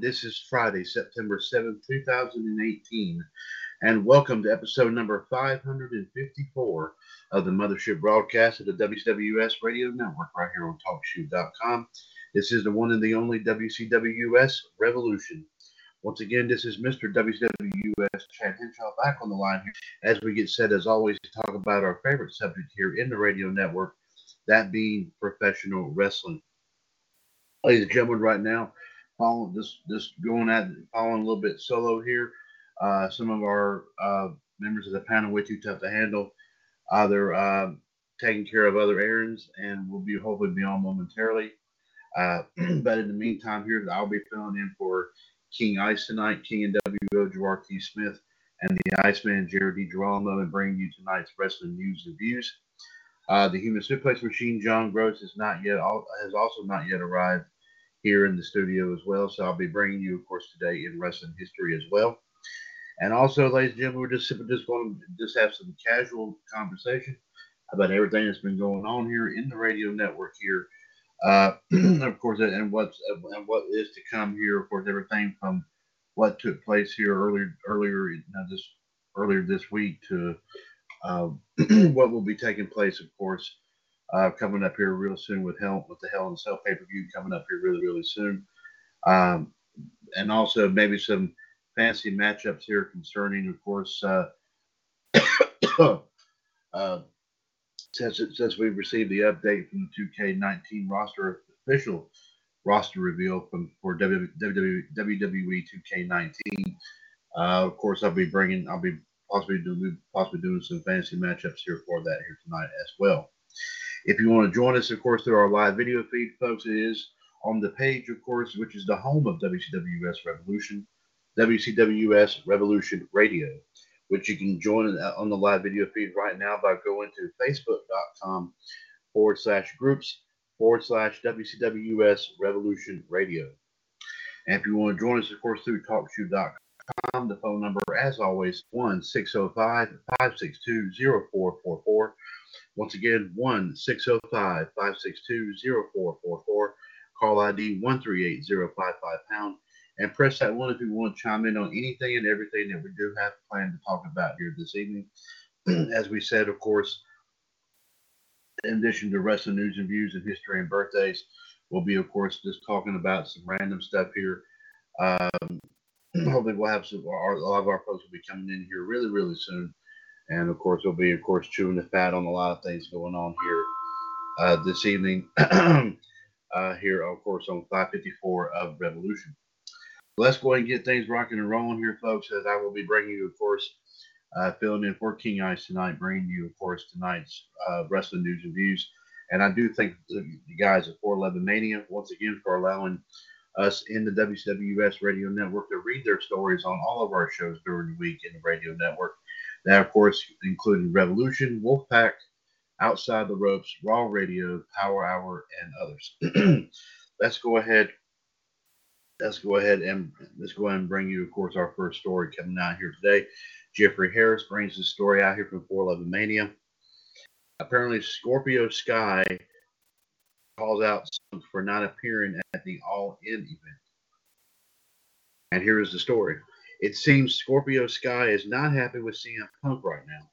This is Friday, September 7th, 2018, and welcome to episode number 554 of the Mothership broadcast of the WCWUS Radio Network right here on TalkShoe.com. This is the one and the only WCWUS Revolution. Once again, this is Mr. WCWUS Chad Henshaw back on the line here as we get set, as always, to talk about our favorite subject here in the radio network, that being professional wrestling ladies and gentlemen, right now, this, this going at following a little bit solo here. Uh, some of our uh, members of the panel way too tough to handle. Uh, they're uh, taking care of other errands and will be hopefully be on momentarily. Uh, but in the meantime, here I'll be filling in for King Ice tonight, King and WO Gerard T. Smith, and the Iceman Jared D. Girolamo, and bringing you tonight's wrestling news and views. Uh, the Human Suplex Machine, John Gross, is not yet has also not yet arrived here in the studio as well. So I'll be bringing you, of course, today in wrestling history as well. And also, ladies and gentlemen, we're just just going to just have some casual conversation about everything that's been going on here in the radio network here. Uh, of course, and what's and what is to come here. Of course, everything from what took place here earlier earlier now this earlier this week to uh, what will be taking place, of course, uh, coming up here real soon with Hell with the Hell in Cell pay per view coming up here really really soon, um, and also maybe some fancy matchups here concerning, of course, uh, uh, since since we received the update from the 2K19 roster official roster reveal from for WWE 2K19. Uh, of course, I'll be bringing, I'll be possibly doing, possibly doing some fancy matchups here for that here tonight as well. If you want to join us, of course, through our live video feed, folks, it is on the page, of course, which is the home of WCWUS Revolution, WCWUS Revolution Radio, which you can join uh, on the live video feed right now by going to facebook.com forward slash groups forward slash WCWUS Revolution Radio. And if you want to join us, of course, through talkshoe.com, the phone number, as always, 1 605 562 0444. Once again, 1 605 562 0444. Call ID 138055 pound. And press that one if you want to chime in on anything and everything that we do have planned to talk about here this evening. As we said, of course, in addition to wrestling news and views and history and birthdays, we'll be, of course, just talking about some random stuff here. Um, hopefully, we'll have some, our, a lot of our folks will be coming in here really, really soon and of course, we'll be, of course, chewing the fat on a lot of things going on here uh, this evening. uh, here, of course, on 554 of Revolution. Let's go ahead and get things rocking and rolling here, folks, as I will be bringing you, of course, uh, filling in for King Ice tonight, bringing you, of course, tonight's uh, wrestling news and views. And I do thank the guys at 411 Mania once again for allowing us in the WWS Radio Network to read their stories on all of our shows during the week in the radio network. That, of course, included Revolution, Wolfpack, Outside the Ropes, Raw Radio, Power Hour, and others. let's go ahead. Let's go ahead and let's go ahead and bring you, of course, our first story coming out here today. Jeffrey Harris brings his story out here from 411 Mania. Apparently, Scorpio Sky calls out for not appearing at the All In event. And here is the story. It seems Scorpio Sky is not happy with CM Punk right now.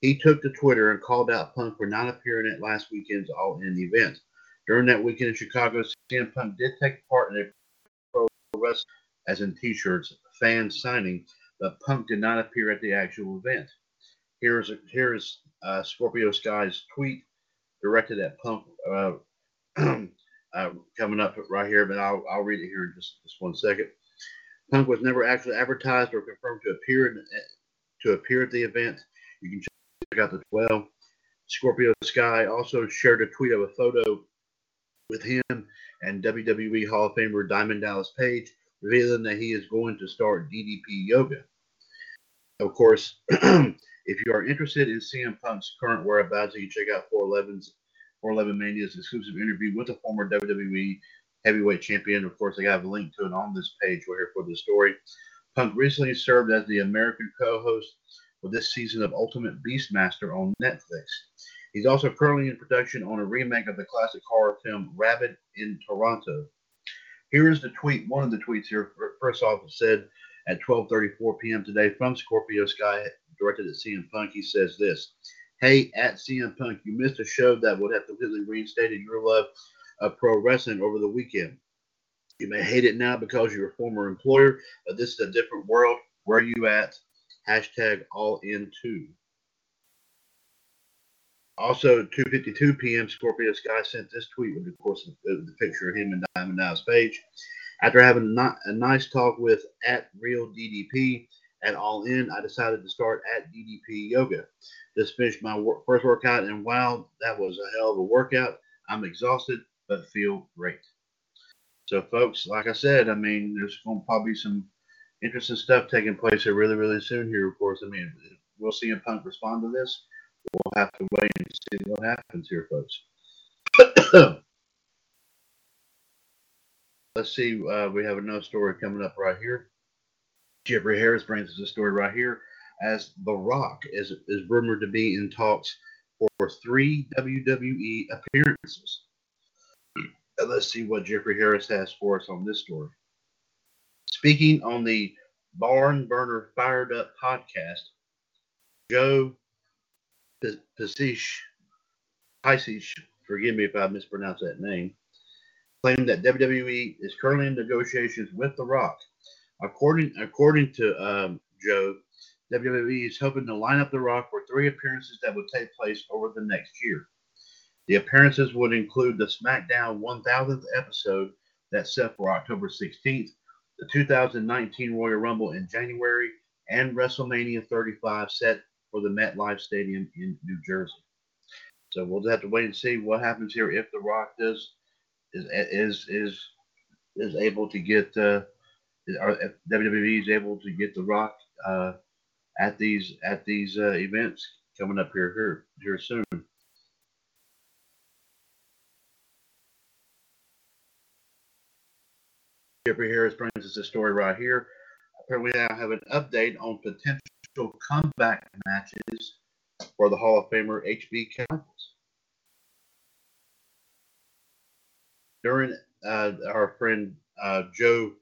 He took to Twitter and called out Punk for not appearing at last weekend's All In event. During that weekend in Chicago, CM Punk did take part in a pro wrestling, as in T-shirts, fan signing, but Punk did not appear at the actual event. Here's a, here's uh, Scorpio Sky's tweet directed at Punk uh, uh, coming up right here, but I'll, I'll read it here in just, just one second. Punk was never actually advertised or confirmed to appear in, to appear at the event. You can check out the 12. Scorpio Sky also shared a tweet of a photo with him and WWE Hall of Famer Diamond Dallas Page, revealing that he is going to start DDP Yoga. Of course, if you are interested in CM Punk's current whereabouts, you can check out 411's 411 Mania's exclusive interview with the former WWE heavyweight champion. Of course, I have a link to it on this page right here for the story. Punk recently served as the American co-host for this season of Ultimate Beastmaster on Netflix. He's also currently in production on a remake of the classic horror film Rabid in Toronto. Here is the tweet. One of the tweets here. First off, it said at 12:34 p.m. today from Scorpio Sky, directed at CM Punk. He says this: Hey, at CM Punk, you missed a show that would have completely reinstated your love of pro wrestling over the weekend. You may hate it now because you're a former employer, but this is a different world. Where are you at? Hashtag all in two. Also, 2:52 p.m. Scorpio Sky sent this tweet with, of course, the, picture of him and Diamond Dallas Page. After having a, a nice talk with at Real DDP at All In, I decided to start at DDP Yoga. Just finished my work, first workout, and wow, that was a hell of a workout. I'm exhausted, but feel great. So, folks, like I said, I mean, there's going to probably some interesting stuff taking place here really, really soon here, of course. I mean, we'll see a Punk respond to this we'll have to wait and see what happens here, folks. Let's see. Uh, we have another story coming up right here. Jeffrey Harris brings us a story right here as The Rock is, is rumored to be in talks for three WWE appearances. Let's see what Jeffrey Harris has for us on this story. Speaking on the Barn Burner Fired Up podcast, Joe Pasish, Pasish, forgive me if I mispronounce that name, claimed that WWE is currently in negotiations with The Rock. According according to um, Joe, WWE is hoping to line up The Rock for three appearances that would take place over the next year. The appearances would include the SmackDown 1000th episode that's set for October 16th, the 2019 Royal Rumble in January, and WrestleMania 35 set for the MetLife Stadium in New Jersey. So we'll just have to wait and see what happens here if The Rock does is is is is able to get uh, WWE is able to get The Rock uh, at these at these uh, events coming up here here here soon. Jeffrey Harris brings us a story right here. Apparently, now have an update on potential comeback matches for the Hall of Famer HBK Michaels. During uh, our friend uh, Joe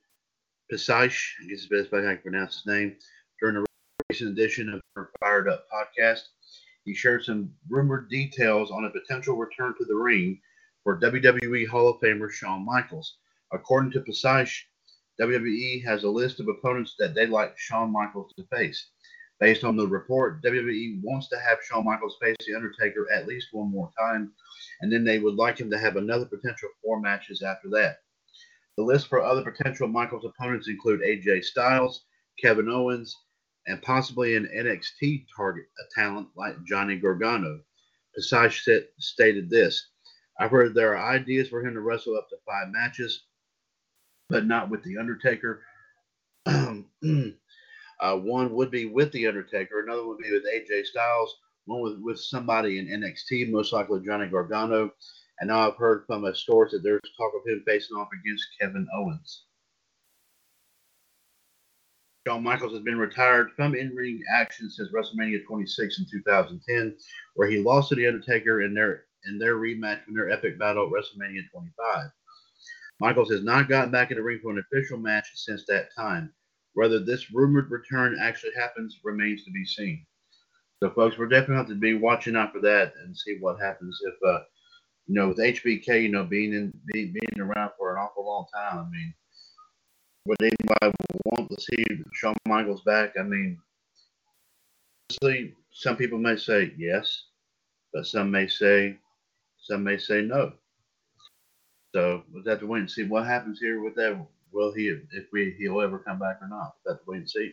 Pisaish, I guess the best way I can pronounce his name, during a recent edition of Fired Up podcast, he shared some rumored details on a potential return to the ring for WWE Hall of Famer Shawn Michaels. According to Pisaish, WWE has a list of opponents that they'd like Shawn Michaels to face. Based on the report, WWE wants to have Shawn Michaels face The Undertaker at least one more time, and then they would like him to have another potential four matches after that. The list for other potential Michaels opponents include AJ Styles, Kevin Owens, and possibly an NXT target, a talent like Johnny Gargano. Passage stated this I've heard there are ideas for him to wrestle up to five matches, but not with The Undertaker. uh, one would be with The Undertaker, another would be with AJ Styles, one with, with somebody in NXT, most likely Johnny Gargano. And now I've heard from a source that there's talk of him facing off against Kevin Owens. Shawn Michaels has been retired from in-ring action since WrestleMania 26 in 2010, where he lost to The Undertaker in their in their rematch from their epic battle at WrestleMania 25. Michaels has not gotten back in the ring for an official match since that time. Whether this rumored return actually happens remains to be seen. So, folks, we're definitely have to be watching out for that and see what happens if, uh, you know, with HBK, you know, being in being, being around for an awful long time. I mean, would anybody want to see Shawn Michaels back? I mean, some people may say yes, but some may say some may say no. So we'll have to wait and see what happens here with that. Will he, if we, he'll ever come back or not? We'll have to wait and see.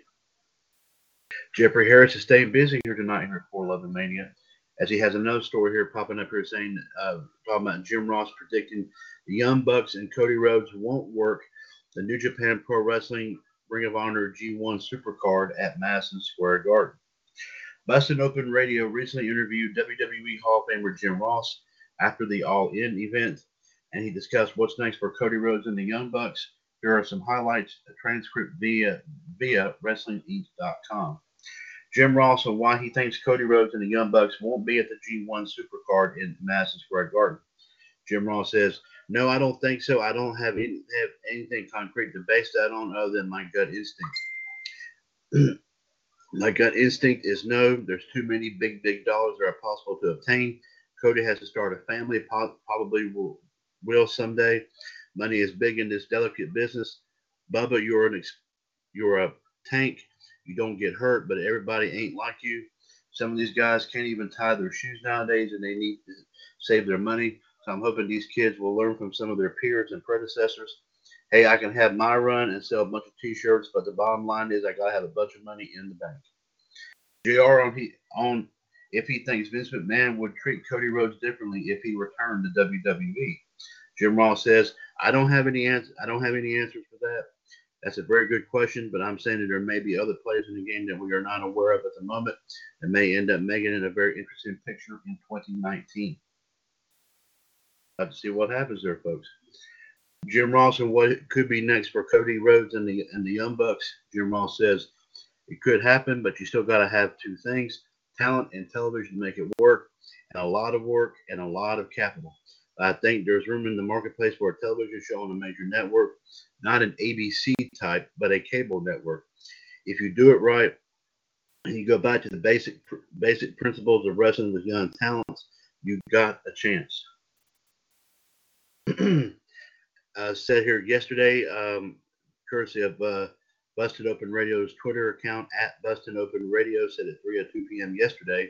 Jeffrey Harris is staying busy here tonight here at 411 Mania, as he has another story here popping up here saying, uh, talking about Jim Ross predicting the Young Bucks and Cody Rhodes won't work the New Japan Pro Wrestling Ring of Honor G1 Supercard at Madison Square Garden. Busted Open Radio recently interviewed WWE Hall of Famer Jim Ross after the All In event, and he discussed what's next for Cody Rhodes and the Young Bucks. Here are some highlights, a transcript via via WrestlingInc.com. Jim Ross on why he thinks Cody Rhodes and the Young Bucks won't be at the G1 Supercard in Madison Square Garden. Jim Ross says, "No, I don't think so. I don't have, any, have anything concrete to base that on other than my gut instinct. my gut instinct is no. There's too many big, big dollars that are possible to obtain. Cody has to start a family. Probably will, will someday. Money is big in this delicate business. Bubba, you're an ex- you're a tank. You don't get hurt, but everybody ain't like you. Some of these guys can't even tie their shoes nowadays, and they need to save their money. So I'm hoping these kids will learn from some of their peers and predecessors. Hey, I can have my run and sell a bunch of T-shirts, but the bottom line is I gotta have a bunch of money in the bank. Jr. on he on if he thinks Vince McMahon would treat Cody Rhodes differently if he returned to WWE. Jim Ross says, I don't have any answers. I don't have any answers for that. That's a very good question, but I'm saying that there may be other players in the game that we are not aware of at the moment and may end up making it a very interesting picture in 2019. Have to see what happens there, folks. Jim Ross and what could be next for Cody Rhodes and the and the Young Bucks. Jim Ross says it could happen, but you still got to have two things: talent and television to make it work, and a lot of work and a lot of capital. I think there's room in the marketplace for a television show on a major network, not an ABC type, but a cable network. If you do it right, and you go back to the basic basic principles of wrestling with young talents, you got a chance. uh, said here yesterday, um, courtesy of uh, Busted Open Radio's Twitter account at Busted Open Radio, said at 3:02 p.m. yesterday.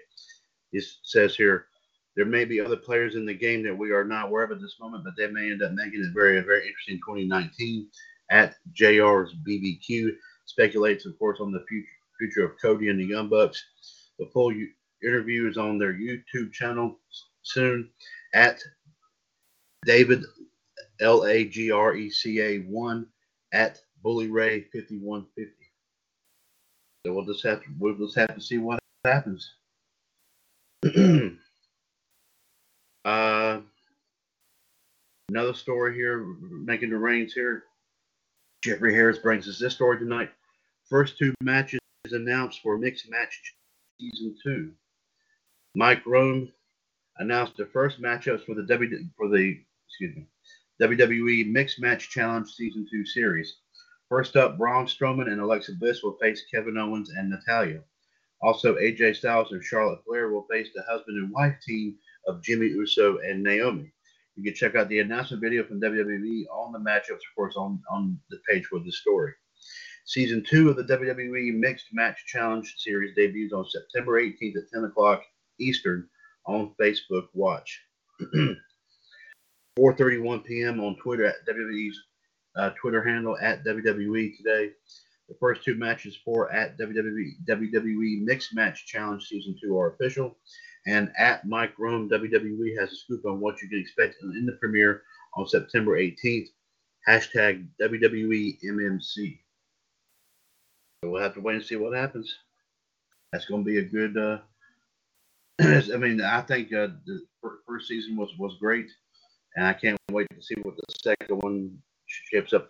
It says here, there may be other players in the game that we are not aware of at this moment, but they may end up making it very, very interesting 2019. At JR's BBQ speculates, of course, on the future future of Cody and the Young Bucks. The full interview is on their YouTube channel soon. At David L A G R E C A one at Bully Ray fifty one fifty. So we'll just have to we'll just have to see what happens. uh, another story here, making the reigns here. Jeffrey Harris brings us this story tonight. First two matches is announced for mixed match season two. Mike Rome announced the first matchups for the W for the excuse me WWE Mixed Match Challenge Season 2 series. First up, Braun Strowman and Alexa Bliss will face Kevin Owens and Natalya. Also, AJ Styles and Charlotte Flair will face the husband and wife team of Jimmy Uso and Naomi. You can check out the announcement video from WWE on the matchups, of course, on, on the page for the story. Season 2 of the WWE Mixed Match Challenge series debuts on September 18th at 10 o'clock Eastern on Facebook Watch. 4:31 p.m. on Twitter at WWE's uh, Twitter handle at WWE today. The first two matches for at WWE WWE Mixed Match Challenge Season 2 are official. And at Mike Rome, WWE has a scoop on what you can expect in the premiere on September 18th. Hashtag WWE MMC. We'll have to wait and see what happens. That's going to be a good. Uh, I mean, I think uh, the first season was was great, and I can't wait to see what the second one shapes up.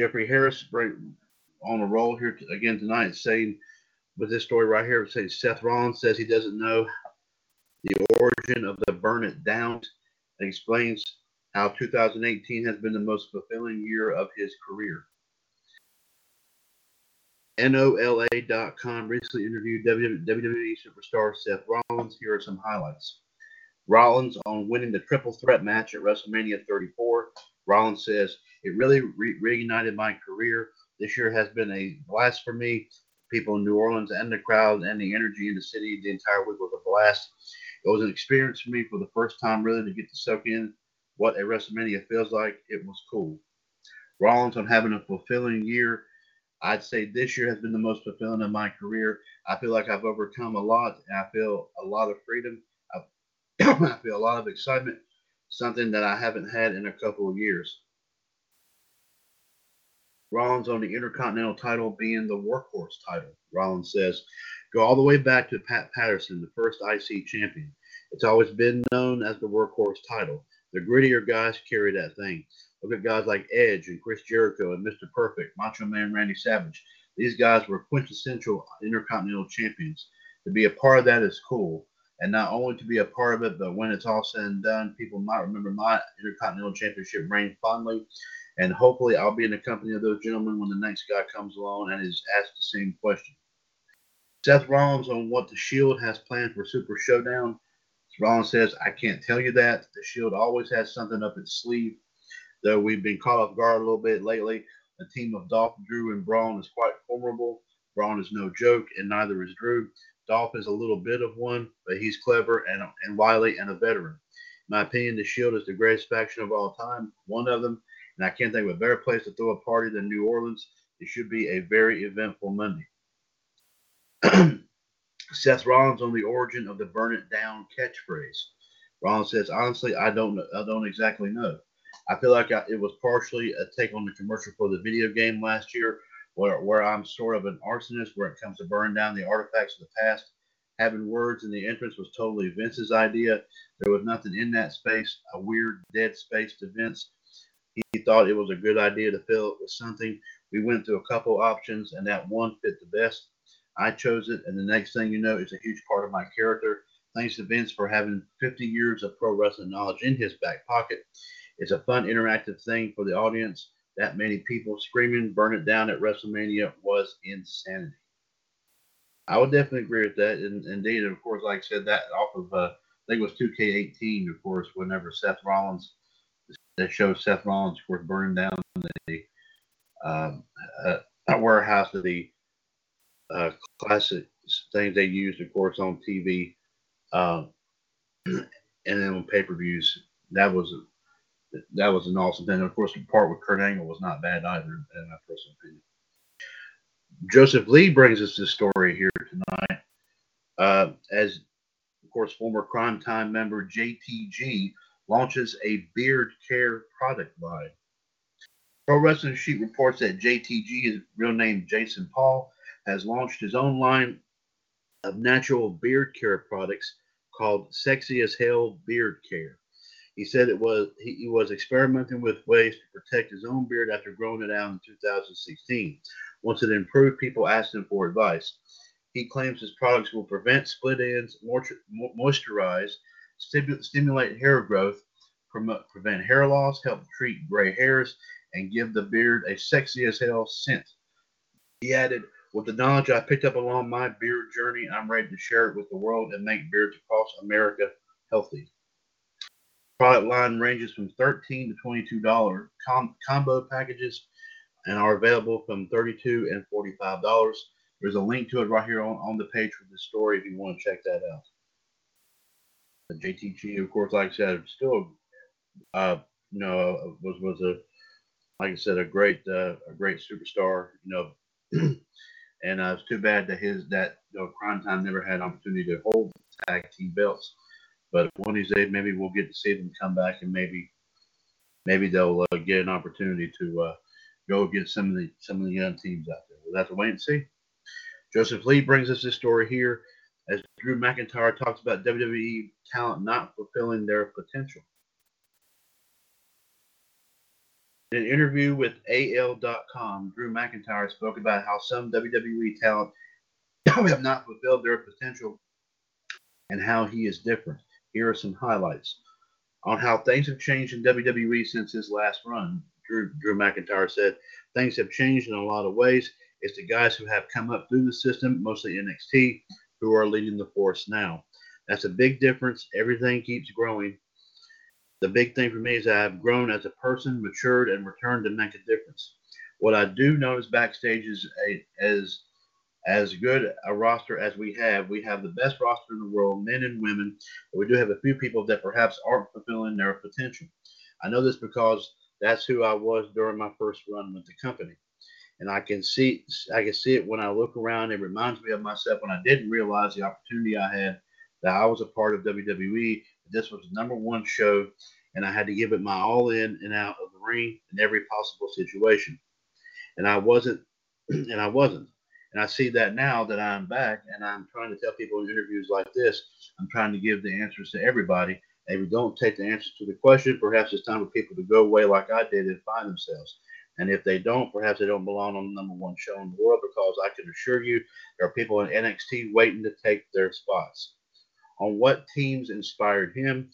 Jeffrey Harris on a roll here again tonight, saying with this story right here, saying Seth Rollins says he doesn't know the origin of the Burn It Down and explains how 2018 has been the most fulfilling year of his career. NOLA.com recently interviewed WWE superstar Seth Rollins. Here are some highlights. Rollins on winning the triple threat match at WrestleMania 34. Rollins says, It really re- reignited my career. This year has been a blast for me. People in New Orleans and the crowd and the energy in the city the entire week was a blast. It was an experience for me for the first time, really, to get to soak in what a WrestleMania feels like. It was cool. Rollins on having a fulfilling year. I'd say this year has been the most fulfilling of my career. I feel like I've overcome a lot, I feel a lot of freedom. I feel a lot of excitement, something that I haven't had in a couple of years. Rollins on the Intercontinental title being the workhorse title. Rollins says, go all the way back to Pat Patterson, the first IC champion. It's always been known as the workhorse title. The grittier guys carry that thing. Look at guys like Edge and Chris Jericho and Mr. Perfect, Macho Man Randy Savage. These guys were quintessential Intercontinental champions. To be a part of that is cool. And not only to be a part of it, but when it's all said and done, people might remember my Intercontinental Championship reign fondly. And hopefully, I'll be in the company of those gentlemen when the next guy comes along and is asked the same question. Seth Rollins on what the Shield has planned for Super Showdown. Rollins says, I can't tell you that. The Shield always has something up its sleeve. Though we've been caught off guard a little bit lately, the team of Dolph, Drew, and Braun is quite formidable. Braun is no joke, and neither is Drew. Dolph is a little bit of one, but he's clever and, and wily and a veteran. In my opinion, the Shield is the greatest faction of all time, one of them, and I can't think of a better place to throw a party than New Orleans. It should be a very eventful Monday. Seth Rollins on the origin of the "Burn It Down" catchphrase. Rollins says, "Honestly, I don't know, I don't exactly know. I feel like I, it was partially a take on the commercial for the video game last year, where where I'm sort of an arsonist where it comes to burn down the artifacts of the past. Having words in the entrance was totally Vince's idea. There was nothing in that space, a weird dead space to Vince. He thought it was a good idea to fill it with something. We went through a couple options, and that one fit the best. I chose it, and the next thing you know, it's a huge part of my character. Thanks to Vince for having 50 years of pro wrestling knowledge in his back pocket. It's a fun, interactive thing for the audience. That many people screaming, burn it down at WrestleMania was insanity. I would definitely agree with that. And indeed, of course, like I said, that off of, uh, I think it was 2K18, of course, whenever Seth Rollins that shows Seth Rollins, of course, burning down the um, uh, warehouse of the uh, classic things they used, of course, on TV, um, and then on pay per views. That was a, that was an awesome thing. And of course, the part with Kurt Angle was not bad either, in my personal opinion. Joseph Lee brings us this story here tonight. Uh, as, of course, former Cryme Tyme member JTG launches a beard care product line. Pro Wrestling Sheet reports that JTG, his real name Jason Paul, has launched his own line of natural beard care products called Sexy as Hell Beard Care. He said it was he, he, was experimenting with ways to protect his own beard after growing it out in 2016. Once it improved, people asked him for advice. He claims his products will prevent split ends, moisturize, stimulate hair growth, promote, prevent hair loss, help treat gray hairs, and give the beard a sexy as hell scent. He added, with the knowledge I picked up along my beard journey, I'm ready to share it with the world and make beards across America healthy. Product line ranges from 13 to 22 dollar com- combo packages and are available from 32 and 45 dollars. There's a link to it right here on, on the page for this story if you want to check that out. JTG, of course, like I said, still, uh, you know, was was a like I said, a great uh, a great superstar. You know, and uh, it's too bad that his that you know, Cryme Tyme never had an opportunity to hold tag team belts. But one days, maybe we'll get to see them come back, and maybe maybe they'll uh, get an opportunity to uh, go against some of the some of the young teams out there. We'll have to wait and see. Joseph Lee brings us this story here as Drew McIntyre talks about WWE talent not fulfilling their potential. In an interview with AL.com, Drew McIntyre spoke about how some WWE talent have not fulfilled their potential and how he is different. Here are some highlights on how things have changed in WWE since his last run. Drew, Drew McIntyre said, Things have changed in a lot of ways. It's the guys who have come up through the system, mostly NXT, who are leading the force now. That's a big difference. Everything keeps growing. The big thing for me is I've grown as a person, matured, and returned to make a difference. What I do notice backstage is a, as as good a roster as we have. We have the best roster in the world, men and women. But we do have a few people that perhaps aren't fulfilling their potential. I know this because that's who I was during my first run with the company and I can see I can see it when I look around. It reminds me of myself when I didn't realize the opportunity I had that I was a part of WWE. This was the number one show, and I had to give it my all in and out of the ring in every possible situation. And I wasn't, and I wasn't. And I see that now that I'm back, and I'm trying to tell people in interviews like this, I'm trying to give the answers to everybody. And if we don't take the answers to the question, perhaps it's time for people to go away like I did and find themselves. And if they don't, perhaps they don't belong on the number one show in the world because I can assure you there are people in NXT waiting to take their spots. On what teams inspired him,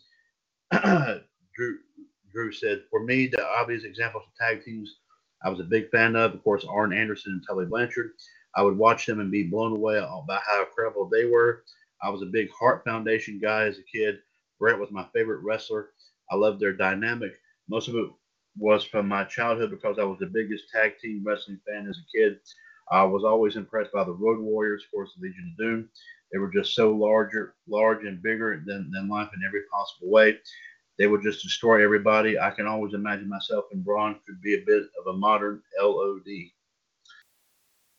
Drew, Drew said, For me, the obvious examples of tag teams I was a big fan of, of course, Arn Anderson and Tully Blanchard. I would watch them and be blown away by how incredible they were. I was a big Heart Foundation guy as a kid. Bret was my favorite wrestler. I loved their dynamic. Most of it was from my childhood because I was the biggest tag team wrestling fan as a kid. I was always impressed by the Road Warriors, of course, the Legion of Doom. They were just so larger, large and bigger than, than life in every possible way. They would just destroy everybody. I can always imagine myself and Braun could be a bit of a modern LOD.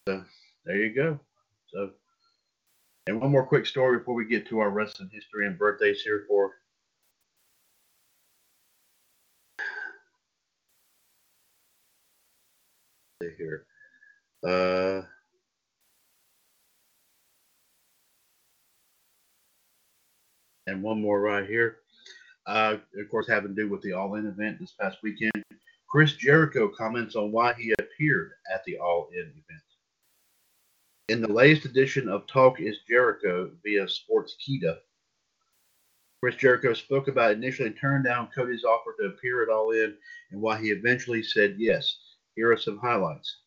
So there you go. So, and one more quick story before we get to our wrestling history and birthdays here for here. Uh, and one more right here. Uh, of course, having to do with the All In event this past weekend. Chris Jericho comments on why he appeared at the All In event. In the latest edition of Talk is Jericho via Sports Sportskeeda, Chris Jericho spoke about initially turning down Cody's offer to appear at All In and why he eventually said yes. Here are some highlights.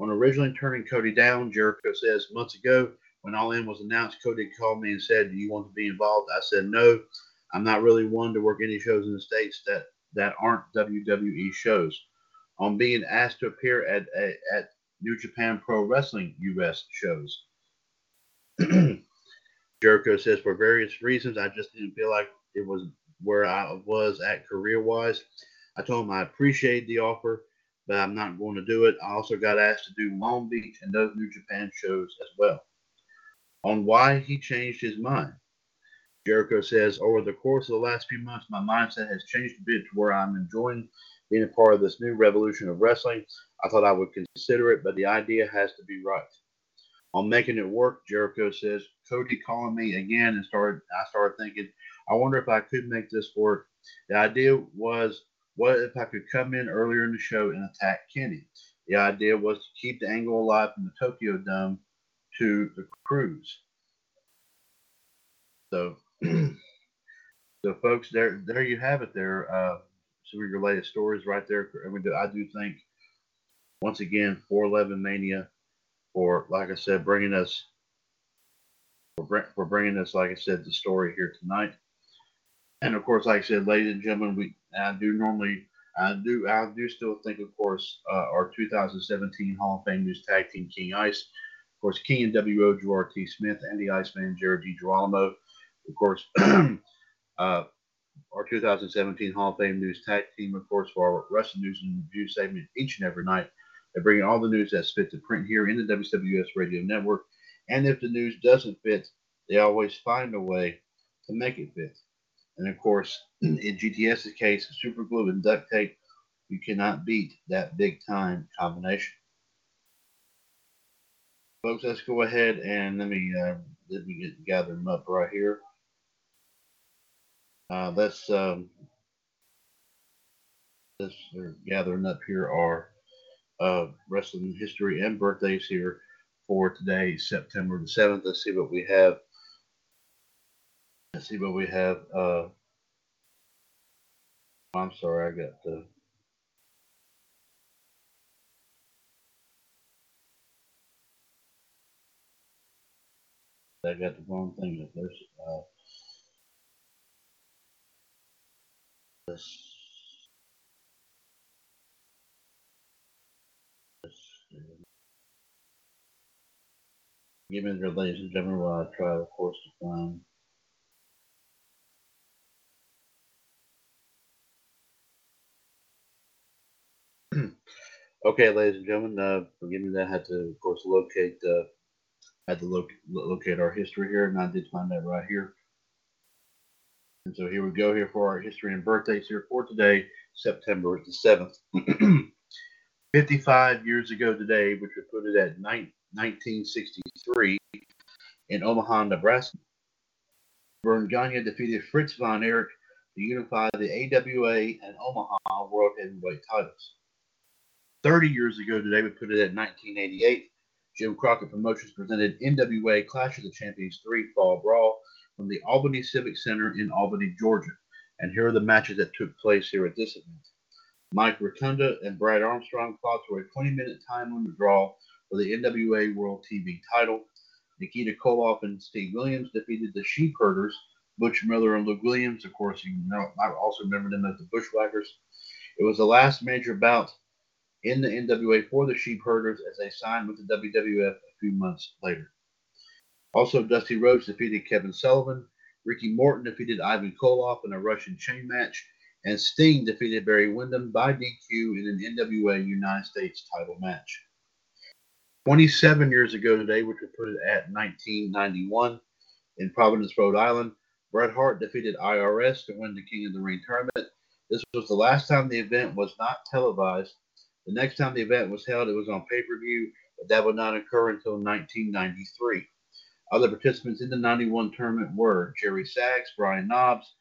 On originally turning Cody down, Jericho says, months ago, when All In was announced, Cody called me and said, Do you want to be involved? I said, No, I'm not really one to work any shows in the States that, that aren't WWE shows. On being asked to appear at, at, at New Japan Pro Wrestling US shows. Jericho says, For various reasons, I just didn't feel like it was where I was at career wise. I told him I appreciate the offer, but I'm not going to do it. I also got asked to do Long Beach and those New Japan shows as well. On why he changed his mind, Jericho says, over the course of the last few months, my mindset has changed a bit to where I'm enjoying being a part of this new revolution of wrestling. I thought I would consider it, but the idea has to be right. On making it work, Jericho says, Cody calling me again and started I started thinking, I wonder if I could make this work. The idea was what if I could come in earlier in the show and attack Kenny? The idea was to keep the angle alive from the Tokyo Dome to the cruise. So, so folks, there, there you have it. There, uh, some of your latest stories right there. I, mean, I do think once again, 411 Mania for, like I said, bringing us, for, for bringing us, like I said, the story here tonight. And of course, like I said, ladies and gentlemen, we I do normally I do I do still think, of course, uh, our 2017 Hall of Fame News Tag Team King Ice, of course, King and WO Gerard T. Smith, Andy Iceman, Jared G. Girolamo, of course, uh, our 2017 Hall of Fame News Tag Team, of course, for our wrestling news and review segment each and every night. They bring all the news that's fit to print here in the WWS Radio Network. And if the news doesn't fit, they always find a way to make it fit. And of course, in GTS's case, super glue and duct tape, you cannot beat that big time combination. Folks, let's go ahead and let me uh, let me get gather them up right here. Uh, let's um, let's uh, gathering up here are uh, wrestling history and birthdays here for today, September the seventh. Let's see what we have. Let's see what we have. Uh, I'm sorry, I got the. I got the wrong thing up there. Uh, this, this, give me the ladies and gentlemen while I try, of course, to find. Okay, ladies and gentlemen, uh, forgive me that I had to, of course, locate uh, had to look locate our history here, and I did find that right here. And so here we go here for our history and birthdays here for today, September the 7th. 55 years ago today, which would put it at 1963 in Omaha, Nebraska. Gagne defeated Fritz von Erich to unify the AWA and Omaha World Heavyweight titles. 30 years ago today, we put it at 1988. Jim Crockett Promotions presented NWA Clash of the Champions 3 Fall Brawl from the Albany Civic Center in Albany, Georgia. And here are the matches that took place here at this event. Mike Rotunda and Brad Armstrong fought for a 20 minute time limit draw for the NWA World TV title. Nikita Koloff and Steve Williams defeated the Sheep Herders, Butch Miller and Luke Williams. Of course, you know, I also remember them as the Bushwhackers. It was the last major bout in the NWA for the Sheep Herders as they signed with the WWF a few months later. Also, Dusty Rhodes defeated Kevin Sullivan. Ricky Morton defeated Ivan Koloff in a Russian chain match. And Sting defeated Barry Windham by DQ in an NWA United States title match. 27 years ago today, which would put it at 1991, in Providence, Rhode Island, Bret Hart defeated IRS to win the King of the Ring tournament. This was the last time the event was not televised the next time the event was held, it was on pay per view, but that would not occur until 1993. Other participants in the 91 tournament were Jerry Sags, Brian Knobbs,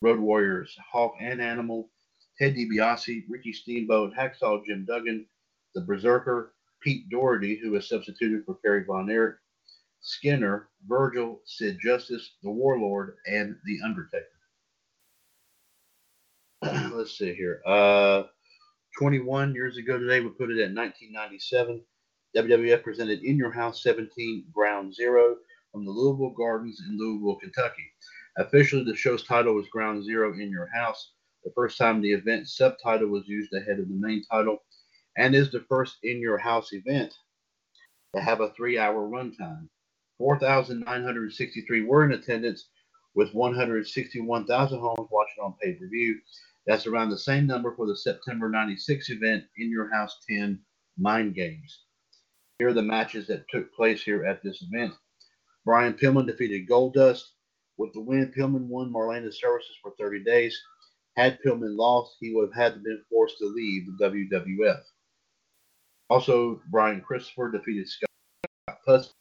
Road Warriors Hawk and Animal, Ted DiBiase, Ricky Steamboat, Hacksaw Jim Duggan, the Berserker, Pete Doherty, who was substituted for Kerry Von Erich, Skinner, Virgil, Sid Justice, the Warlord, and the Undertaker. Let's see here. Uh, 21 years ago today, we put it at 1997. WWF presented In Your House 17 Ground Zero from the Louisville Gardens in Louisville, Kentucky. Officially, the show's title was Ground Zero in Your House, the first time the event subtitle was used ahead of the main title, and is the first In Your House event to have a three hour runtime. 4,963 were in attendance, with 161,000 homes watching on pay per view that's around the same number for the September 96 event in Your House 10 Mind Games. Here are the matches that took place here at this event. Brian Pillman defeated Goldust. With the win, Pillman won Marlena's services for 30 days. Had Pillman lost, he would have had been forced to leave the WWF. Also, Brian Christopher defeated Scott Putski.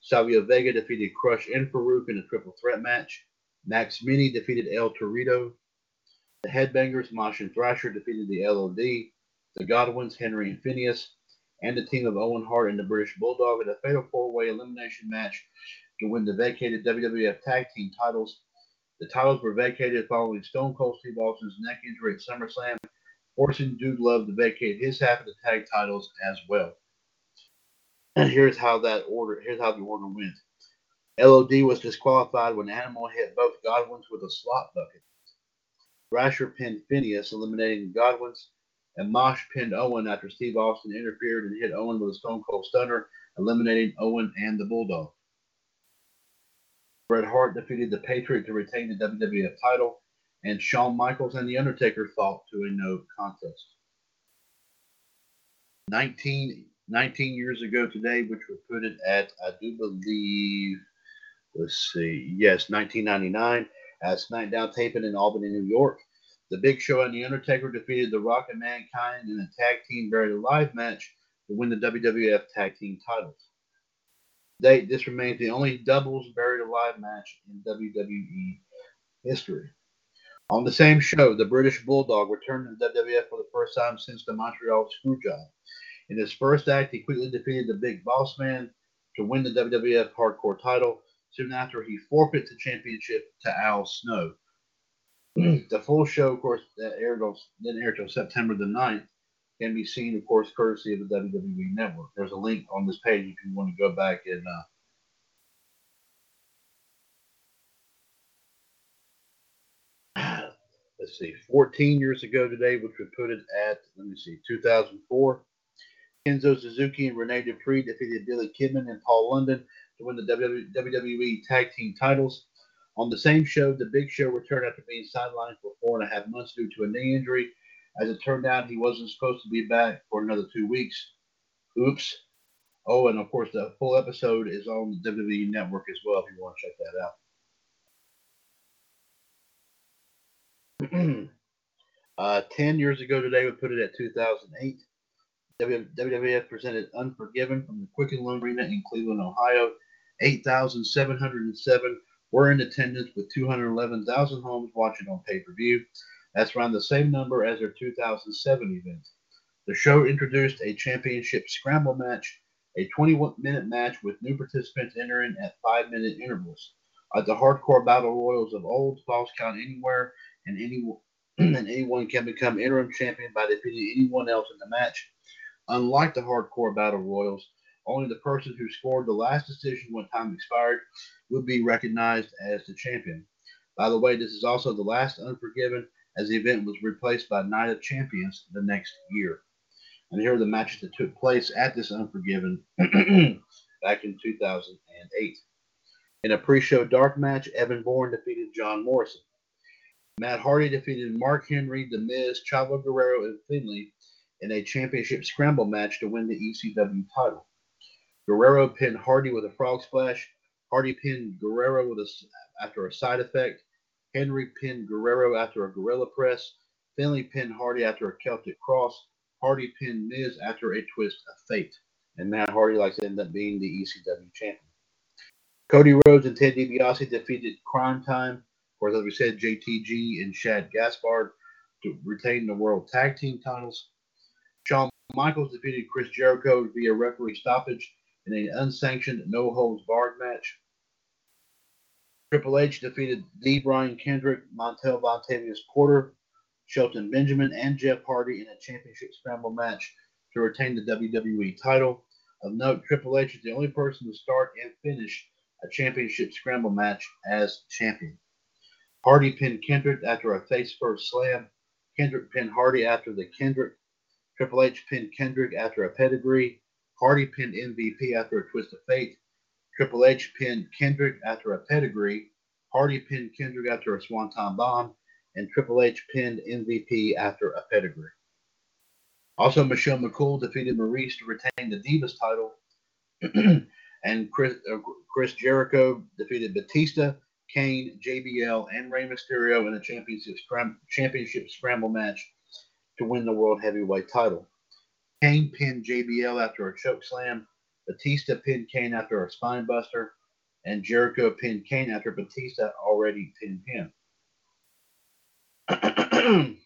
Savio Vega defeated Crush and Faarooq in a triple threat match. Max Mini defeated El Torito. The Headbangers, Mosh and Thrasher defeated the LOD, the Godwins, Henry and Phineas, and the team of Owen Hart and the British Bulldog in a fatal four-way elimination match to win the vacated WWF Tag Team titles. The titles were vacated following Stone Cold Steve Austin's neck injury at SummerSlam, forcing Dude Love to vacate his half of the tag titles as well. And here's how that order here's how the order went. LOD was disqualified when Animal hit both Godwins with a slop bucket. Thrasher pinned Phineas, eliminating Godwins, and Mosh pinned Owen after Steve Austin interfered and hit Owen with a Stone Cold Stunner, eliminating Owen and the Bulldog. Bret Hart defeated the Patriot to retain the WWF title, and Shawn Michaels and The Undertaker fought to a no contest. 19, 19 years ago today, which would put it at, I do believe, let's see, yes, 1999, at SmackDown taping in Albany, New York. The Big Show and The Undertaker defeated The Rock and Mankind in a tag team buried alive match to win the WWF tag team titles. They, this remains the only doubles buried alive match in WWE history. On the same show, the British Bulldog returned to the WWF for the first time since the Montreal Screwjob. In his first act, he quickly defeated the Big Boss Man to win the WWF Hardcore title. Soon after, he forfeited the championship to Al Snow. the full show, of course, that aired on, didn't air September the 9th, can be seen, of course, courtesy of the WWE Network. There's a link on this page if you want to go back and uh, let's see, 14 years ago today, which would put it at, let me see, 2004. Kenzo Suzuki and Rene Dupree defeated Billy Kidman and Paul London to win the WWE Tag Team titles. On the same show, The Big Show returned after being sidelined for four and a half months due to a knee injury. As it turned out, he wasn't supposed to be back for another two weeks. Oops. Oh, and of course, the full episode is on the WWE Network as well if you want to check that out. uh, 10 years ago today, we put it at 2008. WWF presented Unforgiven from the Quicken Loan Arena in Cleveland, Ohio. 8,707 were in attendance with 211,000 homes watching on pay per view. That's around the same number as their 2007 event. The show introduced a championship scramble match, a 21 minute match with new participants entering at 5 minute intervals. Like the hardcore battle royals of old, falls count anywhere, and, any, and anyone can become interim champion by defeating anyone else in the match. Unlike the hardcore battle royals, only the person who scored the last decision when time expired would be recognized as the champion. By the way, this is also the last Unforgiven as the event was replaced by Night of Champions the next year. And here are the matches that took place at this Unforgiven back in 2008. In a pre-show dark match, Evan Bourne defeated John Morrison. Matt Hardy defeated Mark Henry, The Miz, Chavo Guerrero, and Finlay in a championship scramble match to win the ECW title. Guerrero pinned Hardy with a frog splash. Hardy pinned Guerrero with a, after a side effect. Henry pinned Guerrero after a gorilla press. Finlay pinned Hardy after a Celtic cross. Hardy pinned Miz after a twist of fate. And Matt Hardy likes to end up being the ECW champion. Cody Rhodes and Ted DiBiase defeated Cryme Tyme. Course, as we said, JTG and Shad Gaspard to retain the World Tag Team titles. Shawn Michaels defeated Chris Jericho via referee stoppage in an unsanctioned no holds barred match. Triple H defeated D. Brian Kendrick, Montel Vontavious Porter, Shelton Benjamin, and Jeff Hardy in a championship scramble match to retain the WWE title. Of note, Triple H is the only person to start and finish a championship scramble match as champion. Hardy pinned Kendrick after a face first slam. Kendrick pinned Hardy after the Kendrick. Triple H pinned Kendrick after a pedigree. Hardy pinned MVP after a twist of fate. Triple H pinned Kendrick after a pedigree. Hardy pinned Kendrick after a swanton bomb. And Triple H pinned MVP after a pedigree. Also, Michelle McCool defeated Maryse to retain the Divas title. and Chris, uh, Chris Jericho defeated Batista, Kane, JBL, and Rey Mysterio in a championship, scram- championship scramble match to win the World Heavyweight title. Kane pinned JBL after a choke slam. Batista pinned Kane after a spine buster, and Jericho pinned Kane after Batista already pinned him.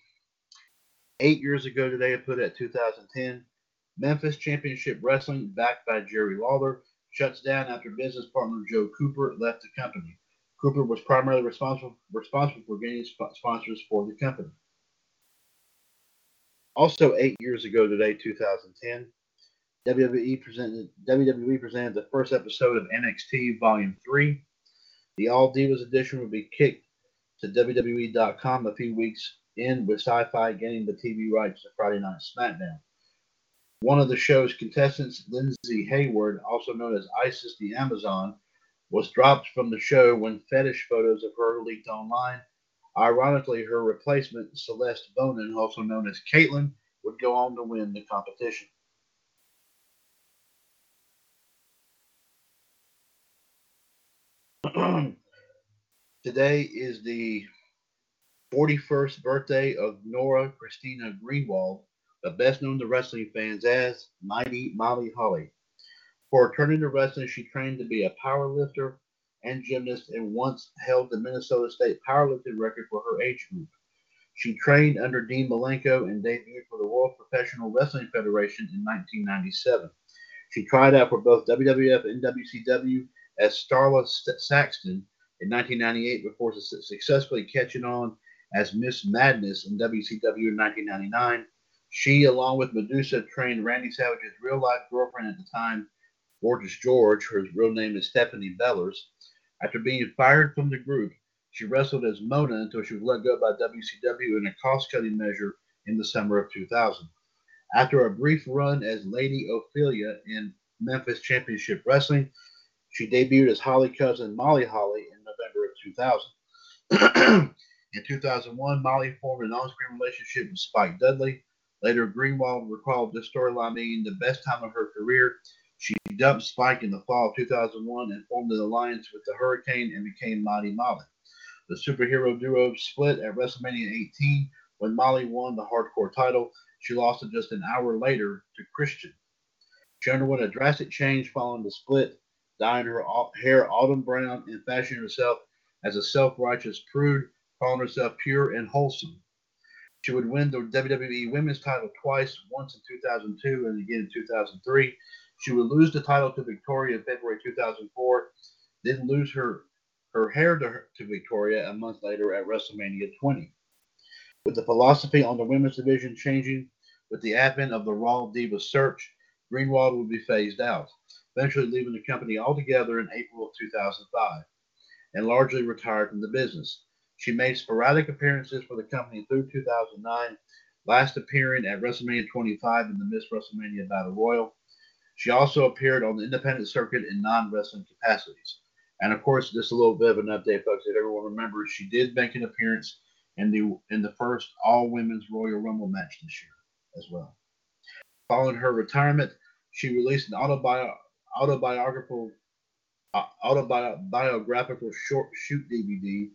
Eight years ago today, I put at 2010. Memphis Championship Wrestling, backed by Jerry Lawler, shuts down after business partner Joe Cooper left the company. Cooper was primarily responsible responsible for getting sp- sponsors for the company. Also, eight years ago today, 2010, WWE presented WWE presented the first episode of NXT Volume 3. The All Divas edition will be kicked to WWE.com a few weeks in, with Syfy getting the TV rights to Friday Night SmackDown. One of the show's contestants, Lindsay Hayward, also known as Isis the Amazon, was dropped from the show when fetish photos of her leaked online. Ironically, her replacement, Celeste Bonin, also known as Kaitlyn, would go on to win the competition. Today is the 41st birthday of Nora Christina Greenwald, the best known to wrestling fans as Mighty Molly Holly. For turning to wrestling, she trained to be a power lifter and gymnast and once held the Minnesota State powerlifting record for her age group. She trained under Dean Malenko and debuted for the World Professional Wrestling Federation in 1997. She tried out for both WWF and WCW as Starla Saxton in 1998 before successfully catching on as Miss Madness in WCW in 1999. She, along with Medusa, trained Randy Savage's real life girlfriend at the time, Gorgeous George, her real name is Stephanie Bellars. After being fired from the group, she wrestled as Mona until she was let go by WCW in a cost cutting measure in the summer of 2000. After a brief run as Lady Ophelia in Memphis Championship Wrestling, she debuted as Holly cousin Molly Holly in November of 2000. in 2001, Molly formed an on screen relationship with Spike Dudley. Later, Greenwald recalled this storyline being the best time of her career dumped Spike in the fall of 2001 and formed an alliance with the Hurricane and became Mighty Molly. The superhero duo split at WrestleMania 18 when Molly won the hardcore title. She lost it just an hour later to Christian. She underwent a drastic change following the split, dyeing her hair autumn brown and fashioning herself as a self righteous prude, calling herself pure and wholesome. She would win the WWE Women's title twice, once in 2002 and again in 2003. She would lose the title to Victoria in February 2004, then lose her her hair to, to Victoria a month later at WrestleMania 20. With the philosophy on the women's division changing with the advent of the Raw Diva search, Greenwald would be phased out, eventually leaving the company altogether in April of 2005 and largely retired from the business. She made sporadic appearances for the company through 2009, last appearing at WrestleMania 25 in the Miss WrestleMania Battle Royal she also appeared on the independent circuit in non wrestling capacities. And of course, just a little bit of an update, folks. If everyone remembers, she did make an appearance in the in the first all women's Royal Rumble match this year as well. Following her retirement, she released an autobi- autobiographical uh, autobiographical short shoot DVD.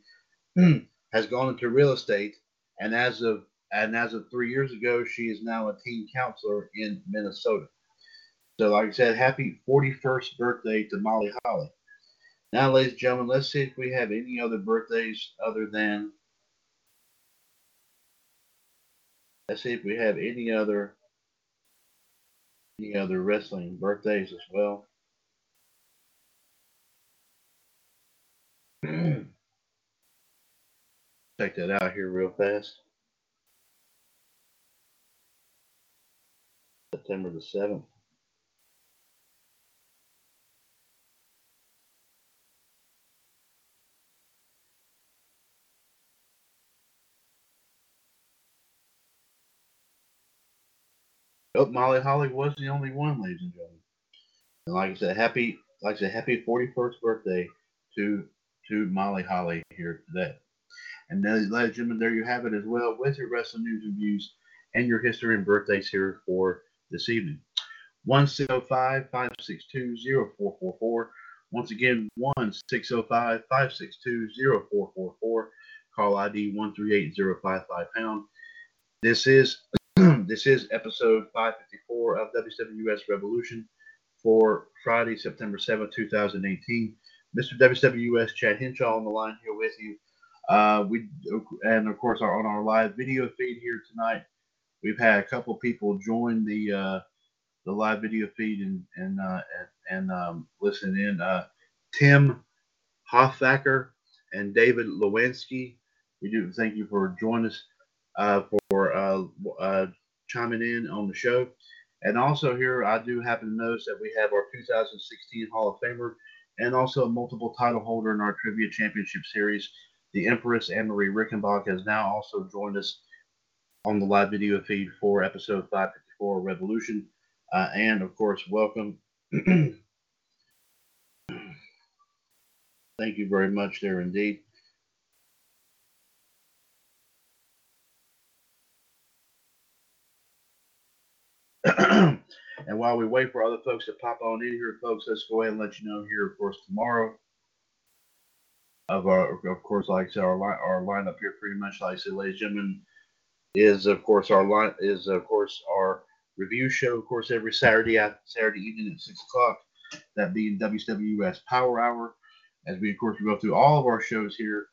has gone into real estate, and as of and as of three years ago, she is now a teen counselor in Minnesota. So, like I said, happy 41st birthday to Molly Holly. Now, ladies and gentlemen, let's see if we have any other birthdays other than. Let's see if we have any other any other wrestling birthdays as well. Check that out here real fast. September the 7th. Oh, Molly Holly was the only one, ladies and gentlemen. And like I said, happy, like I said, happy 41st birthday to to Molly Holly here today. And then, ladies and gentlemen, there you have it as well with your wrestling news and views and your history and birthdays here for this evening. 1605 562 0444. Once again, 1605 562 0444. Call ID 138055 pound. This is this is episode 554 of WWS Revolution for Friday, September 7th, 2018. Mr. WWS Chad Henshaw on the line here with you. Uh, we and of course are on our live video feed here tonight. We've had a couple people join the uh, the live video feed and and uh, and, and um, listen in. Uh, Tim Hoffacker and David Lewinsky. We do thank you for joining us uh, for uh, chiming in on the show. And also here, I do happen to notice that we have our 2016 Hall of Famer and also a multiple title holder in our Trivia Championship Series. The Empress Anne-Marie Rickenbach has now also joined us on the live video feed for episode 554 Revolution. Uh, and of course, welcome. Thank you very much there indeed. And while we wait for other folks to pop on in here, folks, let's go ahead and let you know here, of course, tomorrow of our, of course, like I said, our line, our lineup here, pretty much, like I said, ladies and gentlemen, is of course our line is of course our review show, of course, every Saturday at Saturday evening at six o'clock. That being WWS Power Hour, as we of course we go through all of our shows here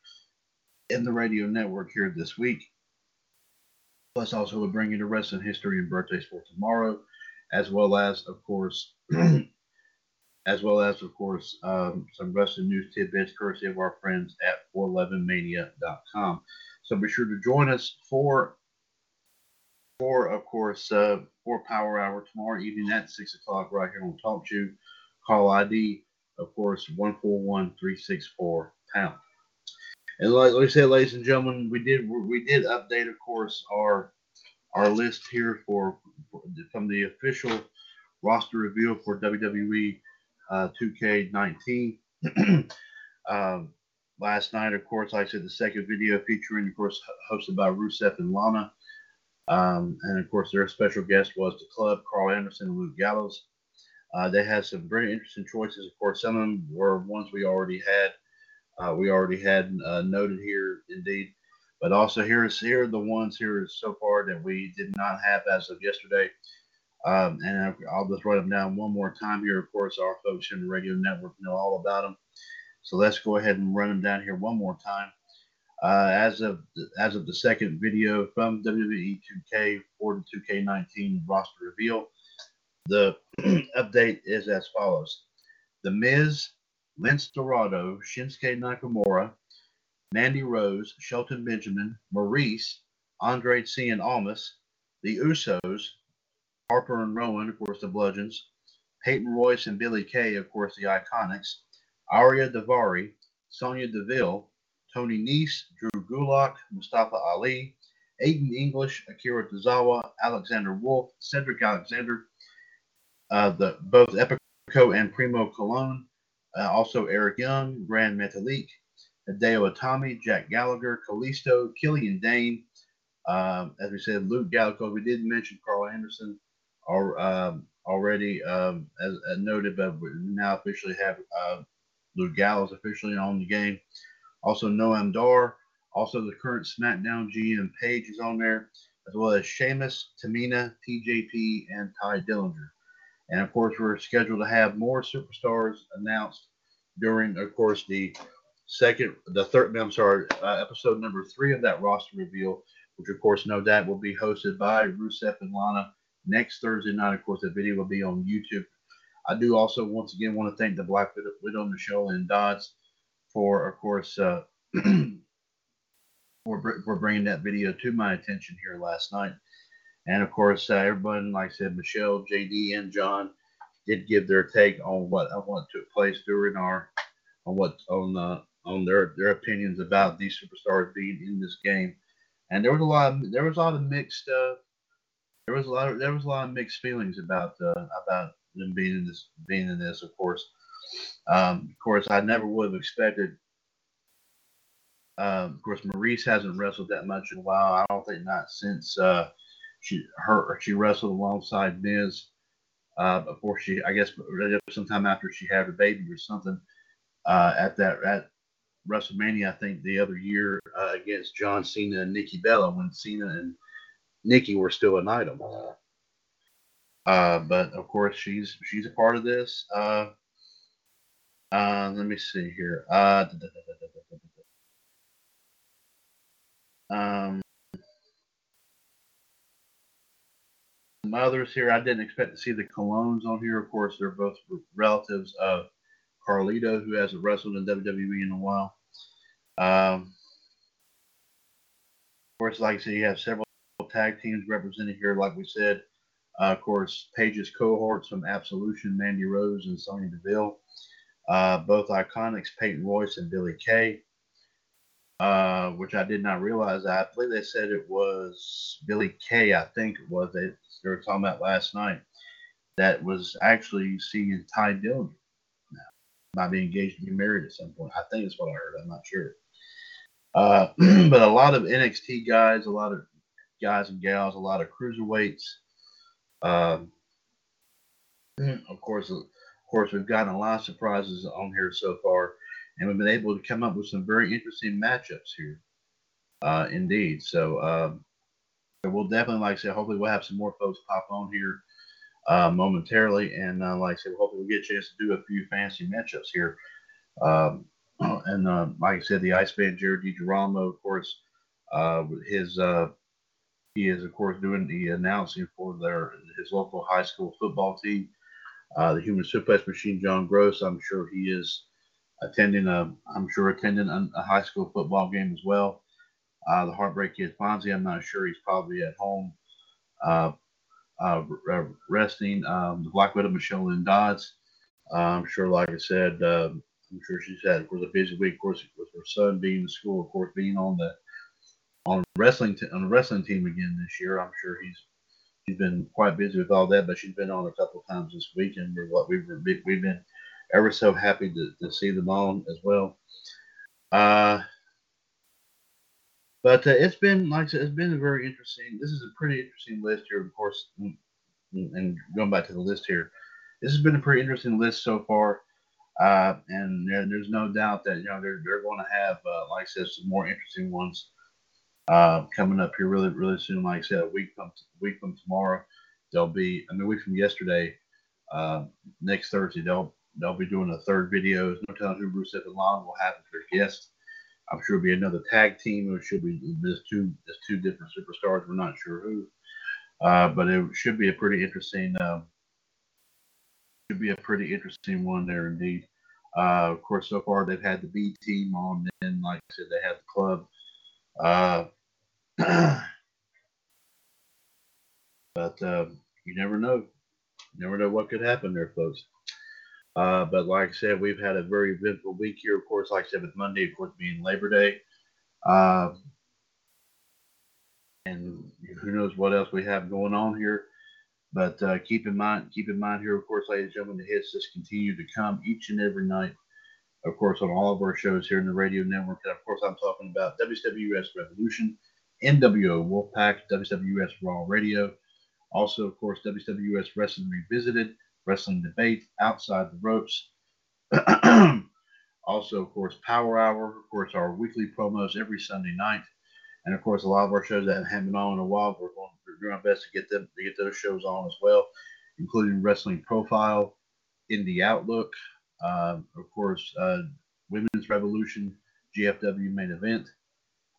in the radio network here this week. Plus, also we'll bring you the wrestling history and birthdays for tomorrow, as well as of course, as well as of course um, some wrestling news tidbits courtesy of our friends at 411mania.com. So be sure to join us for for, of course, uh, for Power Hour tomorrow evening at 6 o'clock right here on Talk to Call ID, of course, 141364 pound. And like, like I said, ladies and gentlemen, we did we did update, of course, our our list here for, for from the official roster reveal for WWE uh, 2K19. um, last night, of course, I said the second video featuring, of course, hosted by Rusev and Lana. Um, and of course, their special guest was the club, Karl Anderson and Luke Gallows. Uh, they had some very interesting choices. Of course, some of them were ones we already had. Uh, we already had uh, noted here, indeed. But also here is here are the ones here so far that we did not have as of yesterday. Um, and I'll just write them down one more time here. Of course, our folks in the radio network know all about them. So let's go ahead and run them down here one more time. Uh, as of the, as of the second video from WWE 2K for the 2K19 roster reveal, the update is as follows: The Miz, Lince Dorado, Shinsuke Nakamura, Mandy Rose, Shelton Benjamin, Maryse, Andre C. and Almas, the Usos, Harper and Rowan, of course, the Bludgeons, Peyton Royce and Billy Kay, of course, the Iconics, Ariya Daivari, Sonya Deville, Tony Nese, Drew Gulak, Mustafa Ali, Aiden English, Akira Tozawa, Alexander Wolfe, Cedric Alexander, uh, the both Epico and Primo Colón, uh, also Eric Young, Grand Metalik, Hideo Itami, Jack Gallagher, Kalisto, Killian Dain, um, as we said, Luke Gallico. We did mention Karl Anderson or, um, already, um, as, as, noted, but we now officially have uh, Luke Gallows officially on the game. Also, Noam Dar. Also, the current SmackDown GM Paige is on there, as well as Sheamus, Tamina, TJP, and Tye Dillinger. And of course, we're scheduled to have more superstars announced during, of course, the second, the third, I'm sorry, uh, episode number three of that roster reveal, which of course, no doubt will be hosted by Rusev and Lana next Thursday night. Of course, the video will be on YouTube. I do also once again want to thank the Black Widow, Michelle Lynn Dodds for, of course, uh, for, for bringing that video to my attention here last night. And of course, uh, everybody, like I said, Michelle, JD, and John did give their take on what uh, what took place during our on what on uh, on their their opinions about these superstars being in this game. And there was a lot of there was a lot of mixed uh, there was a lot of there was a lot of mixed feelings about uh, about them being in this being in this. Of course, um, of course, I never would have expected. Um, of course, Maryse hasn't wrestled that much in a while. I don't think not since uh, she her she wrestled alongside Miz uh, before she, I guess, sometime after she had her baby or something uh, at that at WrestleMania. I think the other year uh, against John Cena and Nikki Bella when Cena and Nikki were still an item. Uh, but of course, she's she's a part of this. Uh, uh, let me see here. Uh, um, others here. I didn't expect to see the Colóns on here. Of course, they're both relatives of Carlito, who hasn't wrestled in WWE in a while. Um, of course, like I said, you have several tag teams represented here, like we said. Uh, of course, Paige's cohorts from Absolution, Mandy Rose and Sonya Deville. Uh, both iconics, Peyton Royce and Billy Kay, uh, which I did not realize. I believe they said it was Billy Kay, I think it was, they, they were talking about last night, that was actually seeing Tye Dillinger Might be engaged to be married at some point. I think that's what I heard. I'm not sure. Uh, but a lot of NXT guys, a lot of guys and gals, a lot of cruiserweights. Um, of course, of course, we've gotten a lot of surprises on here so far. and we've been able to come up with some very interesting matchups here. Uh, indeed. So um, we'll definitely, like I said, hopefully we'll have some more folks pop on here uh, momentarily, and uh, like I said, hopefully we'll get a chance to do a few fancy matchups here. Um, and uh, like I said, the Iceman Jared DiGirolamo, of course, uh, his uh, he is of course doing the announcing for their his local high school football team. Uh, the Human Suplex Machine, John Gross. I'm sure he is attending a I'm sure attending a, high school football game as well. The Heartbreak Kid Fonzie. I'm not sure he's probably at home uh, uh, resting. Um, the Black Widow Michelle Lynn Dodds. I'm sure, like I said, um, I'm sure she's had, of course, a busy week, of course, with her son being in school, of course, being on the on wrestling t- on the wrestling team again this year. I'm sure he's she's been quite busy with all that, but she's been on a couple times this week, and we're what we've we've been ever so happy to, to see them on as well. Uh, but uh, it's been like I said, it's been a very interesting. This is a pretty interesting list here, of course, and going back to the list here, this has been a pretty interesting list so far. Uh, and there, there's no doubt that you know they're they're going to have, uh, like I said, some more interesting ones uh, coming up here really really soon. Like I said, a week from week from tomorrow, they'll be. I mean, a week from yesterday, uh, next Thursday, they'll they'll be doing a third video. no telling who Rusev and Lana will have as their guests. I'm sure it'll be another tag team. It should be there's two there's two different superstars. We're not sure who, uh, but it should be a pretty interesting. Uh, should be a pretty interesting one there indeed. Uh, of course, so far they've had the B team on, and like I said, they have the club. Uh, but uh, you never know. You never know what could happen there, folks. Uh, but like I said, we've had a very eventful week here. Of course, like I said, with Monday, of course, being Labor Day. Uh, and who knows what else we have going on here. But uh, keep in mind, keep in mind here, of course, ladies and gentlemen, the hits just continue to come each and every night. Of course, on all of our shows here in the radio network. And of course, I'm talking about WWS Revolution, NWO Wolfpack, WWS Raw Radio. Also, of course, WWS Wrestling Revisited, Wrestling Debate, Outside the Ropes. also, of course, Power Hour. Of course, our weekly promos every Sunday night. And of course, a lot of our shows that haven't been on in a while, we're going to do our best to get them to get those shows on as well, including Wrestling Profile, Indie Outlook, uh, of course, uh, Women's Revolution, GFW Main Event.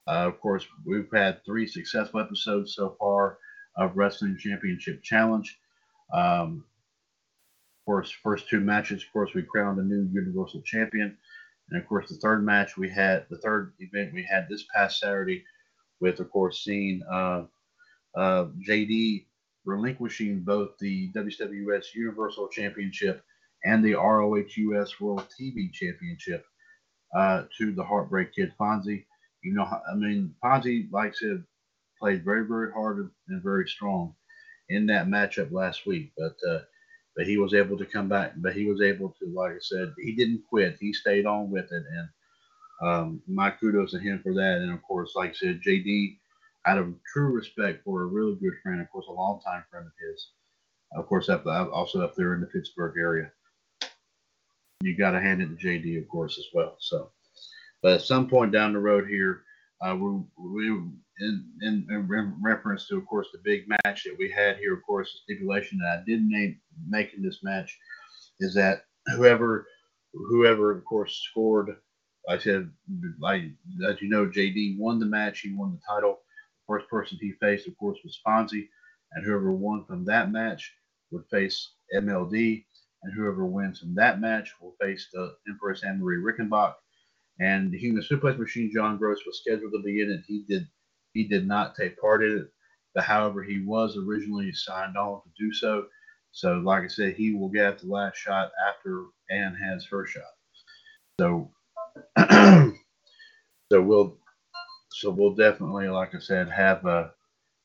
Uh, of course, we've had three successful episodes so far of Wrestling Championship Challenge. Um, course, first two matches, of course, we crowned a new Universal Champion. And of course, the third match we had, the third event we had this past Saturday with, of course, seeing uh, uh, JD relinquishing both the WWS Universal Championship and the ROH US World TV Championship uh, to the Heartbreak Kid Fonzie. You know, I mean, Fonzie, like I said, played very, very hard and very strong in that matchup last week, but uh, but he was able to come back. But he was able to, like I said, he didn't quit. He stayed on with it, and um, my kudos to him for that. And of course, like I said, JD, out of true respect for a really good friend, of course, a longtime friend of his, of course, up also up there in the Pittsburgh area. You got to hand it to JD, of course, as well. So, but at some point down the road here, uh, we, we in, in, in, reference to, of course, the big match that we had here, of course, the stipulation that I didn't name making this match is that whoever, whoever, of course, scored I said, like as you know, JD won the match. He won the title. The first person he faced, of course, was Fonzie, and whoever won from that match would face MLD, and whoever wins from that match will face the Empress Anne Marie Rickenbach. And the Human Suplex Machine, John Gross, was scheduled to be in it. He did, he did not take part in it. But however, he was originally signed on to do so. So, like I said, he will get the last shot after Anne has her shot. So so we'll so we'll definitely, like I said, have a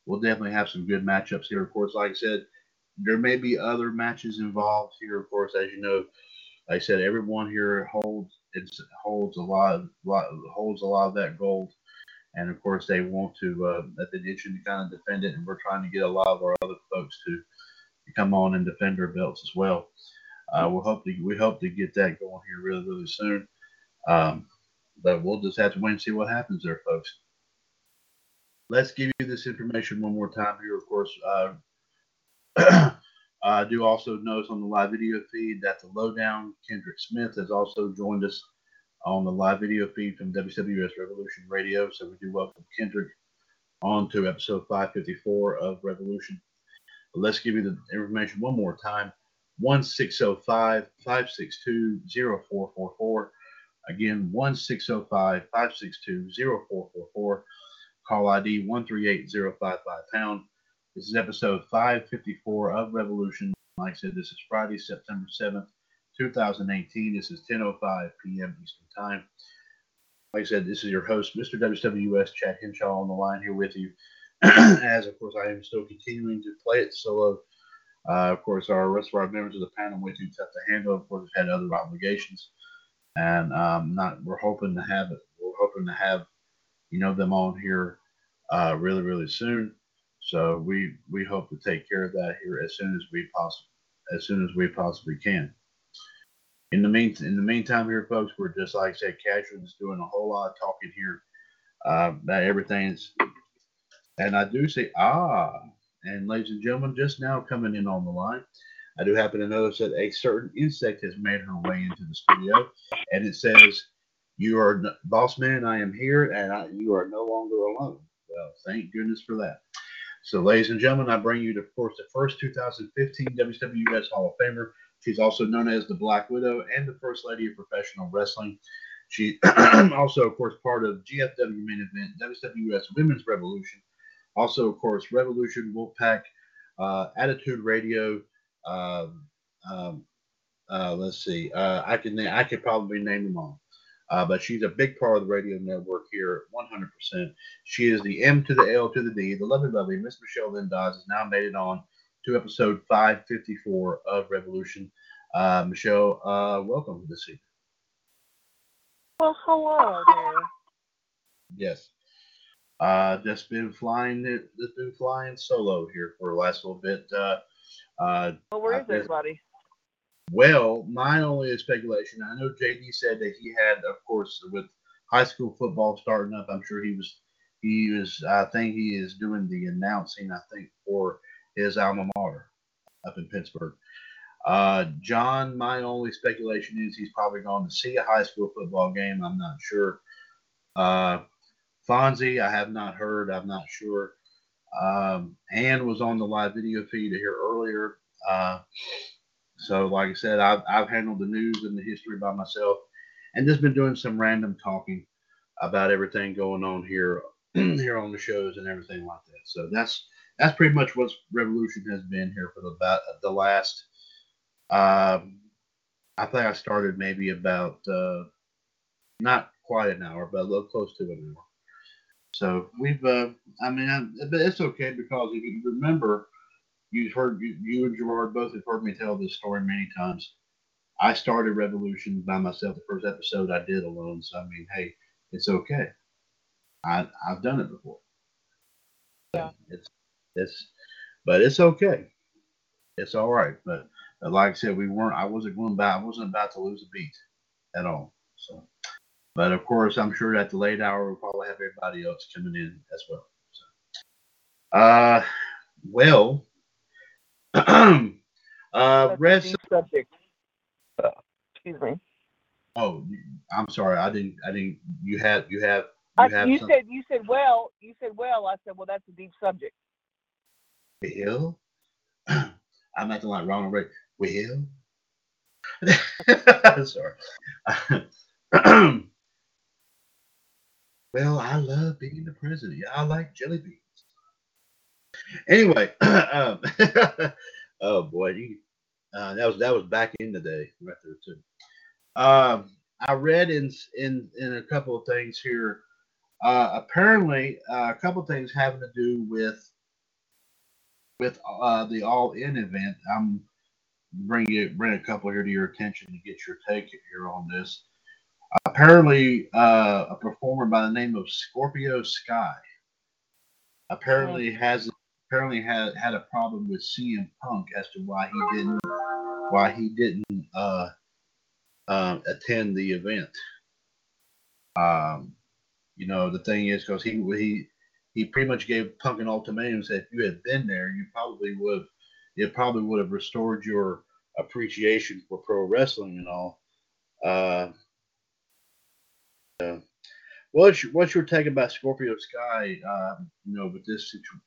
we'll definitely have some good matchups here. Of course, like I said, there may be other matches involved here. Of course, as you know, like I said, everyone here holds holds a lot, of, lot holds a lot of that gold, and of course they want to uh, that they to kind of defend it, and we're trying to get a lot of our other folks to, come on and defend their belts as well. Uh, we hope to we hope to get that going here really really soon. Um, but we'll just have to wait and see what happens there, folks. Let's give you this information one more time here. Of course, uh, I do also notice on the live video feed that the lowdown Kendrick Smith has also joined us on the live video feed from WWS Revolution Radio. So we do welcome Kendrick on to episode 554 of Revolution. But let's give you the information one more time. 1605 562 0444. Again, 1605 562 0444. Call ID 138055 pound. This is episode 554 of Revolution. Like I said, this is Friday, September 7th, 2018. This is 10.05 p.m. Eastern Time. Like I said, this is your host, Mr. WWS, Chad Henshaw, on the line here with you. As, of course, I am still continuing to play it solo. Uh, of course, our rest of our members of the panel way too tough to handle. Of course, had other obligations, and um, not we're hoping to have it. We're hoping to have you know them on here uh, really, really soon. So we we hope to take care of that here as soon as we possible as soon as we possibly can. In the mean in the meantime here, folks, we're just like I said, casual, just doing a whole lot of talking here uh, about everything's. And I do say ah, and ladies and gentlemen, just now coming in on the line, I do happen to notice that a certain insect has made her way into the studio, and it says, "You are boss man. I am here, and I, you are no longer alone." Well, thank goodness for that. So, ladies and gentlemen, I bring you, to, of course, the first 2015 WWS Hall of Famer. She's also known as the Black Widow and the First Lady of Professional Wrestling. She also, of course, part of GFW main event, WWS Women's Revolution. Also, of course, Revolution Wolfpack, uh, Attitude Radio. Um, um, uh, let's see. Uh, I can I could probably name them all. Uh, but she's a big part of the radio network here, 100%. She is the M to the L to the D. The lovely, lovely Miss Michelle Lynn Dodds has now made it on to episode 554 of Revolution. Uh, Michelle, uh, welcome this evening. Well, hello there. Yes. Uh, just been flying, just been flying solo here for the last little bit. Uh, uh, well, where is everybody? Well, mine only is speculation. I know JD said that he had, of course, with high school football starting up. I'm sure he was, he was. I think he is doing the announcing. I think for his alma mater up in Pittsburgh. Uh, John, my only speculation is he's probably going to see a high school football game. I'm not sure. Uh, Fonzie, I have not heard. I'm not sure. Um, Ann was on the live video feed here earlier. Uh, so, like I said, I've, I've handled the news and the history by myself and just been doing some random talking about everything going on here here on the shows and everything like that. So that's that's pretty much what Revolution has been here for the about the last. Um, I think I started maybe about uh, not quite an hour, but a little close to an hour. So we've, uh, I mean, I, but it's okay because if you remember, you've heard you, you and Gerard both have heard me tell this story many times. I started Revolution by myself. The first episode I did alone. So I mean, hey, it's okay. I I've done it before. Yeah. It's it's, but it's okay. It's all right. But, but like I said, we weren't. I wasn't going back. I wasn't about to lose a beat at all. So, but of course, I'm sure at the late hour we'll probably have everybody else coming in as well. So, uh, well, uh, rest. subject. Uh, excuse me. Oh, I'm sorry. I didn't. I didn't. You have. You have. You I, have you said you said well. You said well. I said well. That's a deep subject. Will? I'm acting like Ronald Reagan. Will? Sorry. well, I love being the president. I like jelly beans. Anyway, um, oh boy, you, uh, that was that was back in the day right there too. Um, I read in in in a couple of things here. Uh, apparently, uh, a couple of things having to do with with uh, the All In event. I'm bring you bring a couple here to your attention to get your take here on this. Apparently, uh, a performer by the name of Scorpio Sky apparently has apparently had had a problem with CM Punk as to why he didn't why he didn't uh, uh, attend the event. Um, you know, the thing is, because he he he pretty much gave Punk an ultimatum. Said if you had been there, you probably would have it probably would have restored your appreciation for pro wrestling and all. Uh, uh, what's your, what's your take about Scorpio Sky? Uh, you know, with this situation,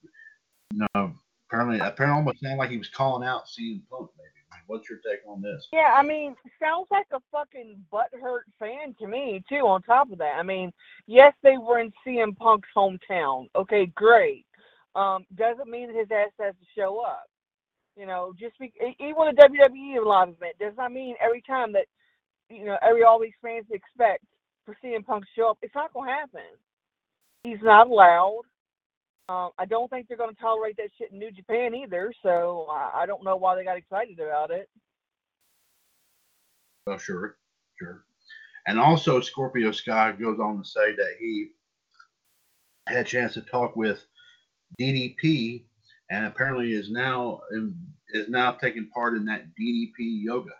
you know, apparently, apparently, almost sounded like he was calling out CM Punk. Maybe. What's your take on this? Yeah, I mean, sounds like a fucking butthurt fan to me too. On top of that, I mean, yes, they were in CM Punk's hometown. Okay, great. Um, doesn't mean that his ass has to show up. You know, just be, even a WWE live event does not mean every time that you know every all these fans expect for CM Punk to show up. It's not gonna happen. He's not allowed. Um, I don't think they're going to tolerate that shit in New Japan either. So I, I don't know why they got excited about it. Well, sure, sure. And also, Scorpio Sky goes on to say that he had a chance to talk with DDP, and apparently is now is now taking part in that DDP yoga.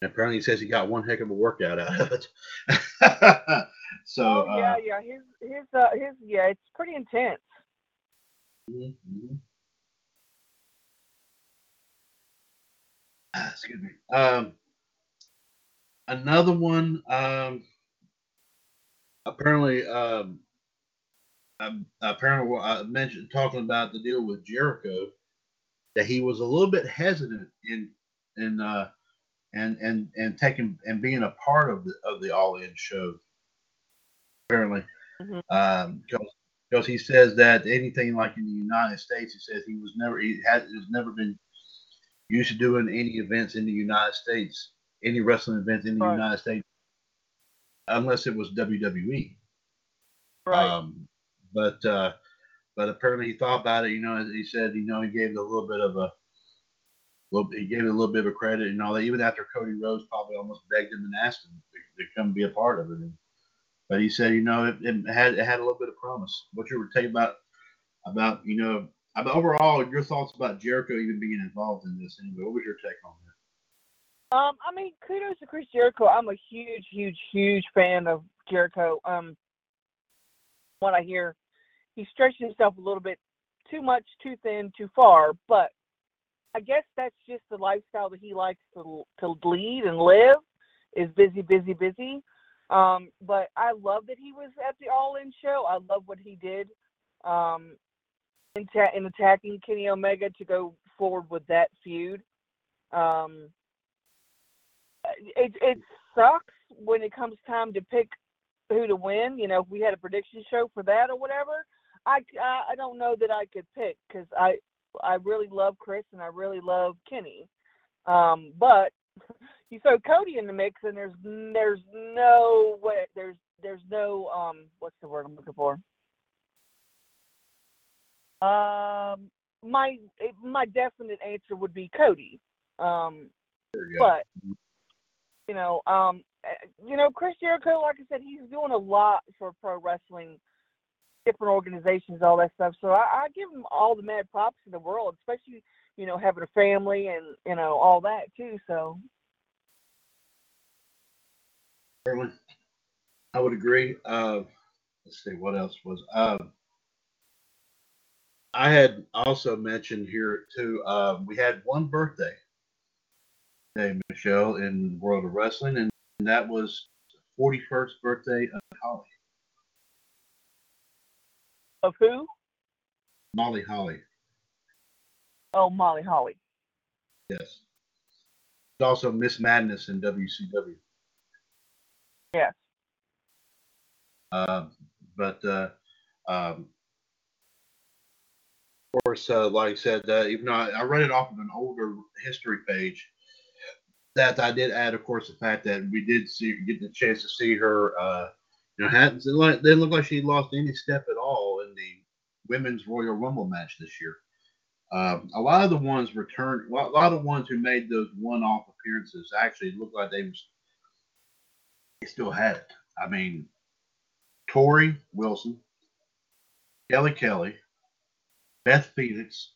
And apparently, he says he got one heck of a workout out of it. so oh, yeah, uh, yeah, his his uh, his yeah, it's pretty intense. Mm-hmm. Ah, excuse me. Um, another one. Um, apparently, um, um, apparently, I mentioned talking about the deal with Jericho that he was a little bit hesitant in in uh, and and and taking and being a part of the of the All In show. Apparently, Mhm. um, because because he says that anything like in the United States, he says he was never he has, has never been used to doing any events in the United States, any wrestling events in the Right. United States, unless it was WWE. Right. Um, but uh, but apparently he thought about it. You know, he said, you know, he gave it a little bit of a little. He gave it a little bit of credit and all that. Even after Cody Rhodes probably almost begged him and asked him to, to come be a part of it. And, but he said, you know, it, it had it had a little bit of promise. What What's your take about about you know about overall your thoughts about Jericho even being involved in this? Anyway, what was your take on that? Um, I mean, kudos to Chris Jericho. I'm a huge, huge, huge fan of Jericho. Um, what I hear, he stretched himself a little bit too much, too thin, too far. But I guess that's just the lifestyle that he likes to to lead and live. Is busy, busy, busy. Um, but I love that he was at the All In show. I love what he did. Um, in, ta- in attacking Kenny Omega to go forward with that feud. Um, it it sucks when it comes time to pick who to win. You know, if we had a prediction show for that or whatever, I I, I don't know that I could pick because I I really love Chris and I really love Kenny. Um, but you throw Cody in the mix and there's there's no way there's there's no um what's the word I'm looking for. Um, my my definite answer would be Cody. Um, you but you know, um, eh, you know, Chris Jericho, like I said, he's doing a lot for pro wrestling, different organizations, all that stuff. So I, I give them all the mad props in the world, especially you know having a family and you know all that too. So. I would agree. Uh, let's see what else was. Uh, I had also mentioned here too. Uh, we had one birthday day, Michelle, in the world of wrestling, and that was 41st birthday of Holly, of who? Molly Holly. Oh, Molly Holly. Yes. She's also Miss Madness in WCW. Yes. Uh, but uh, um, of course, uh, like I said, uh, even though I, I read it off of an older history page, that I did add, of course, the fact that we did see get the chance to see her. Uh, you know, hadn't it didn't look like she lost any step at all women's Royal Rumble match this year. Um, a lot of the ones returned, a lot a lot of the ones who made those one-off appearances actually looked like they was they still had it. I mean, Torrie Wilson, Kelly Kelly, Beth Phoenix,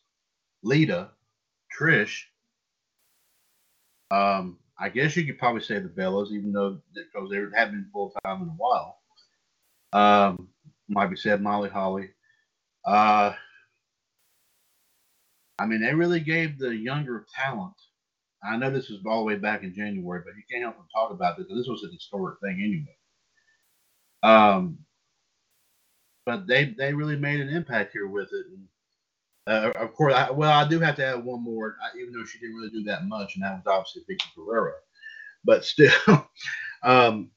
Lita, Trish, um, I guess you could probably say the Bellas, even though because they haven't been full time in a while. Um, might be said Molly Holly. Uh, I mean, they really gave the younger talent. I know this was all the way back in January, but you can't help but talk about this. This was a historic thing anyway. Um, but they they really made an impact here with it. And, uh, of course, I, well, I do have to add one more, even though she didn't really do that much, and that was obviously Vickie Guerrero. But still, um,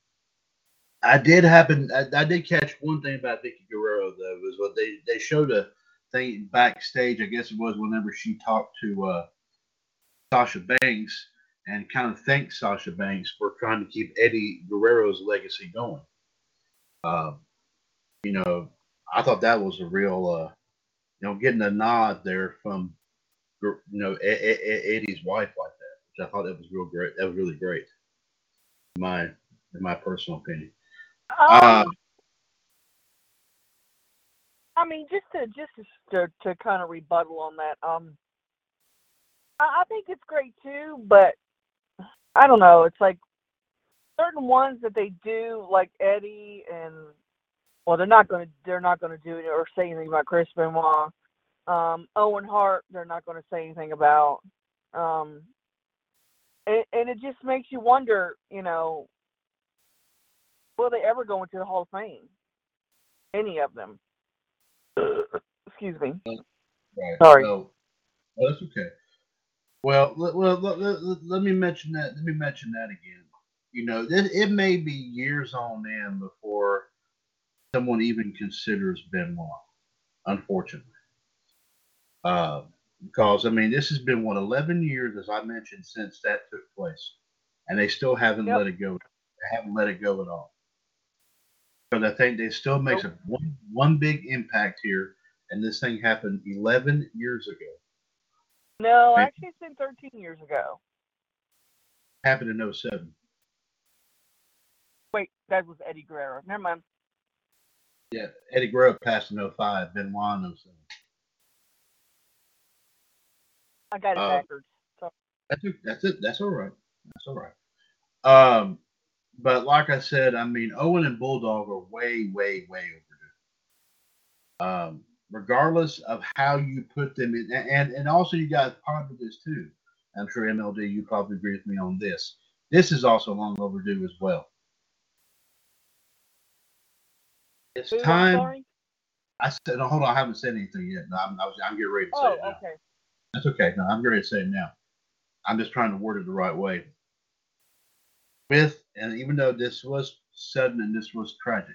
I did happen. I, I, did catch one thing about Vickie Guerrero though was what they they showed a thing backstage. I guess it was whenever she talked to uh, Sasha Banks and kind of thanked Sasha Banks for trying to keep Eddie Guerrero's legacy going. Um, you know, I thought that was a real, uh, you know, getting a nod there from, you know, Eddie's wife like that, which I thought that was real great. That was really great, my in my personal opinion. Um, uh, I mean, just to just to, to kind of rebuttal on that, um, I, I think it's great too, but I don't know. It's like certain ones that they do, like Eddie and well, they're not going to they're not going to do it or say anything about Chris Benoit. Um, Owen Hart, they're not going to say anything about. Um, and, and it just makes you wonder, you know, will they ever go into the Hall of Fame? Any of them? Excuse me. Right. Sorry. So, well, that's okay. Well, let, well let, let, let, me mention that. Let me mention that again. You know, it, it may be years on end before someone even considers Benoit, unfortunately. Uh, because, I mean, this has been, what, 11 years, as I mentioned, since that took place. And they still haven't yep. let it go. They haven't let it go at all. Because I think they still makes nope. a one, one big impact here. And this thing happened 11 years ago. No, actually, it's been 13 years ago. Happened in 07. Wait, that was Eddie Guerrero. Never mind. Yeah, Eddie Guerrero passed in 05, Benoit in 07. I got it uh, backwards. So. That's it. That's it. That's all right. That's all right. Um, but like I said, I mean, Owen and Bulldog are way, way, way overdue. Um, regardless of how you put them in, and and also you guys part of this too. I'm sure MLD, you probably agree with me on this. This is also long overdue as well. It's Ooh, time. I said, no, hold on, I haven't said anything yet. No, I'm, I was, I'm getting ready to oh, say it now. okay. That's okay. No, I'm getting ready to say it now. I'm just trying to word it the right way. With, and even though this was sudden and this was tragic,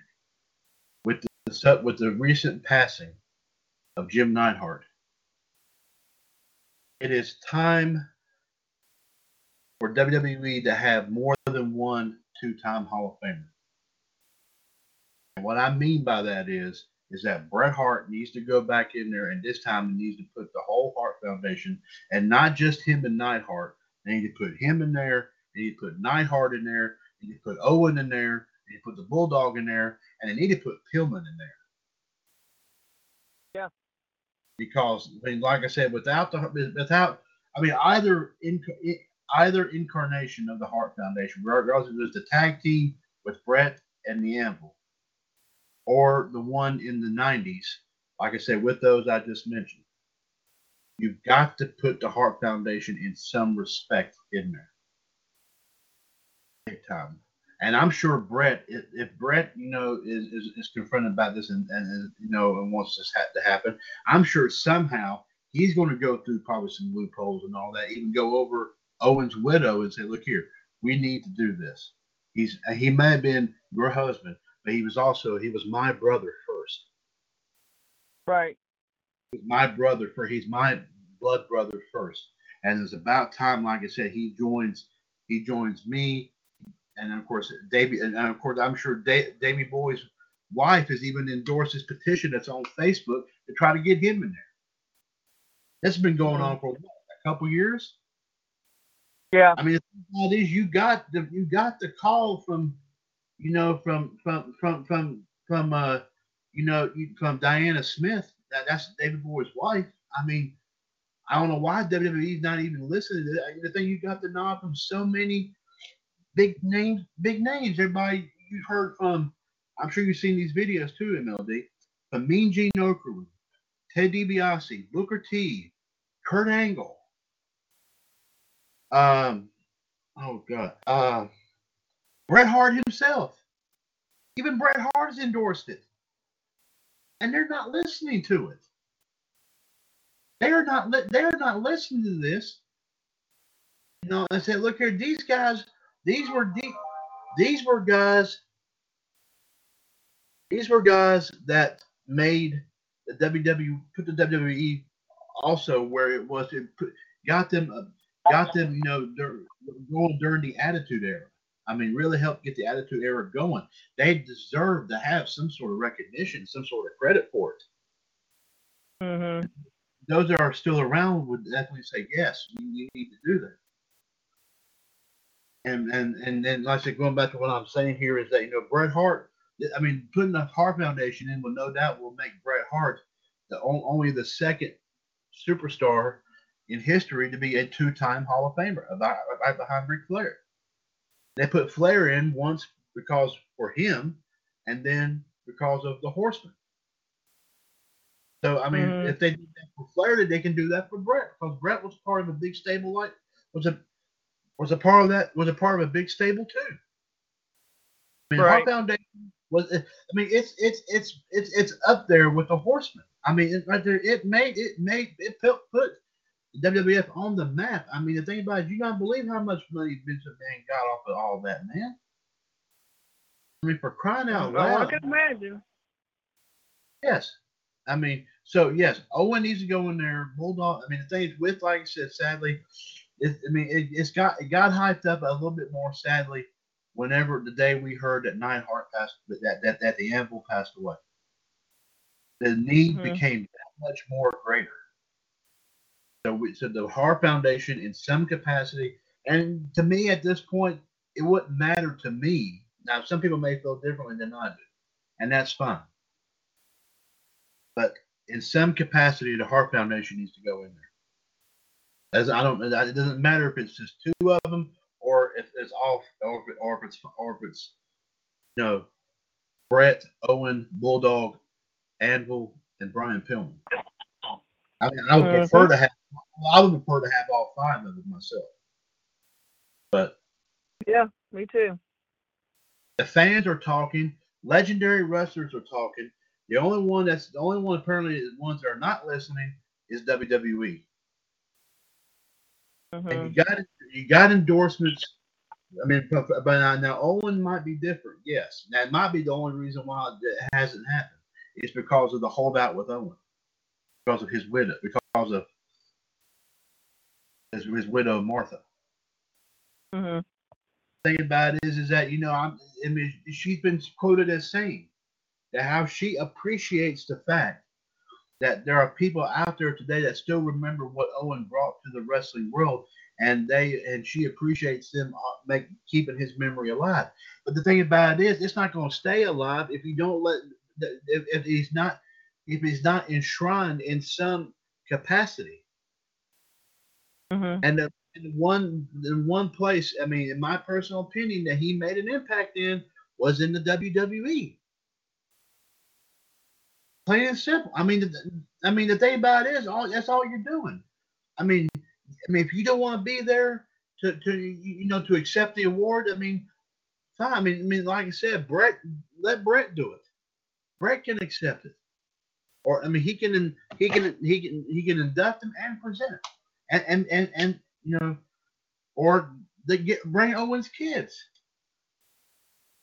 with the, with the recent passing of Jim Neidhart, it is time for WWE to have more than one two-time Hall of Famer. And what I mean by that is, is that Bret Hart needs to go back in there, and this time he needs to put the whole Hart Foundation, and not just him and Neidhart. They need to put him in there. Need to put Neidhart in there. and you put Owen in there. and you put the Bulldog in there, and they need to put Pillman in there. Yeah. Because I mean, like I said, without the without, I mean, either in either incarnation of the Hart Foundation, regardless if it was the tag team with Bret and the Anvil, or the one in the 90s, like I said, with those I just mentioned, you've got to put the Hart Foundation in some respect in there. Time. And I'm sure Bret, if, if Bret, you know, is, is, is, confronted about this and, and, and you know and wants this ha- to happen, I'm sure somehow he's going to go through probably some loopholes and all that. Even go over Owen's widow and say, "Look here, we need to do this." He's he may have been your husband, but he was also he was my brother first. Right. My brother for he's my blood brother first, and it's about time, like I said, he joins he joins me, and of course Davey, and of course I'm sure da- Davey Boy's wife has even endorsed his petition that's on Facebook to try to get him in there. That's been going on for what, a couple years. Yeah. I mean, the is you got the you got the call from you know, from from from from from uh, you know, from Diana Smith. That, that's Davey Boy's wife. I mean, I don't know why WWE's not even listening to that. The thing you got the nod from so many big names, big names. Everybody you've heard from. I'm sure you've seen these videos too, MLD. From Mean Gene Okerlund, Ted DiBiase, Booker T, Kurt Angle. Um, oh god, uh, Bret Hart himself. Even Bret Hart has endorsed it, and they're not listening to it. They're not. Li- they're not listening to this. Know, I said, look here, these guys. These were These were guys. These were guys that made the WWE put the WWE also where it was. It put, got them. Uh, got them. You know, going during the Attitude Era. I mean, really helped get the Attitude Era going. They deserve to have some sort of recognition, some sort of credit for it Mm-hmm. those that are still around would definitely say yes, you, you need to do that. And and and then like I said, going back to what I'm saying here is that you know Bret Hart, I mean putting the Hart Foundation in will no doubt will make Bret Hart the only the second superstar in history to be a two-time Hall of Famer, about, right behind Ric Flair. They put Flair in once because for him, and then because of the Horseman. So I mean, Mhm. if they did that for Flair, they can do that for Bret because Bret was part of a big stable. Like was a was a part of that was a part of a big stable too. I mean, Right. Hart Foundation was. I mean, it's it's it's it's it's up there with the Horsemen. I mean, it, right there, it made it made it put put WWF on the map. I mean, the thing about it, you not believe how much money Vince McMahon got off of all that, man. I mean, for crying out loud! Oh, I can imagine. Yes. I mean, so yes, Owen needs to go in there. Bulldog. I mean, the thing is with, like I said, sadly, it, I mean, it, it's got it got hyped up a little bit more. Sadly, whenever the day we heard that Neidhart passed, that that that the Anvil passed away, the need Mhm. became that much more greater. So, we, so the Hart Foundation, in some capacity, and to me at this point, it wouldn't matter to me. Now, some people may feel differently than I do, and that's fine. But in some capacity, the Hart Foundation needs to go in there. As I don't, it doesn't matter if it's just two of them or if it's all, or if, or if it's, or if it's, you know, Bret, Owen, Bulldog, Anvil, and Brian Pillman. I mean, I would Mhm. prefer to have, I would prefer to have all five of them myself. But Yeah, me too. the fans are talking, legendary wrestlers are talking. The only one that's the only one apparently the ones that are not listening is WWE. And hmm you got you got endorsements. I mean, but, now, now Owen might be different. Yes, that might be the only reason why it hasn't happened. It's because of the holdout with Owen, because of his widow, because of his, his widow Martha. hmm thing about it is, is that you know, I'm, I mean, she's been quoted as saying that how she appreciates the fact that there are people out there today that still remember what Owen brought to the wrestling world, and they and she appreciates them uh, make keeping his memory alive. But the thing about it is, it's not going to stay alive if you don't let if, if he's not if he's not enshrined in some capacity. hmm And the, and one the one place, I mean, in my personal opinion, that he made an impact in was in the WWE. Plain and simple. I mean, the, I mean, the thing about it is, all that's all you're doing. I mean, I mean, if you don't want to be there to, to you know to accept the award, I mean, fine. I mean, I mean, like I said, Bret, let Bret do it. Bret can accept it, or I mean, he can he can he can he can induct him and present it, and and and, and you know, or they get bring Owen's kids.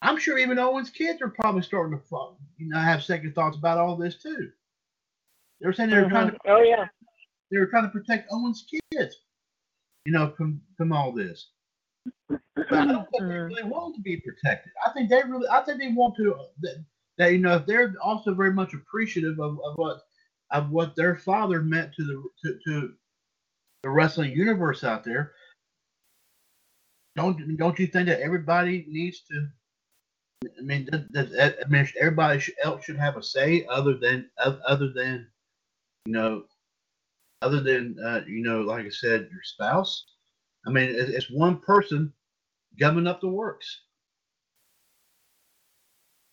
I'm sure even Owen's kids are probably starting to fall, you know have second thoughts about all this too. They were saying they were trying to Oh yeah. they were trying to protect Owen's kids, you know, from from all this. But I don't think they Mhm. really want to be protected. I think they really, I think they want to. That, that you know, they're also very much appreciative of, of what of what their father meant to the to, to the wrestling universe out there. Don't don't you think that everybody needs to? I mean, does, does, I mean, everybody else should have a say other than other than you know other than uh, you know, like I said, your spouse. I mean, it's, one person gumming up the works.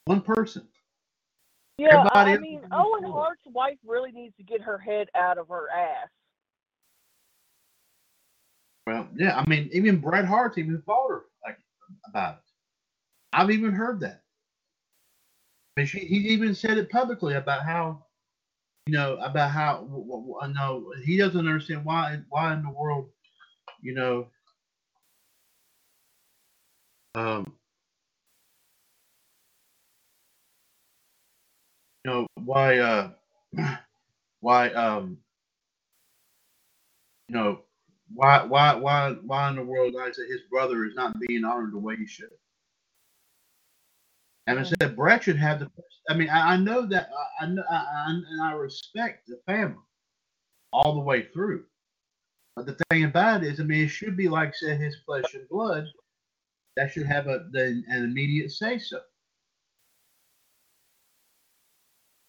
One person. Yeah, I, Everybody I mean, Owen. Hart's wife really needs to get her head out of her ass. Well, yeah, I mean, even Bret Hart even fought her like about it. I've even heard that. Mean, she, he even said it publicly about how, you know, about how. w- w- w- No, he doesn't understand why. Why in the world, you know, um, you know, why, uh, why, um, you know, why, why, why, why in the world, I said, his brother is not being honored the way he should. And I said, Bret should have the. I mean, I, I know that, I, I know, I, I, and I respect the family all the way through. But the thing about it is, I mean, it should be like said, his flesh and blood. That should have a the, an immediate say so.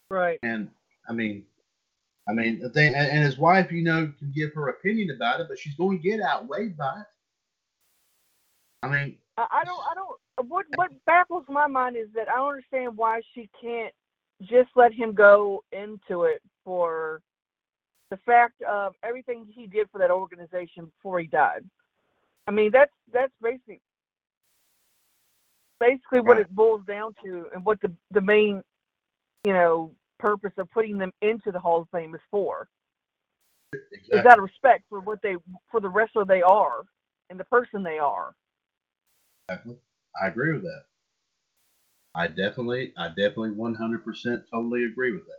Right. And I mean, I mean, the thing, and, and his wife, you know, can give her opinion about it, but she's going to get outweighed by it. I mean, I, I don't. I don't. What What baffles my mind is that I don't understand why she can't just let him go into it for the fact of everything he did for that organization before he died. I mean, that's that's basically basically what it boils down to, and what the the main, you know, purpose of putting them into the Hall of Fame is for. Is exactly. out of respect for what they for the wrestler they are and the person they are. Exactly. I agree with that. I definitely, I definitely 100% totally agree with that.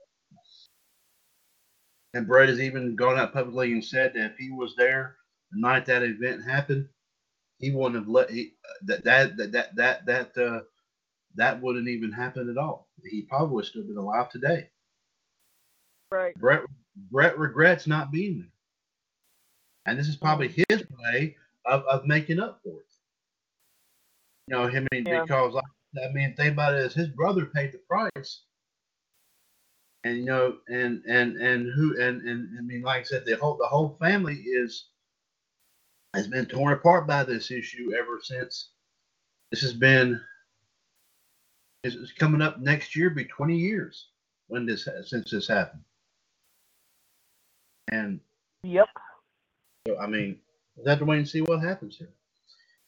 And Bret has even gone out publicly and said that if he was there the night that event happened, he wouldn't have let he, that that that that that that uh, that wouldn't even happen at all. He probably would still been alive today. Right. Bret Bret regrets not being there, and this is probably his way of, of making up for it. You know, I mean, Yeah. because like, I mean, think about it as his brother paid the price, and you know, and and and who and and I mean, like I said, the whole the whole family is has been torn apart by this issue ever since. This has been. It's it's coming up next year, be 20 years when this since this happened. And Yep. so, I mean, we'll have to wait and see what happens here.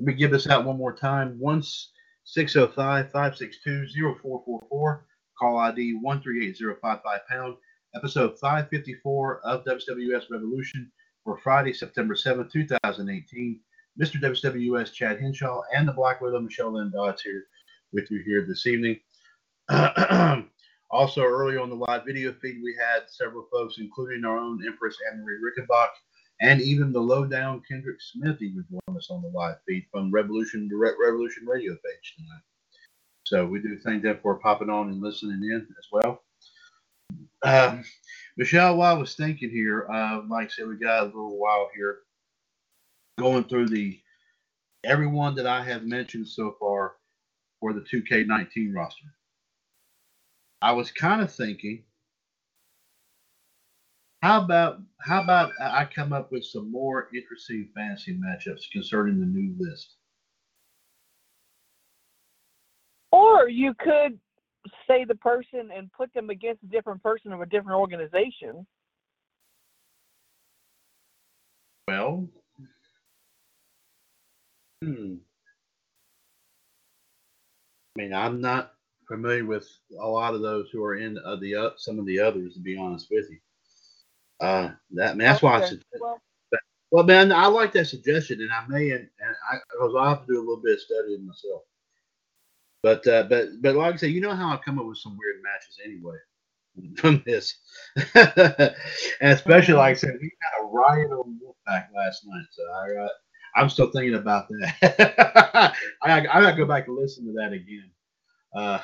Me give this out one more time. Once 605 562 0444. Call ID 138055 pound. Episode 554 of WCWUS Revolution for Friday, September 7th, 2018. Mr. WCWUS Chad Henshaw and the Black Widow Michelle Lynn Dodds here with you here this evening. also, early on the live video feed, we had several folks, including our own Empress Anne Marie Rickenbach and even the lowdown Kendrick Smith even joined us on the live feed from Revolution Direct Revolution Radio page tonight. So we do thank them for popping on and listening in as well. Um, Michelle, while I was thinking here, uh, like I said, we got a little while here going through the everyone that I have mentioned so far for the 2K19 roster. I was kind of thinking how about how about I come up with some more interesting fantasy matchups concerning the new list? Or you could say the person and put them against a different person of a different organization. Well, hmm. I mean, I'm not familiar with a lot of those who are in uh, the uh, some of the others, to be honest with you. Uh, that that's why I said. Well, Well, man, I like that suggestion, and I may, and, and I, because I have to do a little bit of studying myself. But, uh, but, but like I say, you know how I come up with some weird matches anyway from this, and especially like I said, we got a riot on Wolfpack last night, so I, uh, I'm still thinking about that. I, I gotta go back and listen to that again. Uh,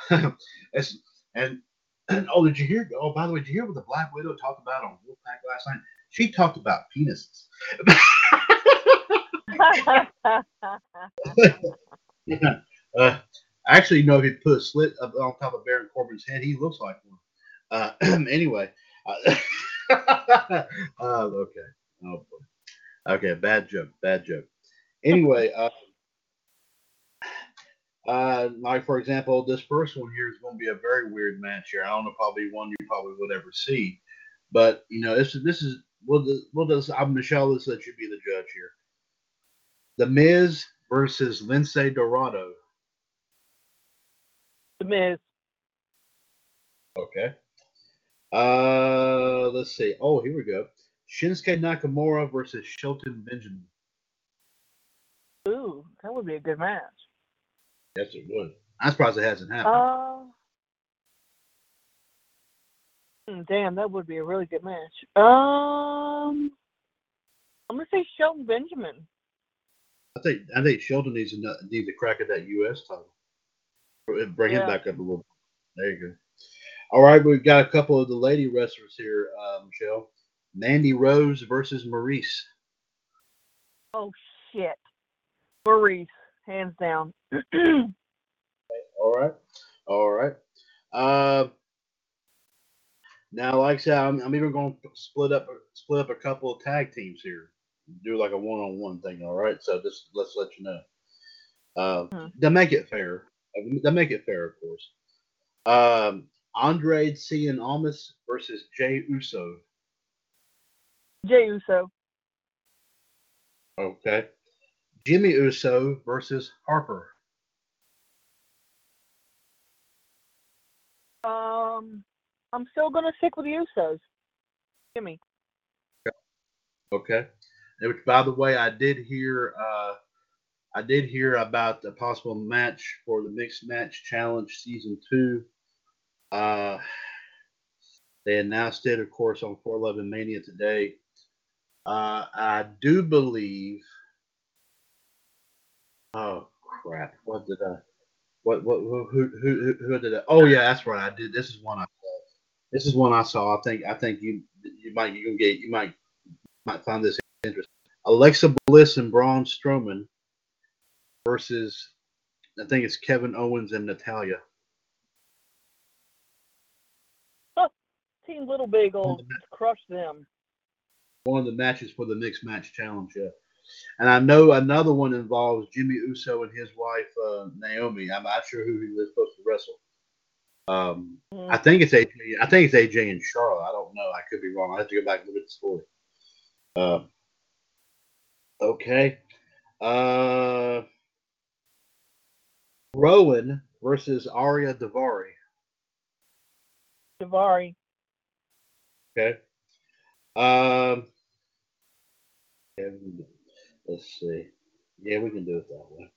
and oh, did you hear? Oh, by the way, did you hear what the Black Widow talked about on Wolfpack last night? She talked about penises. uh, actually, you know, if you put a slit up on top of Baron Corbin's head, he looks like one. Uh, anyway, uh, okay. Oh boy. Okay, bad joke. Bad joke. Anyway, uh, uh, like for example, this first one here is going to be a very weird match here. I don't know, probably one you probably would ever see, but you know, this is this is we'll we'll just I'm Michelle. Let's let you be the judge here. The Miz versus Lince Dorado. The Miz. Okay. Uh, let's see. Oh, here we go. Shinsuke Nakamura versus Shelton Benjamin. Ooh, that would be a good match. Yes, it would. I'm surprised it hasn't happened. Uh, hmm, damn, that would be a really good match. Um, I'm gonna say Shelton Benjamin. I think I think Shelton needs to know- needs to crack at that U.S. title. Bring him Yeah. back up a little. There you go. All right, we've got a couple of the lady wrestlers here, uh, Michelle. Mandy Rose versus Maryse. Oh shit, Maryse, hands down. All right, all right. Uh, now, like I said, I'm, I'm even going to split up split up a couple of tag teams here. Do like a one on one thing. All right, so just let's let you know. Uh, Hmm. to make it fair, to make it fair, of course. Um, Andrade Cien Almas versus Jay Uso. Jay Uso. Okay. Jimmy Uso versus Harper. Um, I'm still gonna stick with the Usos. Jimmy. Okay. Which, by the way, I did hear. Uh, I did hear about the possible match for the mixed match challenge season two. Uh, they announced it, of course, on 411 Mania today. Uh, I do believe. Oh crap! What did I? What what who who who, who did I? Oh yeah, that's right. I did. This is one I saw. This is one I saw. I think I think you you might you can get you might might find this interesting. Alexa Bliss and Braun Strowman versus I think it's Kevin Owens and Natalya. Team Little Big will crush them. One of the matches for the mixed match challenge, yeah. And I know another one involves Jimmy Uso and his wife uh, Naomi. I'm not sure who he was supposed to wrestle. Um, Mm. I think it's AJ. I think it's AJ and Charlotte. I don't know. I could be wrong. I have to go back and look at the story. Uh, okay. Uh, Rowan versus Ariya Daivari. Daivari. Okay. Um. yeah, we can do- let's see. Yeah, we can do it that way.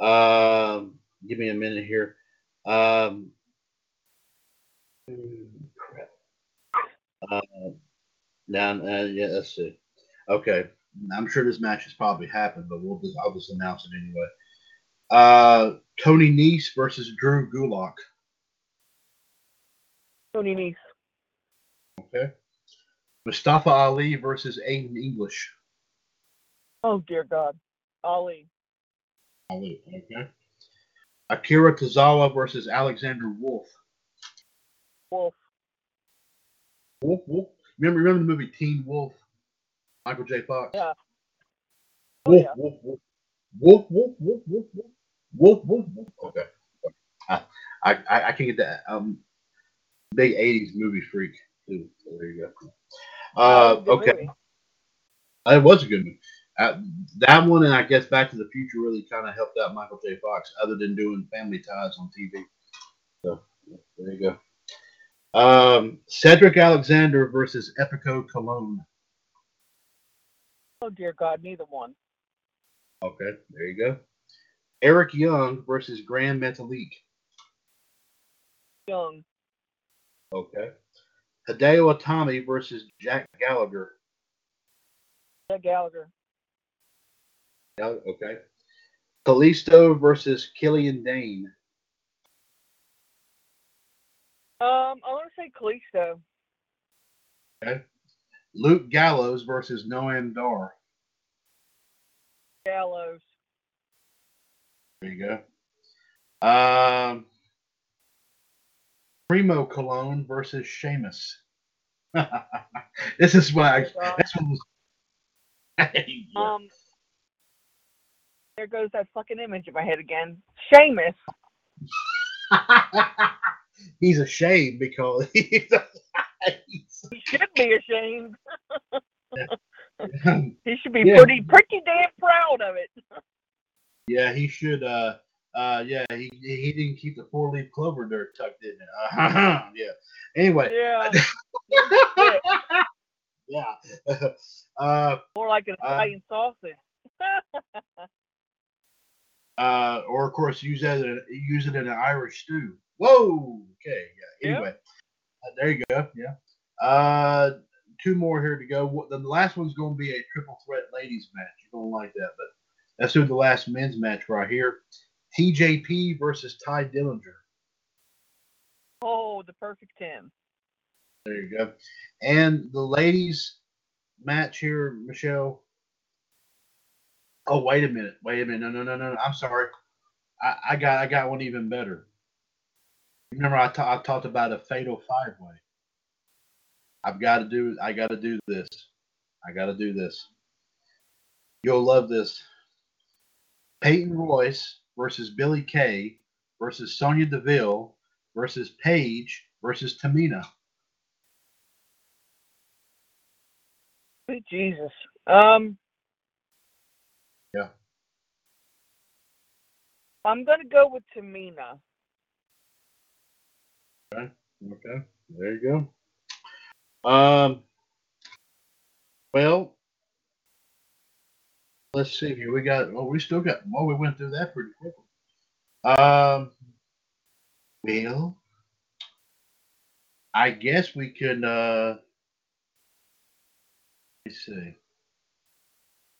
Um. Give me a minute here. Um. Crap. Uh, now, uh, yeah, let's see. Okay, I'm sure this match has probably happened, but we'll just, I'll just announce it anyway. Uh, Tony Nese versus Drew Gulak. Tony Nese. Okay. Mustafa Ali versus Aiden English. Oh dear God. Ali. Ali. Okay. Akira Tozawa versus Alexander Wolfe. Wolf. Wolf, Wolf. Remember, remember the movie Teen Wolf? Michael J. Fox. Yeah. Oh, Wolf. Wolf, Wolf, Wolf, Wolf, Wolf, Wolf, Wolf, Wolf, Wolf, Wolf. Okay. I, I, I can get that. Um, big '80s movie freak too. So there you go. Uh, okay. It was a good movie. Uh, that one and I guess Back to the Future really kind of helped out Michael J. Fox, other than doing Family Ties on TV. So there you go. Um, Cedric Alexander versus Epico Colón. Oh dear God, neither one. Okay, there you go. Eric Young versus Grand Metalik. Young. Okay. Hideo Itami versus Jack Gallagher. Jack Gallagher. Gal- Okay. Kalisto versus Killian Dain. Um, I want to say Kalisto. Okay. Luke Gallows versus Noam Dar. Gallows. There you go. Um, Primo Colón versus Sheamus. this is why. Oh, God. This one was. Um, there goes that fucking image in my head again. Sheamus. he's ashamed because he's. He should be ashamed. He should be Yeah. pretty, pretty damn proud of it. yeah, he should. Uh, uh, yeah, he he didn't keep the four leaf clover there tucked in. Uh, yeah. Anyway. Yeah. yeah. uh, More like an Uh, Italian sausage. Uh, or of course use that use it in an Irish stew. Whoa. Okay. Yeah. Yeah. Anyway, uh, there you go. Yeah. Uh, two more here to go. The last one's going to be a triple threat ladies match. You're going to like that, but let's do the last men's match right here. TJP versus Tye Dillinger. Oh, the perfect 10. There you go. And the ladies match here, Michelle. Oh, wait a minute. Wait a minute. No, no, no, no. no. I'm sorry. I, I got I got one even better. Remember I I talked about a fatal five way. I've got to do I got to do this. I got to do this. You'll love this. Peyton Royce versus Billie Kay versus Sonya Deville versus Paige versus Tamina. Jesus. Um. Yeah. I'm gonna go with Tamina. Okay, Okay. there you go. Um, well, let's see here. We got. Oh, we still got. Well, we went through that pretty quickly. Um, well, I guess we could. Uh, let me see.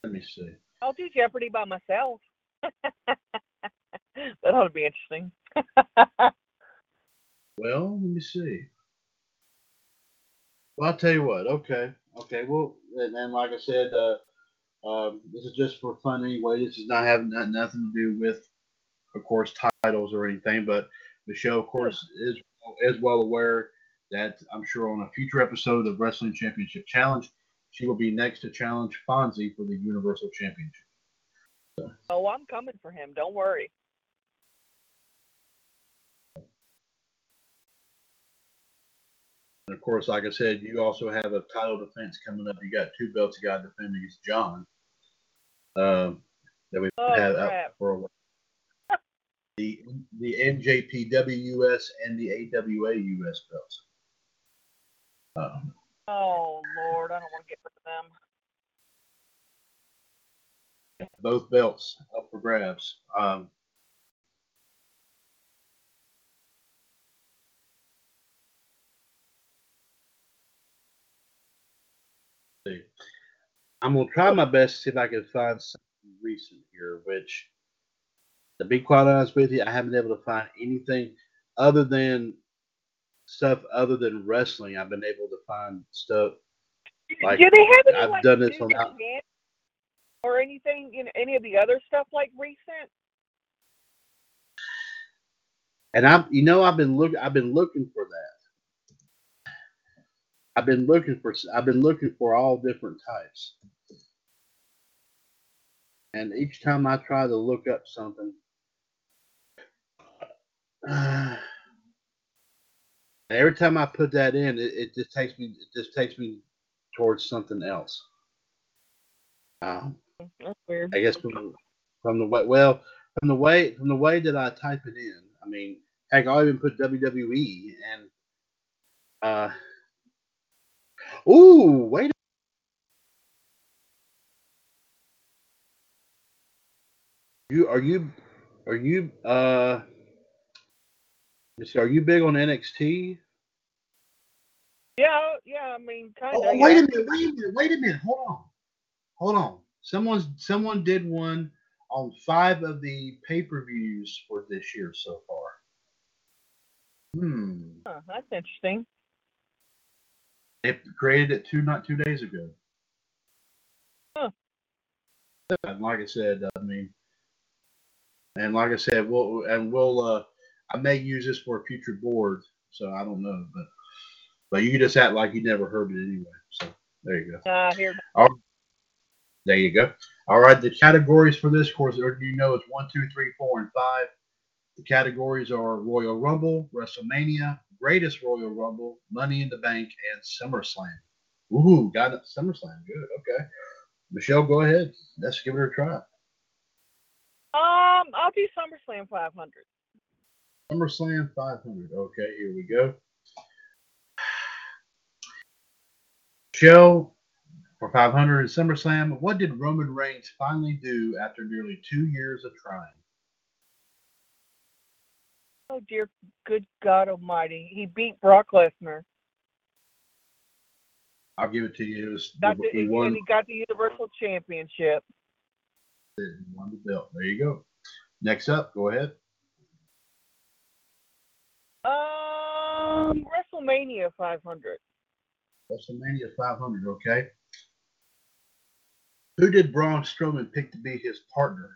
Let me see. I'll do Jeopardy by myself. that ought to be interesting. Well, let me see. Well, I'll tell you what. Okay, okay. Well, and, and like I said, uh, um, this is just for fun anyway. This is not having not, nothing to do with, of course, titles or anything. But Michelle, of course, is is well aware that I'm sure on a future episode of Wrestling Championship Challenge, she will be next to challenge Fonzie for the Universal Championship. Oh, I'm coming for him. Don't worry. And of course, like I said, you also have a title defense coming up. You got two belts you got to defend against John. Um, that we Oh, have out for a while. The the NJPW US and the AWA US belts. Um, Oh Lord, I don't want to get rid of them. both belts up for grabs. Um. I'm gonna try my best to see if I can find something recent here. Which, to be quite honest with you, I haven't been able to find anything other than stuff other than wrestling. I've been able to find stuff. Like, do they have any I've like done this on out- or anything? You know, any of the other stuff like recent? And I'm, you know, I've been look, I've been looking for that. I've been looking for, I've been looking for all different types. And each time I try to look up something, uh, every time I put that in, it, it just takes me, it just takes me towards something else. Um. I guess from from the way well from the way from the way that I type it in. I mean, heck, I'll even put WWE and uh. Ooh, wait. a- You are you are you uh? Let me see, Are you big on NXT? Yeah, yeah. I mean, kind of. Oh, wait a minute, wait a minute, wait a minute. Hold on. Hold on. Someone's someone did one on five of the pay-per-views for this year so far. Hmm. Huh, that's interesting. It created it two not two days ago. Huh. And like I said, I mean, and like I said, we'll and we'll uh, I may use this for a future board, so I don't know, but But you just act like you never heard it anyway. So there you go. Uh, here. All, There you go. All right, the categories for this course, or you know, it's one, two, three, four, and five. The categories are Royal Rumble, WrestleMania, Greatest Royal Rumble, Money in the Bank, and SummerSlam. Ooh, got it. SummerSlam. Good. Okay. Michelle, go ahead. Let's give it a try. Um, I'll do SummerSlam 500. SummerSlam 500. Okay, here we go. Show for 500 in SummerSlam, what did Roman Reigns finally do after nearly two years of trying? Oh dear, good God Almighty! He beat Brock Lesnar. I'll give it to you. It was, Got the, he and he got the Universal Championship. he won the belt. There you go. Next up, go ahead. Um, WrestleMania 500. WrestleMania 500. Okay. Who did Braun Strowman pick to be his partner?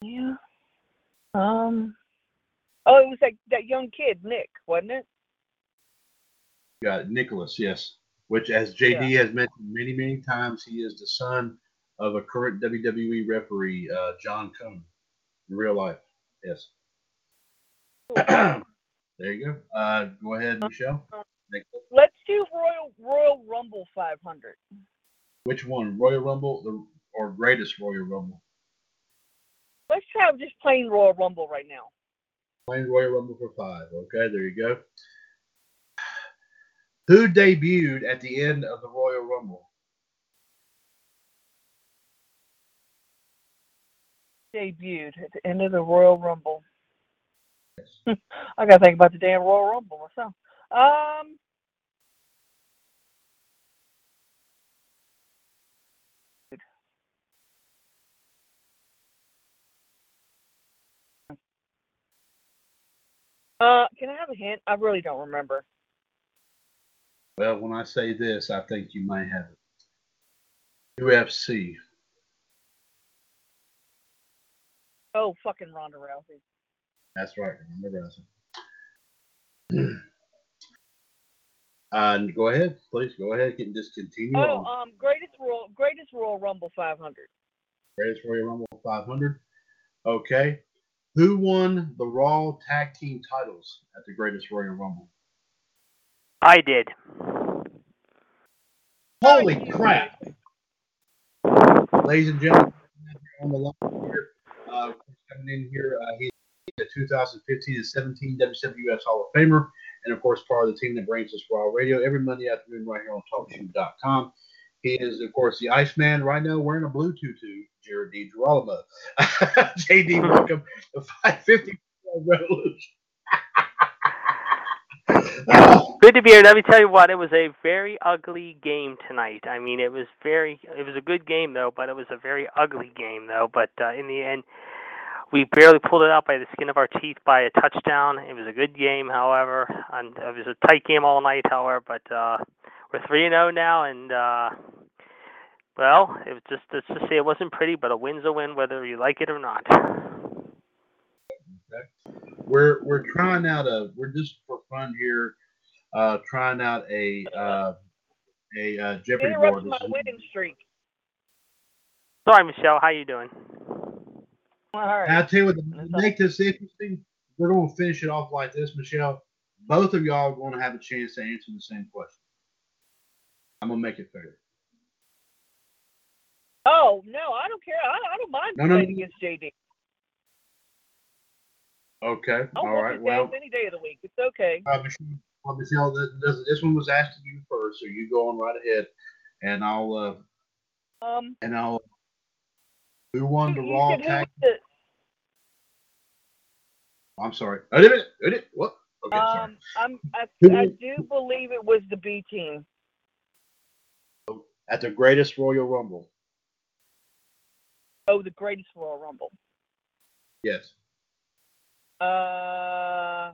Yeah. Um. Oh, it was that that young kid, Nick, wasn't it? Got it. Nicholas, yes. Which, as JD has mentioned many, many times, he is the son of a current WWE referee, uh, John Cone, in real life. Yes. there you go. Uh, go ahead, Michelle. Let's do Royal Royal Rumble 500. Which one, Royal Rumble the, or Greatest Royal Rumble? Let's try just plain Royal Rumble right now. Plain Royal Rumble for five. Okay, there you go. Who debuted at the end of the Royal Rumble? Debuted at the end of the Royal Rumble. I gotta think about the damn Royal Rumble myself. Um. Uh, can I have a hint? I really don't remember. Well, when I say this, I think you might have it. UFC. Oh, fucking Ronda Rousey. That's right. Remember Rousey. Uh, go ahead, please. Go ahead and just continue Oh, on. um, greatest Royal, greatest Royal Rumble 500. Greatest Royal Rumble 500. Okay. Who won the Raw Tag Team titles at the Greatest Royal Rumble? I did. Holy crap! Ladies and gentlemen, on the line here, uh, coming in here, uh, he's the 2015 and 17 WCWUS Hall of Famer, and of course, part of the team that brings us Raw Radio every Monday afternoon right here on TalkShoe.com. He is, of course, the Iceman right now wearing a blue tutu, Jared D. Girolamo. JD, welcome to 550 Revolution. Good to be here. Let me tell you what, it was a very ugly game tonight. I mean, it was very, it was a good game though, but it was a very ugly game though. But uh, in the end, we barely pulled it out by the skin of our teeth by a touchdown. It was a good game, however, and it was a tight game all night, however. But uh, we're three and zero now, and uh, well, it was just let's just say it wasn't pretty, but a win's a win, whether you like it or not. we're we're trying out a we're just for fun here, uh, trying out a uh, a uh, Jeopardy board. My winning streak. Sorry, Michelle. How you doing? All right. And I tell you what, to make this interesting, we're going to finish it off like this, Michelle. Both of y'all are going to have a chance to answer the same question. I'm going to make it fair. Oh no, I don't care. I, I don't mind No, no, playing no. against JD. Okay. I'll All whoop right. his Well, any day of the week. It's okay. uh, Michelle, well, Michelle this, this- this one was asked to you first, so you go on right ahead, and I'll uh, Um, and I'll. Who won the you Raw tag? was I'm sorry. I did it. I did it. What? Okay. um, I'm, I, I do believe it was the B team. At the greatest Royal Rumble. Oh, the greatest Royal Rumble. Yes. Uh,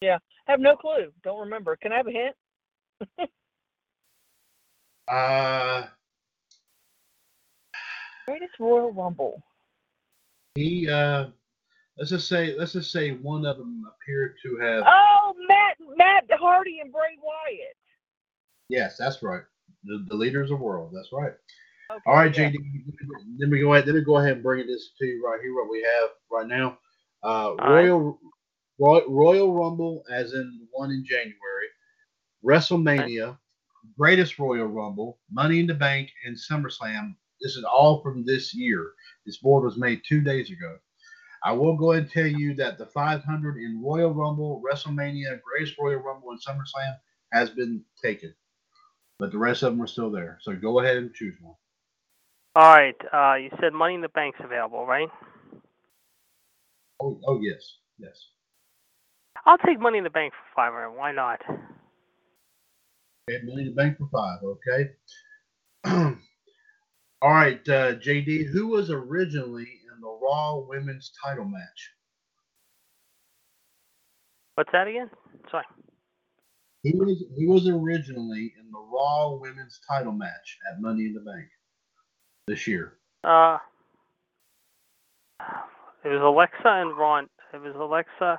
yeah, I have no clue. Don't remember. Can I have a hint? Uh, Greatest Royal Rumble. he uh, let's just say let's just say one of them appeared to have. Oh, Matt Matt Hardy and Bray Wyatt. Yes, that's right. The, the leaders of the world. That's right. Okay, All right, yeah. JD. Let me go ahead. Let me go ahead and bring this to you right here. What we have right now, uh, right. Royal Roy, Royal Rumble, as in the one in January, WrestleMania, Greatest Royal Rumble, Money in the Bank, and SummerSlam. This is all from this year. This board was made two days ago. I will go ahead and tell you that the 500 in Royal Rumble, WrestleMania, Greatest Royal Rumble, and SummerSlam has been taken, but the rest of them are still there. So go ahead and choose one. All right. Uh, you said Money in the Bank's available, right? Oh, oh yes, yes. I'll take Money in the Bank for five. hundred. Why not? Okay, Money in the Bank for five. Okay. All right, uh, JD. Who was originally in the Raw Women's Title match? What's that again? Sorry. Who was who was originally in the Raw Women's Title match at Money in the Bank this year? Uh, it was Alexa and Ron. It was Alexa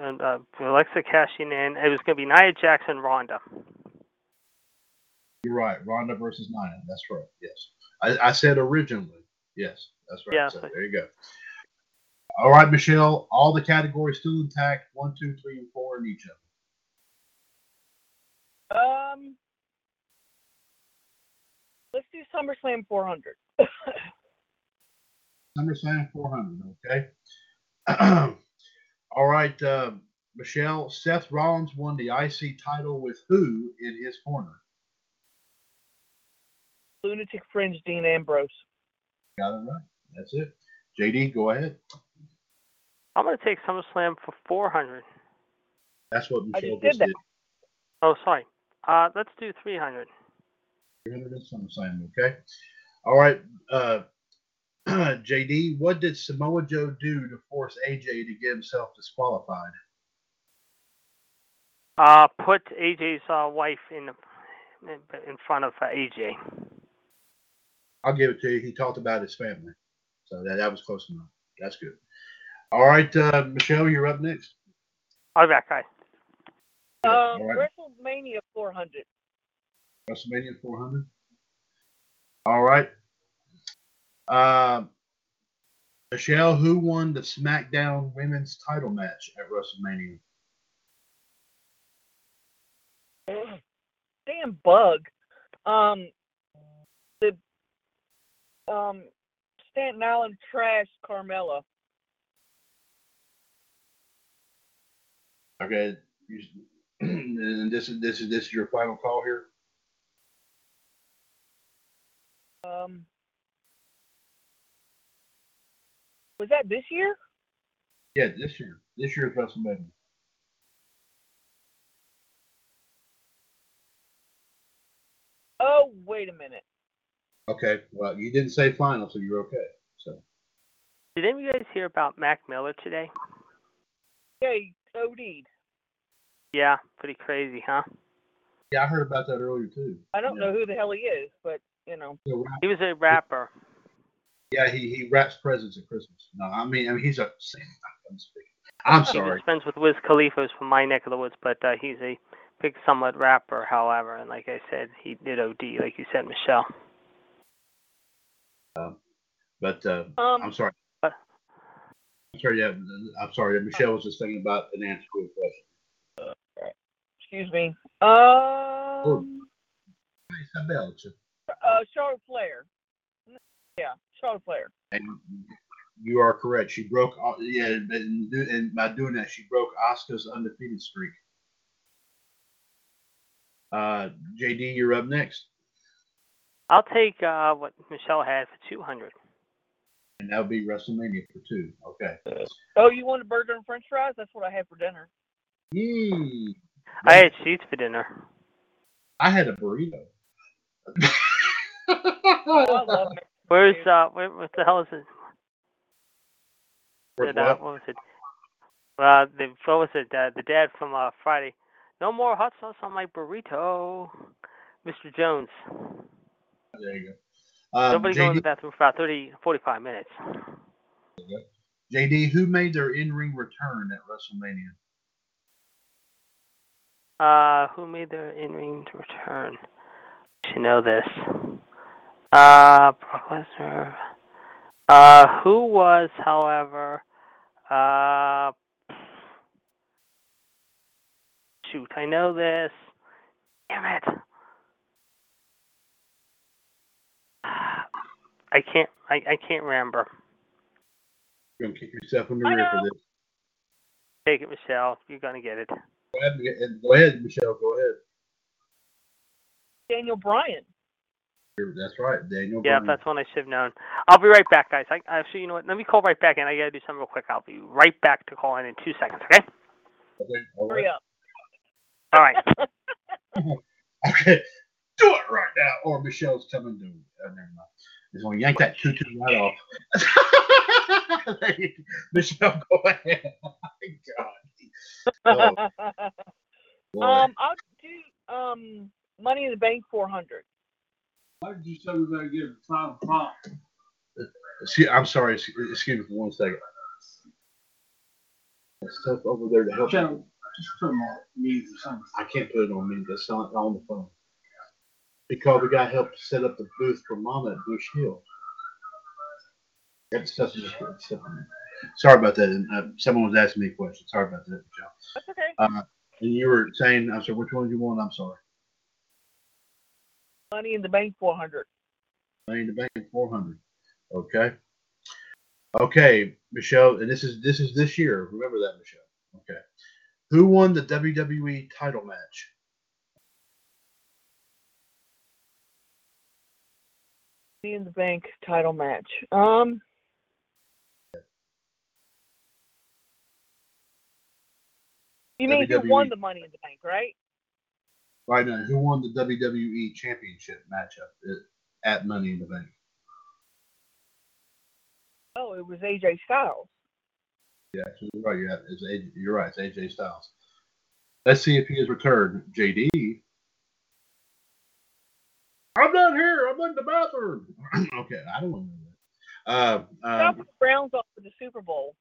and uh, Alexa cashing in. It was going to be Nia Jackson, Ronda. You're right. Ronda versus Nia. That's right. Yes. I, I said originally. Yes, that's right. Yeah, So so- there you go. All right, Michelle. All the categories still intact. One, two, three, and four in each of them. Um, let's do SummerSlam 400. SummerSlam 400. Okay. All right, uh, Michelle. Seth Rollins won the IC title with who in his corner? Lunatic Fringe Dean Ambrose. Got it right. That's it. JD, go ahead. I'm going to take SummerSlam for 400. That's what I Michelle just did just that. did. Oh, sorry. Uh, let's do 300. 300 and SummerSlam. Okay. All right. Uh, JD, what did Samoa Joe do to force AJ to get himself disqualified? Uh, put AJ's uh, wife in in, in front of uh, AJ. I'll give it to you. He talked about his family, so that that was close enough. That's good. All right, uh, Michelle, you're up next. I'll be back, guys. Um, All right. WrestleMania 400. WrestleMania 400. All right. Uh, Michelle, who won the SmackDown Women's Title match at WrestleMania? Damn bug. Um, the um Stanton Island trash Carmella. Okay. You, and this is this is this is your final call here. Um, was that this year? Yeah, this year. This year's WrestleMania. Oh, wait a minute. Okay. Well, you didn't say final, so you're okay. So Did any of you guys hear about Mac Miller today? Yeah, he OD'd. Yeah, pretty crazy, huh? yeah, I heard about that earlier too. I don't Yeah. know who the hell he is, but you know. He was a rapper. yeah, he, he wraps presents at Christmas. No, I mean, I mean, he's a. I'm speaking. I'm He was sorry. friends with Wiz Khalifa who's from my neck of the woods, but uh, he's a big, somewhat rapper, however. And like I said, he did OD, like you said, Michelle. But uh, Um, I'm sorry. What? I'm sorry. Yeah, I'm sorry. Michelle was just thinking about an answer to a question. excuse me. Um, Isabel, uh, Charlotte Flair. Yeah, Charlotte Flair. and you are correct. She broke. uh, Yeah, and, and by doing that, she broke Asuka's undefeated streak. Uh, JD, you're up next, I'll take uh, what Michelle had for 200. and that'll be WrestleMania for two. Okay. Oh, you want a burger and French fries? That's what I had for dinner. Yee. I had sheets for dinner. I had a burrito. Oh, I love Mexican Where's uh, where, what the hell is it? Where's Did, uh, what? what was it? Uh, the what was it? Uh, the dad from uh, Friday. No more hot sauce on my burrito, Mr. Jones. There you go. Um, Nobody go JD, the bathroom for about 30, 45 minutes. JD, who made their in-ring return at WrestleMania? Uh, who made their in-ring return? You know this. Uh, Brock Lesnar. Uh, who was, however, uh, shoot, I know this. Damn it. I can't. I, I can't remember. You're gonna kick yourself in the I rear for this. Take it, Michelle. You're gonna get it. Go ahead, and- go ahead, Michelle. Go ahead. Daniel Bryan. That's right, Daniel. Yeah, Bryan. that's one I should have known. I'll be right back, guys. I actually, you know what? Let me call right back in. I gotta do something real quick. I'll be right back to call in in two seconds. Okay? Okay, all Hurry up. All right. Okay, do it right now, or Michelle's coming to. Uh, never mind. He's gonna yank that tutu right off. Michelle, go ahead. Oh my God. Oh, um, I'll do um Money in the Bank 400. Why did you say we better get a final five? Excuse- I'm sorry. excuse- Excuse me for one second. That stuff over there to help. Joe, just put them on me or something. I can't put it on me. That's not on the phone. Because we got help to set up the booth for Mama at Bush Hill. Just stuff. Sorry about that. And, uh, someone was asking me a question. Sorry about that, Michelle. That's okay. Uh, and you were saying, I'm sorry, which one do you want? I'm sorry. Money in the Bank 400. Money in the Bank 400. Okay. Okay, Michelle, and this is this is this year. Remember that, Michelle. Okay. Who won the WWE title match? Money in the Bank title match. Um. You mean who won the Money in the Bank, right? Right now, who won the WWE Championship matchup at, at Money in the Bank? Oh, it was AJ Styles. Yeah, you're right. Yeah, it's AJ, you're right. It's AJ Styles. Let's see if he has returned. JD. I'm not here. I'm in the bathroom. okay, I don't want to know that. Uh, um, the Browns off for the Super Bowl.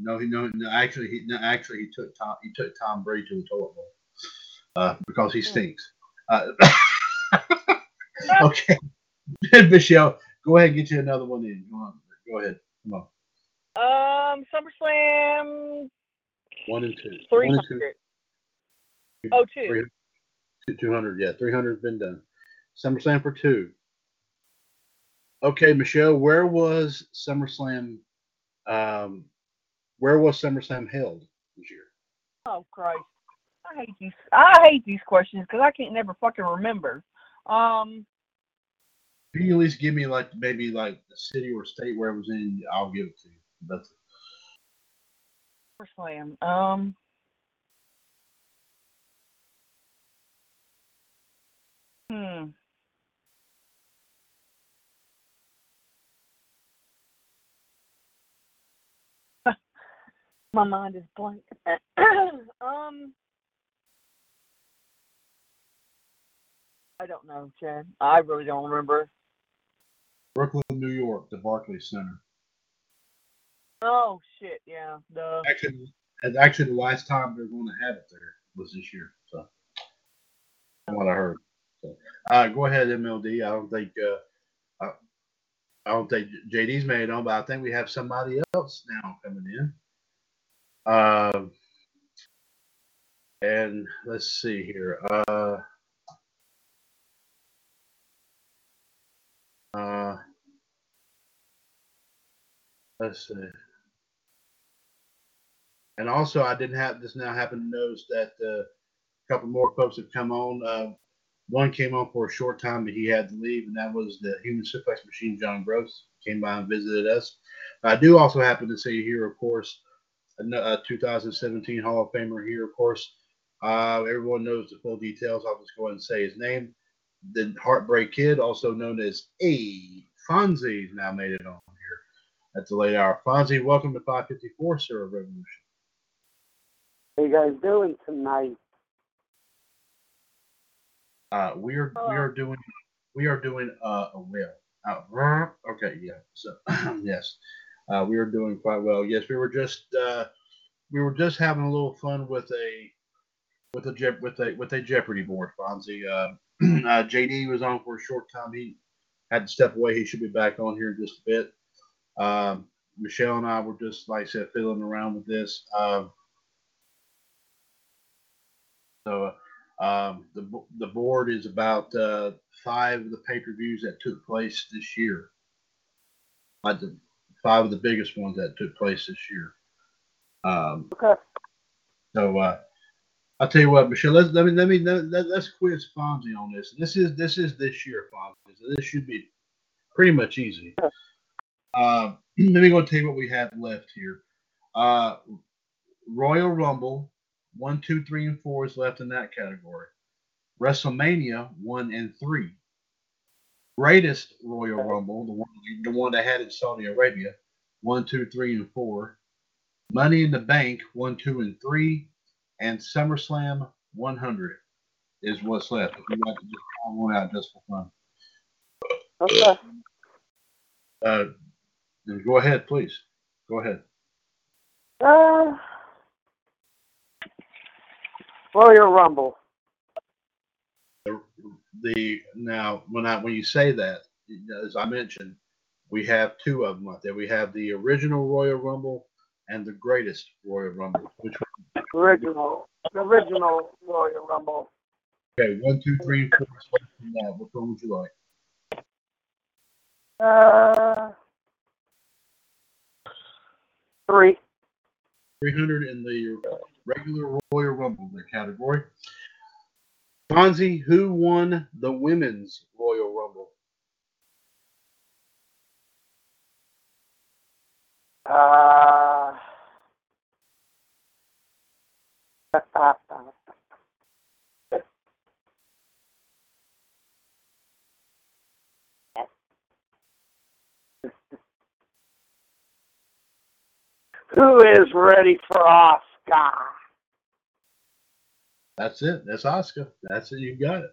no, he no, no. Actually, he no, actually he took Tom. He took Tom Brady to the toilet bowl uh, because he stinks. Uh, okay, Michelle, go ahead and get you another one in. Go on. Go ahead. Come on. Um, SummerSlam One and two. three One and two. hundred. Oh, two. Three- Two- 200, yeah, 300 has been done. SummerSlam for two. Okay, Michelle, where was SummerSlam? Um, where was SummerSlam held this year? Oh Christ! I hate these. I hate these questions because I can't never fucking remember. Um, Can you at least give me like maybe like the city or state where it was in, I'll give it to you. That's SummerSlam. Um. Hmm. My mind is blank. um. I don't know, Chad. I really don't remember. Brooklyn, New York, the Barclays Center. Oh shit! Yeah. The Actually, actually the last time they're going to have it there was this year. So, from what I heard. So, uh, go ahead, MLD. I don't think uh, I, I don't think JD's made on, but I think we have somebody else now coming in. Um, and let's see here. Uh, uh, let's see. And also, I didn't have just now happen to notice that uh, a couple more folks have come on. Uh, one came on for a short time, but he had to leave, and that was the Human Suplex Machine, John Gross. Came by and visited us. I do also happen to see here, of course, a, a 2017 Hall of Famer here, of course. Uh, everyone knows the full details. I'll just go ahead and say his name. The Heartbreak Kid, also known as A. Fonzie, now made it on here at the late hour. Fonzie, welcome to 554, sir, of Revolution. How you guys doing tonight? Uh, we are we are doing we are doing uh, a whale. Uh, okay, yeah. So yes, Uh, we were doing quite well. Yes, we were just uh, we were just having a little fun with a with a Jep- with a with a Jeopardy board, Fonzie. Uh, uh, JD was on for a short time. He had to step away. He should be back on here in just a bit. Um, Michelle and I were just, like I said, fiddling around with this. Um, so um, the the board is about uh, five of the pay per views that took place this year. Like the five of the biggest ones that took place this year. Um, Okay. so uh, I'll tell you what, Michelle. Let's let me let me let, let's quiz Fonzie on this. This is this is this year, Fonzie. So this should be pretty much easy. Uh, let me go tell you what we have left here. Uh, Royal Rumble, one, two, three, and four is left in that category. WrestleMania, one and three. Greatest Royal Rumble, the one, the one that had in Saudi Arabia, one, two, three, and four. Money in the Bank, one, two, and three. And SummerSlam 100 is what's left. If you want to just call one out just for fun. Okay. Uh, go ahead, please. Go ahead. Uh, Royal Rumble. The, now when I when you say that, as I mentioned, we have two of them out there. We have the original Royal Rumble and the greatest Royal Rumble. Which one? Original. The original Royal Rumble. okay, one, two, three, four. select from that. Which one would you like? Uh, three. Three hundred in the regular Royal Rumble the category. Fonzie, who won the women's Royal Rumble? Uh, who is ready for Asuka? That's it. That's Asuka. That's it. You got it.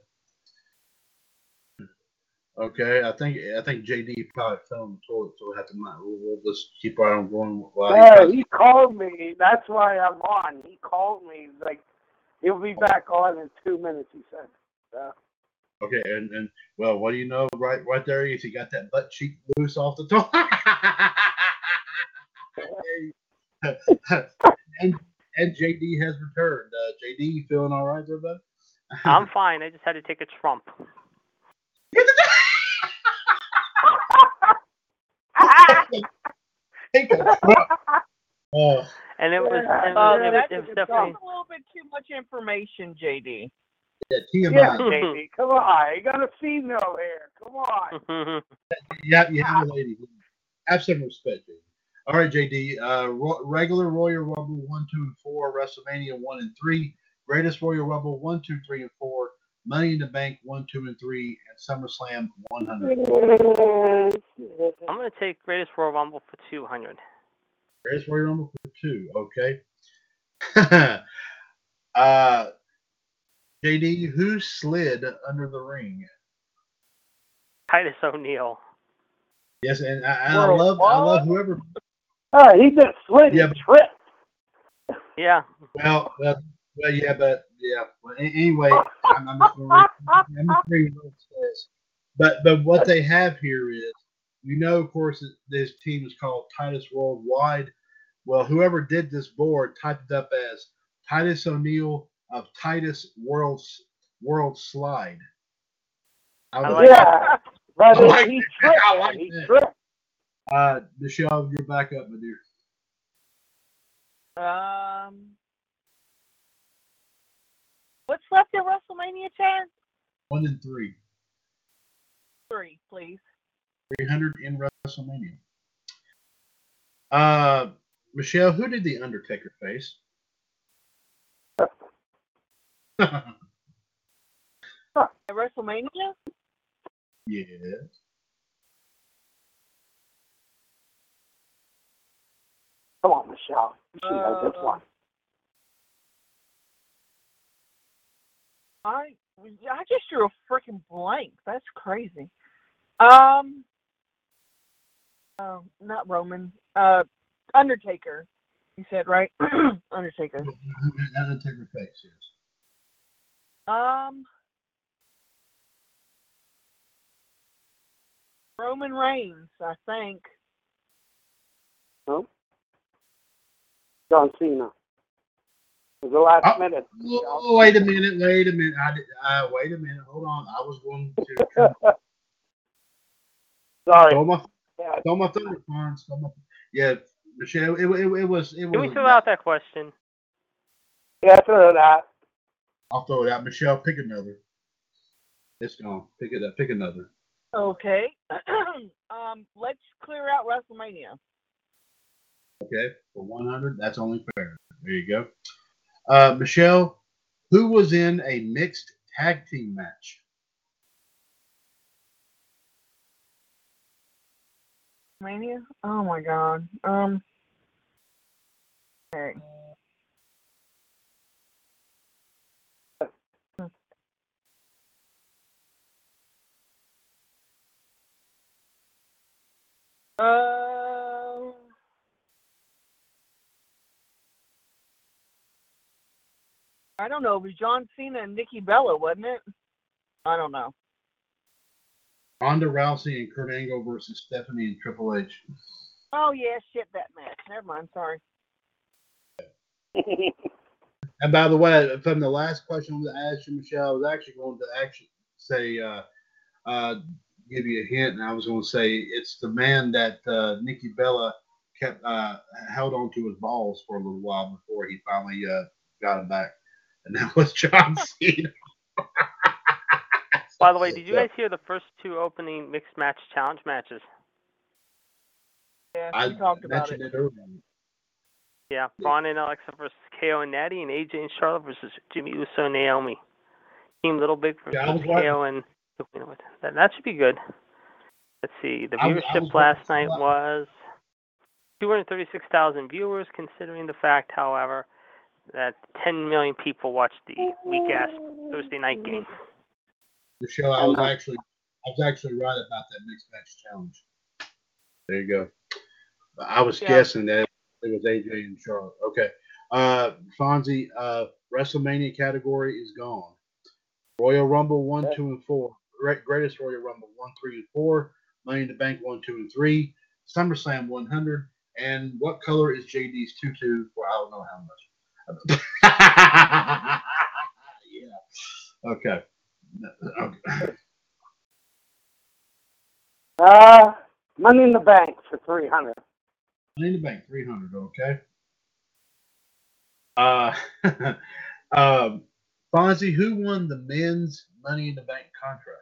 Okay, I think I think JD probably fell in the toilet, so we have to not. We'll, we'll just keep on going. While he Yeah, tries- he called me. That's why I'm on. He called me. Like, he'll be back on in two minutes. He said. So, okay, and and well, what do you know? Right, right there, is he got that butt cheek loose off the top. and and JD has returned. Uh, JD, you feeling all right there, bud? I'm fine. I just had to take a Trump. Take a Trump. Oh, And it was, and Uh, it was, it was definitely. a little bit too much information, JD. yeah, yeah, TMI. baby, come on. You got a female here. Come on. Yeah, you have a lady. Have some respect, JD. All right, JD. Uh, Ro- regular Royal Rumble one, two, and four. WrestleMania one and three. Greatest Royal Rumble one, two, three, and four. Money in the Bank one, two, and three. And SummerSlam one hundred. I'm gonna take Greatest Royal Rumble for 200. Greatest Royal Rumble for two. Okay. uh, JD, who slid under the ring? Titus O'Neil. Yes, and I, I love I love whoever. Oh, he just slid Yeah, and tripped. Yeah. Well, well, well, yeah, but yeah. Well, anyway, I'm, I'm just gonna read, I'm just reading what it says. But but what they have here is, you know, of course, that this team is called Titus Worldwide. Well, whoever did this board typed it up as Titus O'Neill of Titus World World Slide. How I does like that- Yeah. I like he that. tripped. I like he that. tripped. Uh, Michelle, you're back up, my dear. Um, what's left in WrestleMania, Chad? One and three. Three, please. 300 in WrestleMania. Uh, Michelle, who did the Undertaker face? At WrestleMania? yes. Come on, Michelle. She knows this Uh, one. I I just drew a freaking blank. That's crazy. Um, oh, not Roman. Uh, Undertaker. You said right? Undertaker. Undertaker face, yes. Um, Roman Reigns, I think. John Cena. It was the last Oh. minute. Oh, wait a minute, wait a minute. I did, uh, wait a minute. Hold on. I was going to Sorry. stole my Yeah, stole my thunder, Farm. Stole my, yeah, Michelle. It, it, it was it Can we was. throw out that question? yeah, throw that. I'll throw it out. Michelle, pick another. It's gone. Pick it up. Pick another. Okay. um, let's clear out WrestleMania. Okay, for 100. That's only fair. There you go. Uh, Michelle, who was in a mixed tag team match? Mania? Oh my god. Um. Okay. Uh, I don't know. It was John Cena and Nikki Bella, wasn't it? I don't know. Ronda Rousey and Kurt Angle versus Stephanie and Triple H. Oh yeah, shit that match. Never mind. Sorry. And by the way, from the last question I asked you, Michelle, I was actually going to actually say, uh, uh, give you a hint, and I was going to say it's the man that uh, Nikki Bella kept uh, held onto his balls for a little while before he finally uh, got him back, and that was John Cena. By the way, did you guys hear the first two opening mixed match challenge matches? Yeah, I we talked about mentioned it. it earlier. Yeah, Braun and Alexa versus KO and Natty, and AJ and Charlotte versus Jimmy Uso and Naomi. Team Little Big versus Yeah, I watching- KO and you that that should be good. Let's see. The I was- I viewership was last night was 236,000 viewers, considering the fact, however, that 10 million people watched the weak ass Thursday night game. Michelle, I was actually I was actually right about that mixed match challenge. There you go. I was Yeah. guessing that it was AJ and Charlotte. Okay. Uh Fonzie, uh WrestleMania category is gone. Royal Rumble one, two, and four. Great greatest Royal Rumble one, three, and four. Money in the Bank one, two, and three. SummerSlam one hundred. And what color is JD's tutu for I don't know how much. Yeah. Okay. Okay. uh, money in the bank for 300. Money in the Bank, 300, okay? Uh, um, Fonzie, who won the men's Money in the Bank contract?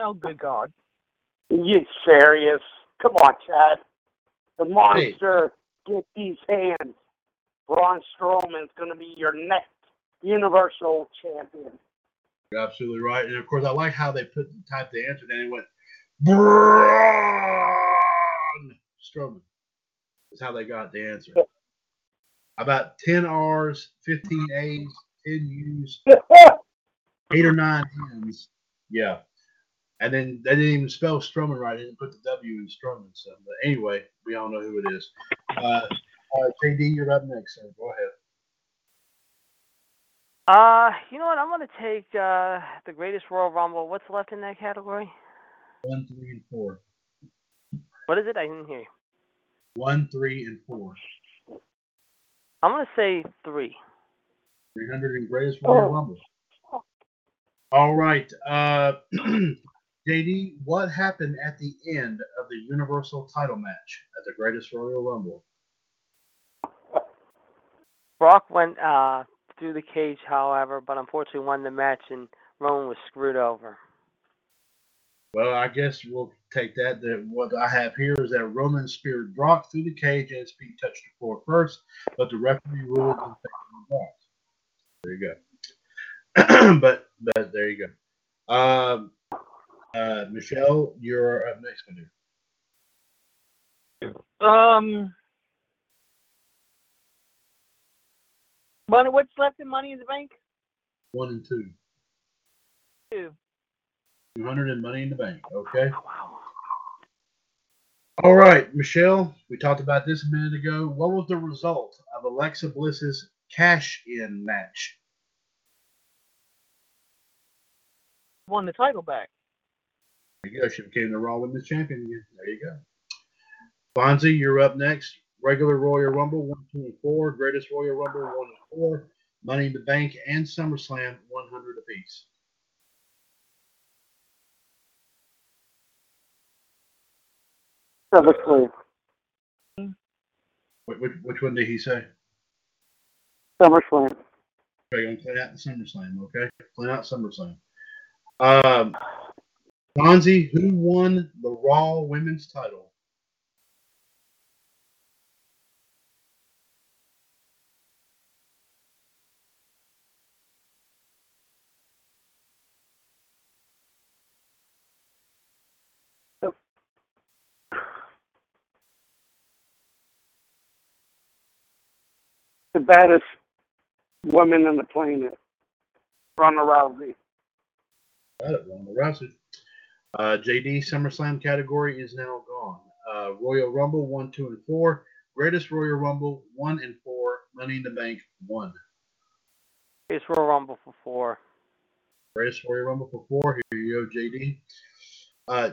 Oh good god. You serious? Come on, Chad. The monster, get these hands. Braun Strowman's going to be your next Universal Champion. You're absolutely right. And of course, I like how they put typed the answer down and went, Braun Strowman. That's how they got the answer. About 10 R's, 15 A's, 10 U's, eight or nine N's. Yeah. And then they didn't even spell Strowman right. They didn't put the W in Strowman. So, but anyway, we all know who it is. Uh, uh, JD, you're up next, sir. Go ahead. Uh, you know what? I'm gonna take uh the greatest Royal Rumble. What's left in that category? One, three, and four. What is it? I didn't hear you. One, three, and four. I'm gonna say three. 300 and greatest Royal Oh. Rumble. All right. Uh, JD, what happened at the end of the Universal title match at the greatest Royal Rumble? Brock went uh through the cage, however, but unfortunately won the match, and Roman was screwed over. Well, I guess we'll take that. That what I have here is that Roman speared Brock through the cage and his feet touched the floor first, but the referee ruled in favor of Brock. There you go. but but there you go. Um, uh, Michelle, you're up next, my dear. Um. Money, what's left in Money in the Bank? One and two. Two. 200 and money in the bank. Okay. All right, Michelle, we talked about this a minute ago. What was the result of Alexa Bliss's cash in match? Won the title back. There you go. She became the Raw Women's Champion again. There you go. Fonzie, you're up next. Regular Royal Rumble, 1, 2, and 4. Greatest Royal Rumble, 1 and 4. Money in the Bank and SummerSlam, 100 apiece. SummerSlam. Which, which, which one did he say? SummerSlam. Okay, I'm clean out the SummerSlam, okay? Clean out SummerSlam. Um, Fonzie, who won the Raw Women's title? The baddest woman on the planet. Ronda Rousey. Got it, Ronda Rousey. Uh, JD SummerSlam category is now gone. Uh, Royal Rumble one, two, and four. Greatest Royal Rumble one and four. Money in the Bank one. It's Royal Rumble for four. Greatest Royal Rumble for four. Here you go, JD. Uh,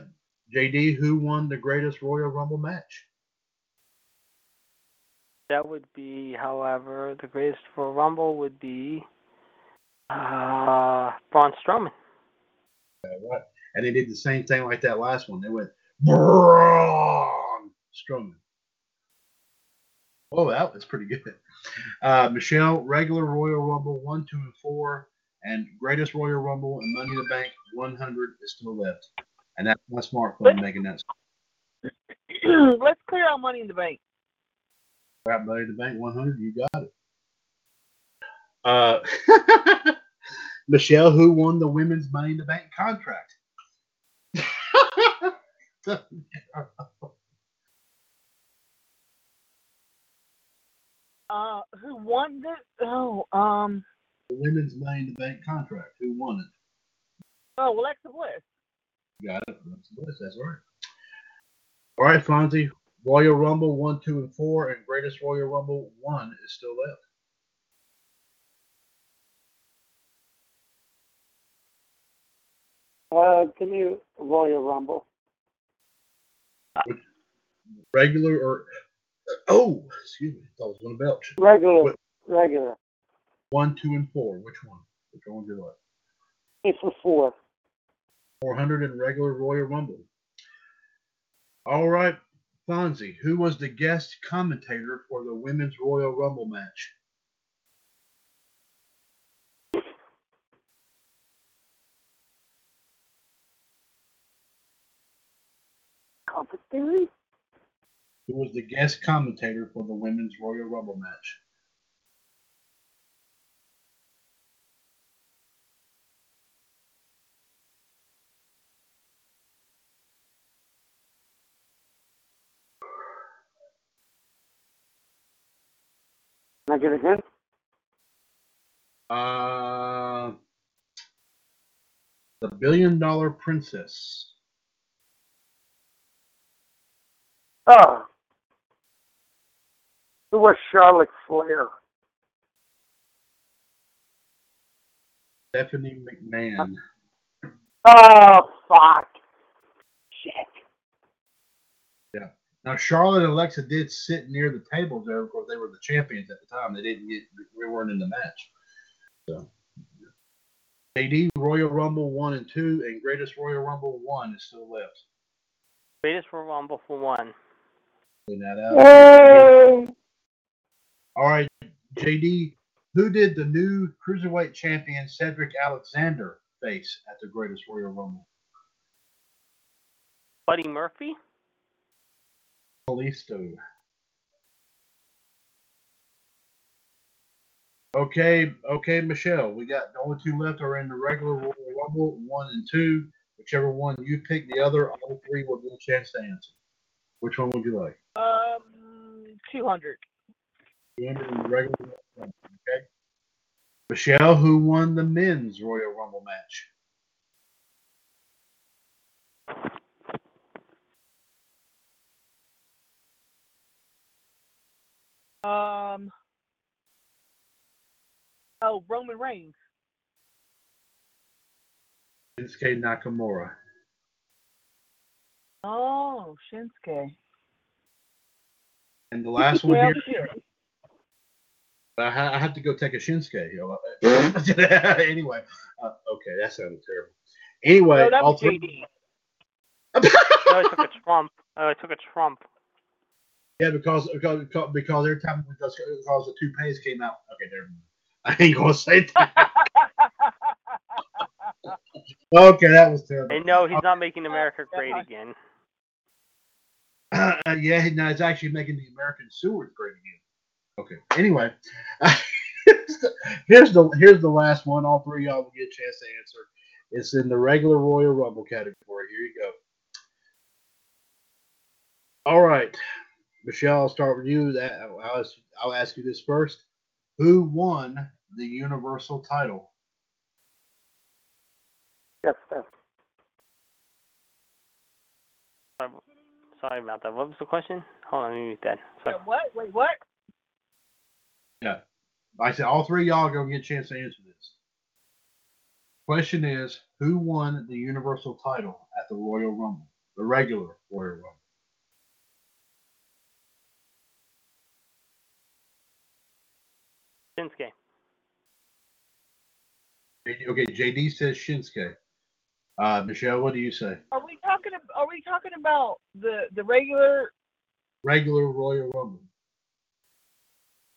JD, who won the greatest Royal Rumble match? That would be, however, the greatest Royal Rumble would be uh, Braun Strowman. What? And they did the same thing like that last one. They went Braun Strowman. Oh, that was pretty good. Uh, Michelle, regular Royal Rumble one, two, and four, and greatest Royal Rumble and Money in the Bank 100 is still left, and that's my smartphone making that. Let's clear out Money in the Bank. Right, Money in the Bank 100, you got it. Uh, Michelle, who won the women's Money in the Bank contract? Uh, who won this? Oh, um, the women's Money in the Bank contract. Who won it? oh, Alexa Bliss. Got it. That's Bliss. That's right. All right, Fonzie. Royal Rumble one, two, and four, and Greatest Royal Rumble one is still left. Uh, give me Royal Rumble. Regular or oh, excuse me, I was going to belch. Regular. What? Regular. One, two, and four. Which one? Which one would you like? It's a four. 400 in regular Royal Rumble. All right, Fonzie, who was the guest commentator for the Women's Royal Rumble match? Commentary? Who was the guest commentator for the Women's Royal Rumble match? Can I get a hint? Uh, the Billion Dollar Princess. Oh. Who was Charlotte Flair? Stephanie McMahon. Oh, fuck. Shit. Now Charlotte and Alexa did sit near the tables there. Of course, they were the champions at the time. They didn't get, they weren't in the match. So, AD Royal Rumble one and two, and Greatest Royal Rumble one is still left. Greatest Royal Rumble for one. Clean that out. Yay! All right, JD, who did the new cruiserweight champion Cedric Alexander face at the Greatest Royal Rumble? Buddy Murphy? Kalisto. Okay, okay, Michelle. We got the only two left are in the regular Royal Rumble, one and two. Whichever one you pick, the other, all three will get a chance to answer. Which one would you like? Um, 200. The end of the regular Rumble, okay. Michelle, who won the men's Royal Rumble match? Um. Oh, Roman Reigns. Shinsuke Nakamura. Oh, Shinsuke. And the last one Well, here, shit. I, ha- I have to go take a Shinsuke. you know. anyway, uh, okay, that sounded terrible. Anyway, No, that all was three. JD. No, I took a Trump. Oh, I took a Trump. Yeah, because because because- every time because, because the toupees came out. Okay, there. I ain't gonna say that. okay, that was terrible. And no, he's not making America great again. Uh, yeah, no, it's actually making the American sewers great again. Okay. Anyway, here's the here's the last one. All three of y'all will get a chance to answer. It's in the regular Royal Rumble category. Here you go. All right, Michelle. I'll start with you. That I'll ask, I'll ask you this first. Who won the Universal title? Yes, sir. Sorry about that. What was the question? Hold on, let me mute that. Sorry. Wait, what? Wait, what? Yeah. I said all three of y'all are gonna get a chance to answer this. Question is, who won the Universal title at the Royal Rumble? The regular Royal Rumble. Shinsuke. Okay, JD says Shinsuke. Uh, Michelle, what do you say? Are we talking? ab- Are we talking about the the regular Regular Royal Rumble.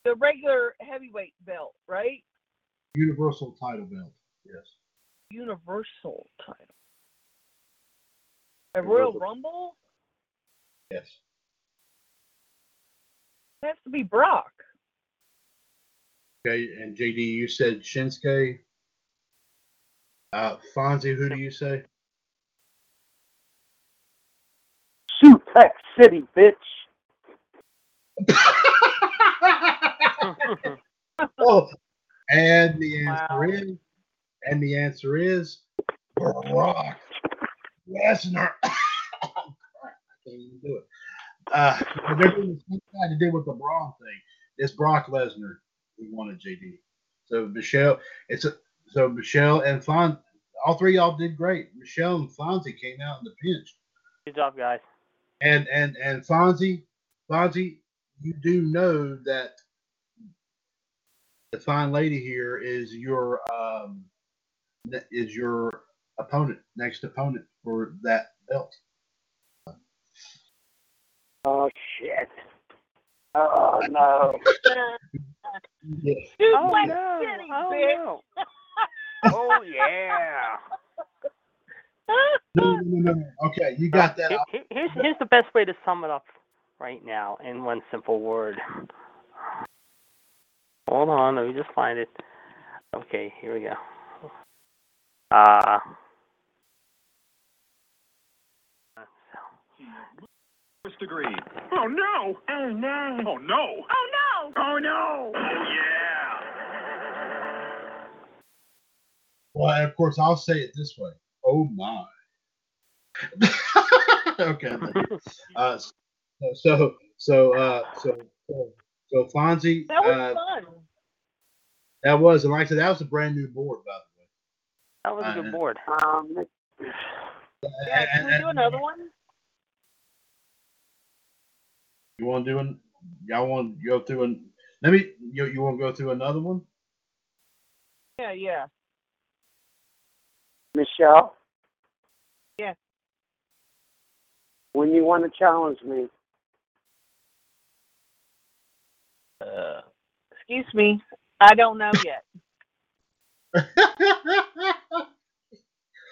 the regular heavyweight belt, right? Universal title belt. Yes. Universal title. A Royal Universal. Rumble? Yes. It has to be Brock. Okay, and JD, you said Shinsuke. Uh, Fonzie, who do you say? Suplex City, bitch. oh, and the answer Wow. is, and the answer is Brock Lesnar. oh, I can't even do it. Uh, they're doing the same thing they did with the Braun thing. It's Brock Lesnar who wanted JD. So Michelle, it's a so Michelle and Fon, all three of y'all did great. Michelle and Fonzie came out in the pinch, Good job, guys. and and and Fonzie, Fonzie, you do know that the fine lady here is your um is your opponent, next opponent for that belt. Oh shit. Oh no. Yeah. Suplex no. City, Oh, bitch. no. oh, yeah. No, no, no, no, no. Okay, you got that. Here- Here's, here's the best way to sum it up right now in one simple word. Hold on, let me just find it. Okay, here we go. Uh, First degree. Oh no! Oh no! Oh no! Oh no! Oh no! Oh yeah! Well, of course, I'll say it this way. Oh my. okay. Uh, so so so uh, so so, so Fonzie. That was uh, fun. that was, and like I said, that was a brand new board, by the way. that was a Uh, good board. Um. Yeah, can we do another one? You want to do an? Y'all want to go through an? Let me. You you want to go through another one? Yeah, yeah. Michelle. Yeah. When you want to challenge me, Uh, excuse me. I don't know yet.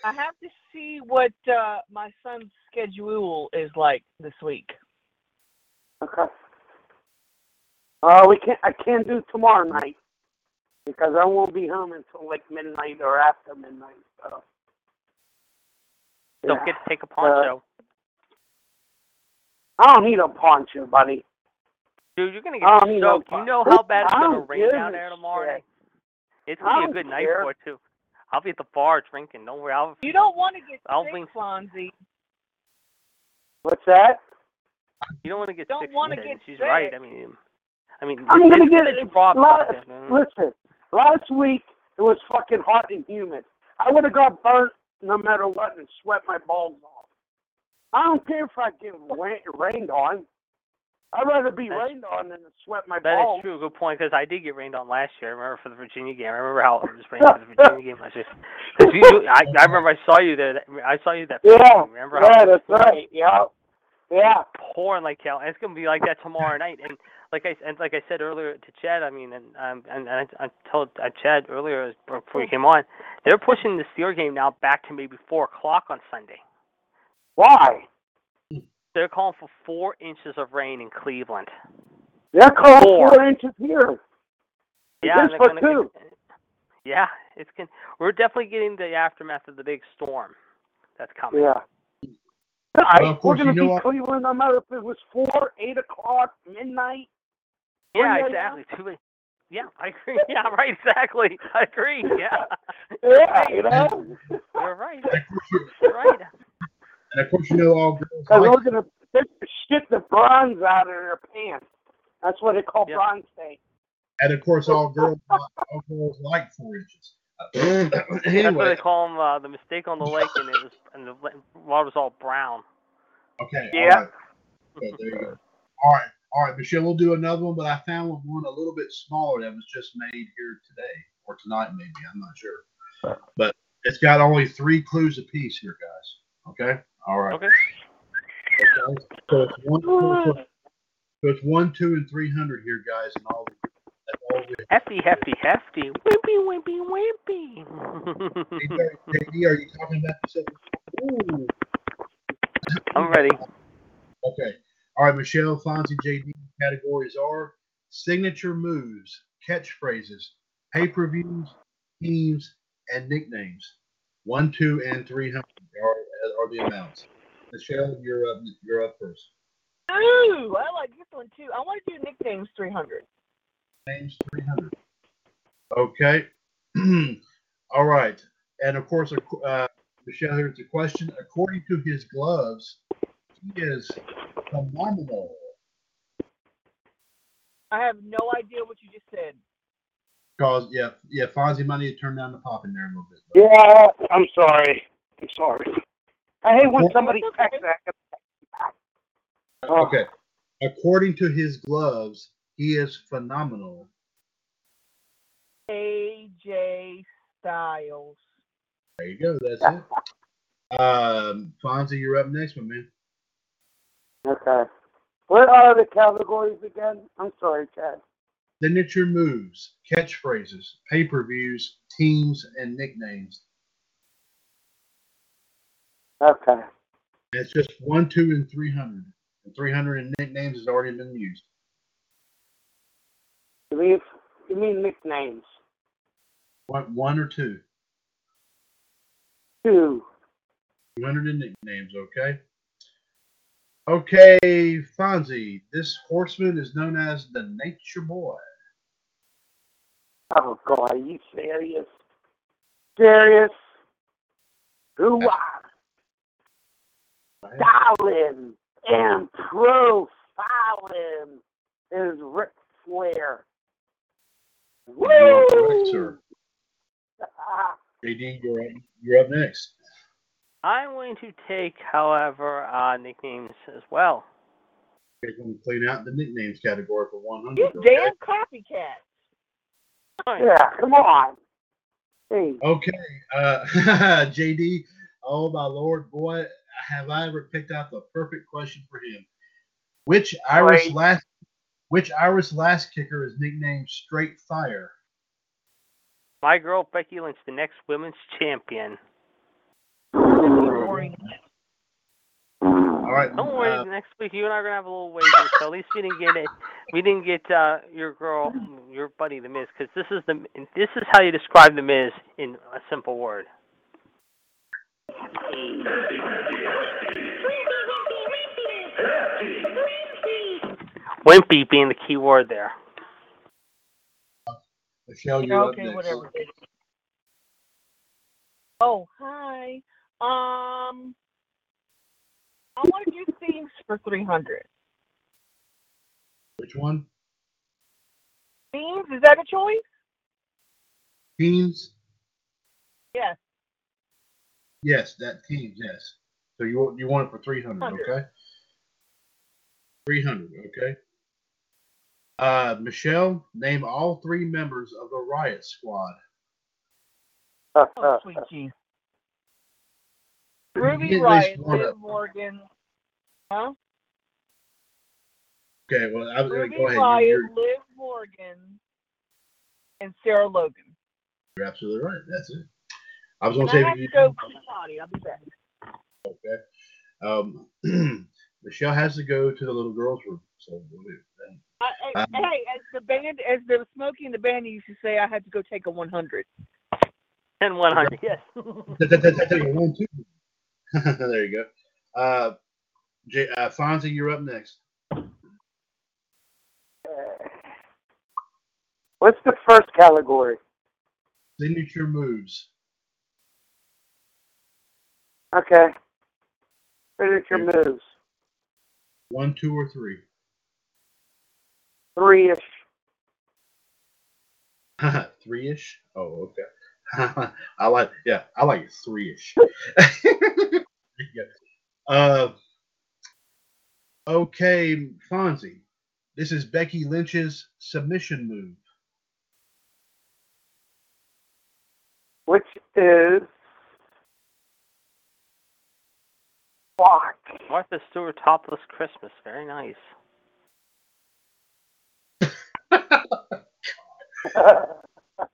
I have to see what uh, my son's schedule is like this week. Okay. Uh, we can't. I can't do tomorrow night because I won't be home until like midnight or after midnight. So. Don't Yeah. get to take a poncho. I don't need a poncho, buddy. Dude, you're gonna get don't no soaked. You know how bad it's gonna rain down there tomorrow shit. night? It's gonna be a don't good night for it too. I'll be at the bar drinking. Don't worry. I'll You don't want to get I'll sick, bring- Fonzie. What's that? You don't want to get Don't sick. she wanna get She's sick. right. I mean, I mean, I'm gonna get it. Rob Last, stuff, man. listen, last week it was fucking hot and humid. I would have got burnt no matter what and sweat my balls off. I don't care if I get rain, rained on. I'd rather be That's- rained on than sweat my That balls. is true. Good point. Because I did get rained on last year. I remember for the Virginia game. I remember how it was raining for the Virginia game last year. Because you, I, I remember I saw you there. that- I saw you that. Yeah, game. Remember yeah, it was that's right. Yeah, yeah. pouring like hell. And it's gonna be like that tomorrow night. And like I and like I said earlier to Chad, I mean, and um, and, and I, I told uh, Chad earlier before he came on, they're pushing the Steeler game now back to maybe four o'clock on Sunday. Why? They're calling for four inches of rain in Cleveland. They're calling Four. four inches here. Yeah, It's for two. Get, yeah, it's going We're definitely getting the aftermath of the big storm that's coming. Yeah. I, Well, of course, we're gonna you know be what? Cleveland no matter if it was four, eight o'clock, midnight. Yeah, Yeah, exactly. Too many- Yeah, I agree. Yeah, right. Exactly. I agree. Yeah. Yeah, you know. You're right. And of course, you, You're right. and of course, you know all girls Because like we're gonna they're gonna shit the bronze out of their pants. That's what they call Yep. bronze state. and of course all girls all girls like four inches. That's what anyway, they call them. Uh, the mistake on the lake, and it was and the water was all brown. okay. Yeah. All right. Okay, there you go. All right. All right, Michelle, we'll do another one, but I found one a little bit smaller that was just made here today or tonight, maybe. I'm not sure. But it's got only three clues a piece here, guys. Okay. All right. Okay. Okay. So it's one, so it's one, two, and three hundred here, guys, and all. We Hefty, hefty, hefty. Wimpy, wimpy, wimpy. JD, are you talking about the seven? Ooh. I'm ready. Okay. All right, Michelle, Fonzie, JD categories are signature moves, catchphrases, pay per views, teams, and nicknames. One, two, and three hundred are, are the amounts. Michelle, you're up. You're up first. Ooh, I like this one too. I want to do nicknames 300. Names three hundred. Okay. All right, and of course, uh, Michelle, here's a question. According to his gloves, he is phenomenal. I have no idea what you just said. Cause yeah, yeah, Fonzie might need to turn down the pop in there a little bit. Yeah, I'm sorry. I'm sorry. I hate when somebody That's okay. texts that. Oh. Okay. According to his gloves, he is phenomenal. AJ Styles. There you go. That's it. Um, Fonzie, you're up next, my man. Okay. What are the categories again? I'm sorry, Chad. Signature moves, catchphrases, pay per views, teams, and nicknames. Okay. It's just one, two, and three hundred. And three hundred in nicknames has already been used. You mean, you mean nicknames? One, one or two. Two. Hundred in nicknames. Okay. Okay, Fonzie. This horseman is known as the Nature Boy. Oh, God, are you serious? Serious? Who Stalin and profiling is Ric Flair. You are correct, sir. JD, you're up, you're up next. I'm going to take, however, uh, nicknames as well. We're going to clean out the nicknames category for 100. You okay? damn copycat. Yeah, come on. Hey, Okay, uh, JD. Oh my lord, boy, have I ever picked out the perfect question for him? Which Irish Right. last, which Irish lass kicker is nicknamed Straight Fire? My girl Becky Lynch, the next women's champion. Boring. All right, Don't worry, uh, next week you and I are gonna have a little wager. So at least we didn't get it. We didn't get uh, your girl, your buddy, the Miz, because this is the this is how you describe the Miz in a simple word. Wimpy being the key word there. Michelle, you're up okay, next. whatever. Oh, hi. Um, I want to do themes for 300. Which one? Beans, is that a choice? Teams? Yes. Yes, that teams, yes. So you want you want it for three hundred, Hundred. okay? Three hundred, okay. Uh Michelle, name all three members of the riot squad. Oh, sweet cheese. Ruby get Riot, Liv. Morgan. Huh? Okay, well I was gonna Ruby go ahead. Riot, You're, you're, Liv Morgan, and Sarah Logan. you're absolutely right. That's it. I was gonna And I say have if you to go potty. I'll be back. okay. Um Michelle has to go to the little girls' room. So we'll do that. I, I, Um, hey, as the band, as the Smokey and the band used to say, I had to go take a 100. And 100, yes. One, two. there you go. Uh, J, uh, Fonzie, you're up next. What's the first category? Signature moves. Okay. Signature moves. One, two, or three. Three ish. three ish. Oh, okay. I like. Yeah, I like three ish. uh, okay, Fonzie. This is Becky Lynch's submission move. Which is fuck. Martha Stewart topless Christmas. Very nice.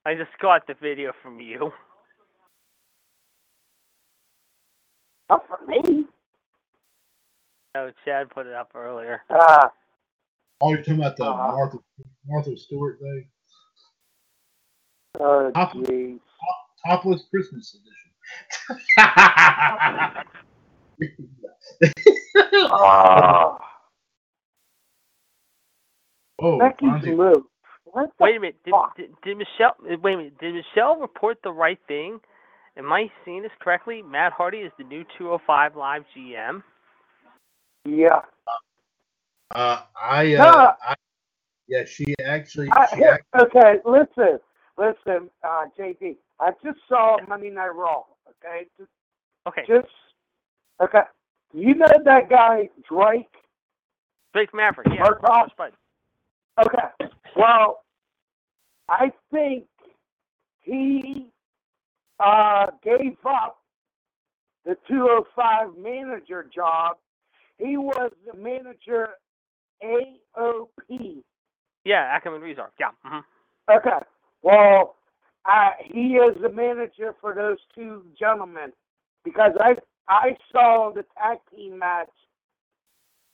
I just got the video from you. Not for me. Oh, Chad put it up earlier. Uh, Oh, you're talking about the Uh-huh. Martha Martha Stewart thing. oh, Top- Topless Christmas edition. Oh, oh, Becky's Fonzie. Move. What the Wait a minute. Did, fuck? did, did Michelle? uh, Wait a minute. Did Michelle report the right thing? Am I seeing this correctly? Matt Hardy is the new 205 Live GM. Yeah. Uh, I, uh, No. I, yeah, she actually, she here, act- okay, listen, listen, uh, JD. I just saw Monday Night Raw. Okay, just, Okay. just okay. You know that guy Drake? Drake Maverick. Yeah. Murtaugh? But Okay. Well, I think he uh, gave up the 205 manager job. He was the manager AOP. yeah, Ackerman Rezar. Yeah. hmm Okay. Well, uh, he is the manager for those two gentlemen because I I saw the tag team match.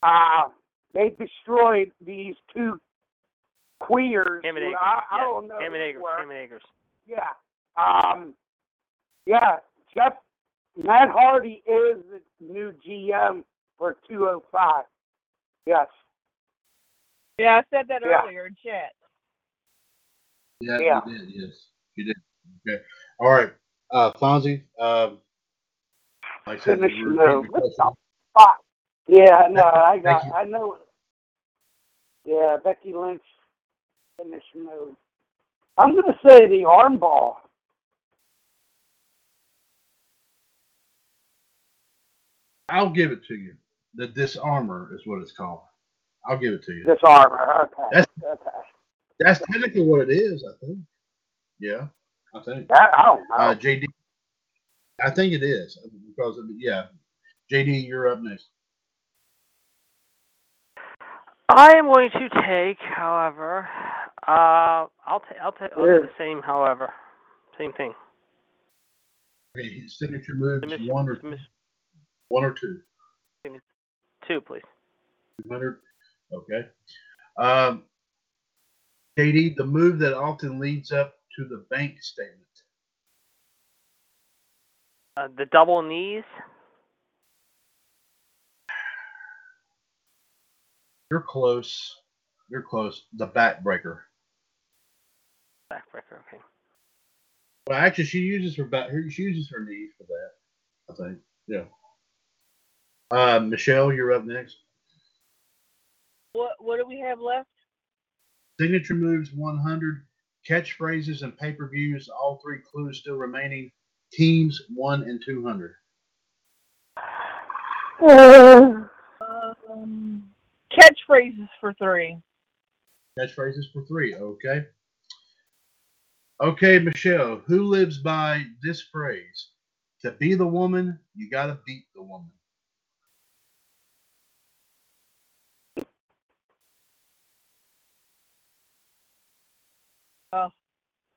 Uh, they destroyed these two queers. Him and who Akers. I, I yeah. don't know. Him and Akers. Him and Akers. Yeah. Um. Yeah. Jeff Matt Hardy is the new GM for 205. Yes. Yeah, I said that Yeah. earlier in chat. yeah, yeah. you did, yes, you did. Okay, all right, uh, Fonzie, um, like I said, Finish you move. repeat What your the question. fuck? Yeah, no, I got, I know. Yeah, Becky Lynch finish move. I'm gonna say the armbar. I'll give it to you. The Dis-arm-her is what it's called. I'll give it to you. Dis-arm-her. Okay. That's- okay. That's technically what it is, I think. Yeah, I think. That, I don't know. Uh, JD, I think it is because of, yeah. JD, you're up next. I am going to take, however, uh, I'll take, I'll take, I'll do the same, however, same thing. Okay, his signature moves Submission- one or submission- one or two. Two, please. 200. Okay. Um, JD, the move that often leads up to the bank statement. Uh, the double knees. You're close. You're close. The backbreaker. Backbreaker. Okay. Well, actually, she uses her back. She uses her knees for that. I think. Yeah. Uh, Michelle, you're up next. What What do we have left? Signature moves 100, catchphrases and pay per views. All three clues still remaining. Teams 1 and 200. Um, catchphrases for three. Catchphrases for three. Okay. Okay, Michelle, who lives by this phrase? To be the woman, you got to beat the woman.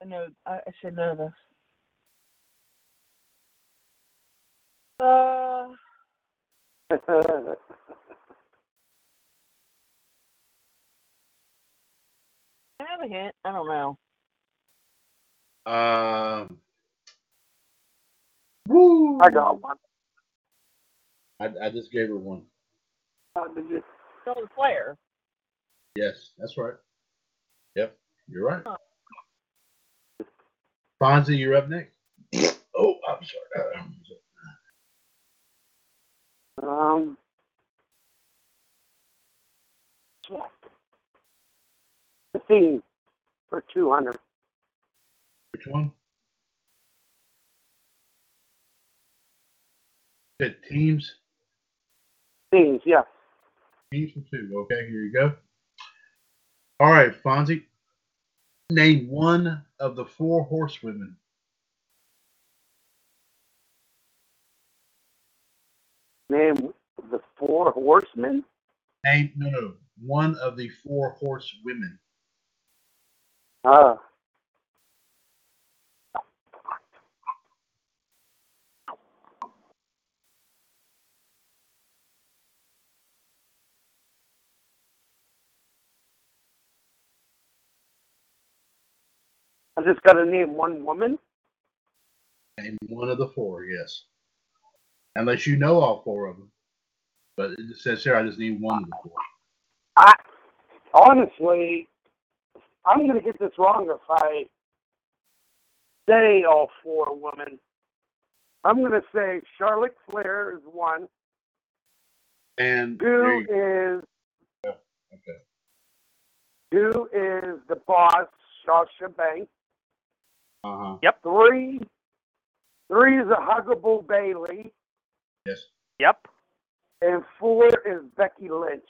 I know. I, I should know this. Uh, can I have a hint? I don't know. Um, woo! I got one. I, I just gave her one. How did you? Charlotte Flair. Yes, that's right. Yep, you're right. Fonzie, you're up next. Oh, I'm sorry. Uh, Um. The theme for 200. Which one? Said teams. Themes, yes. Teams for two. Okay, here you go. All right, Fonzie. Name one of the four horsewomen. Name the four horsemen. Name no no one of the four horsewomen. Uh, I just got to name one woman. Name one of the four. Yes. Unless you know all four of them. But it says here I just need one of the four. I honestly, I'm gonna get this wrong if I say all four women. I'm gonna say Charlotte Flair is one. And you- is okay. two is the boss, Sasha Banks. Uh huh. Three, three is a huggable Bayley, Yes. Yep. and four is Becky Lynch.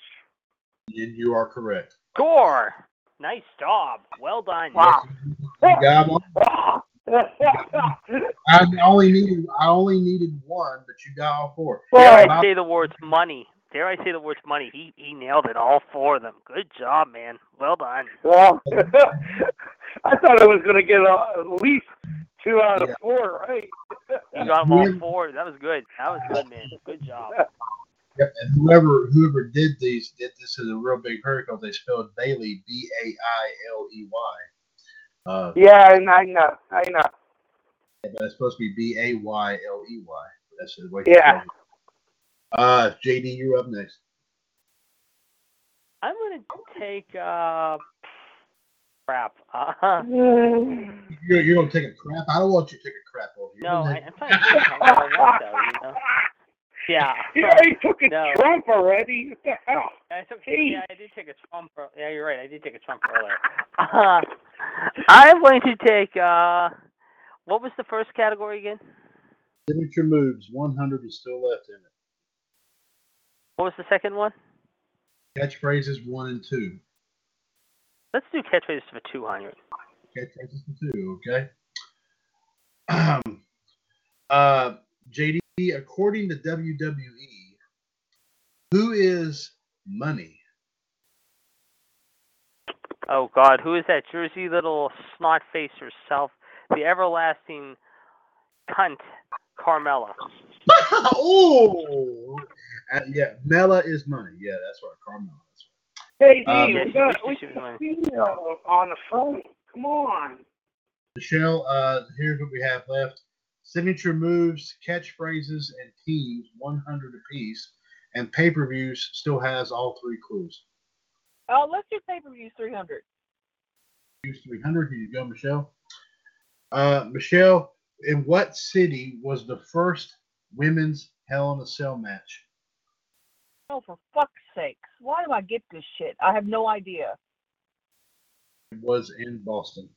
And you are correct. Score. Nice job. Well done. Wow. You got one. I only needed I only needed one, but you got all four. Dare Bob- I say the words money? Dare I say the words money? He he nailed it, all four of them. Good job, man. Well done. well, I thought I was gonna get uh, at least two out of Yeah. four right. You got them all four. That was good. That was good, man. Good job. Yep, and whoever whoever did these did this in a real big hurry because they spelled Bailey B A I L E Y. Uh, Yeah, I know, I know. but it's supposed to be B A Y L E Y. That's the way. Yeah. Uh, JD, you're up next. I'm gonna take uh crap. Uh, You're, you're gonna take a crap. I don't want you to take a crap over here. no, I, I'm trying to think how I though. You know. Yeah. Yeah, he took a No. Trump already. What the hell? I took, Hey. yeah, I did take a Trump. ear- Yeah, you're right. I did take a Trump earlier. Uh, I'm going to take. Uh, what was the first category again? Signature moves. 100 is still left in it. What was the second one? Catchphrases one and two. Let's do catchphrases for 200. Catchphrases for two. Okay. Um, uh, JD, according to WWE, who is money? Oh God, who is that Jersey little snot face herself? The everlasting cunt, Carmella. oh, uh, yeah, Mella is money. Yeah, that's right, Carmella. Hey, Um, D, Yeah, we she- got we she got female on the phone. Come on. Michelle, uh, here's what we have left: signature moves, catchphrases, and teams, 100 apiece, and pay-per-views still has all three clues. Oh, let's do pay per views 300. Use 300. Here you go, Michelle. Uh, Michelle, in what city was the first women's Hell in a Cell match? Oh, for fuck's sakes. Why do I get this shit? I have no idea. It was in Boston.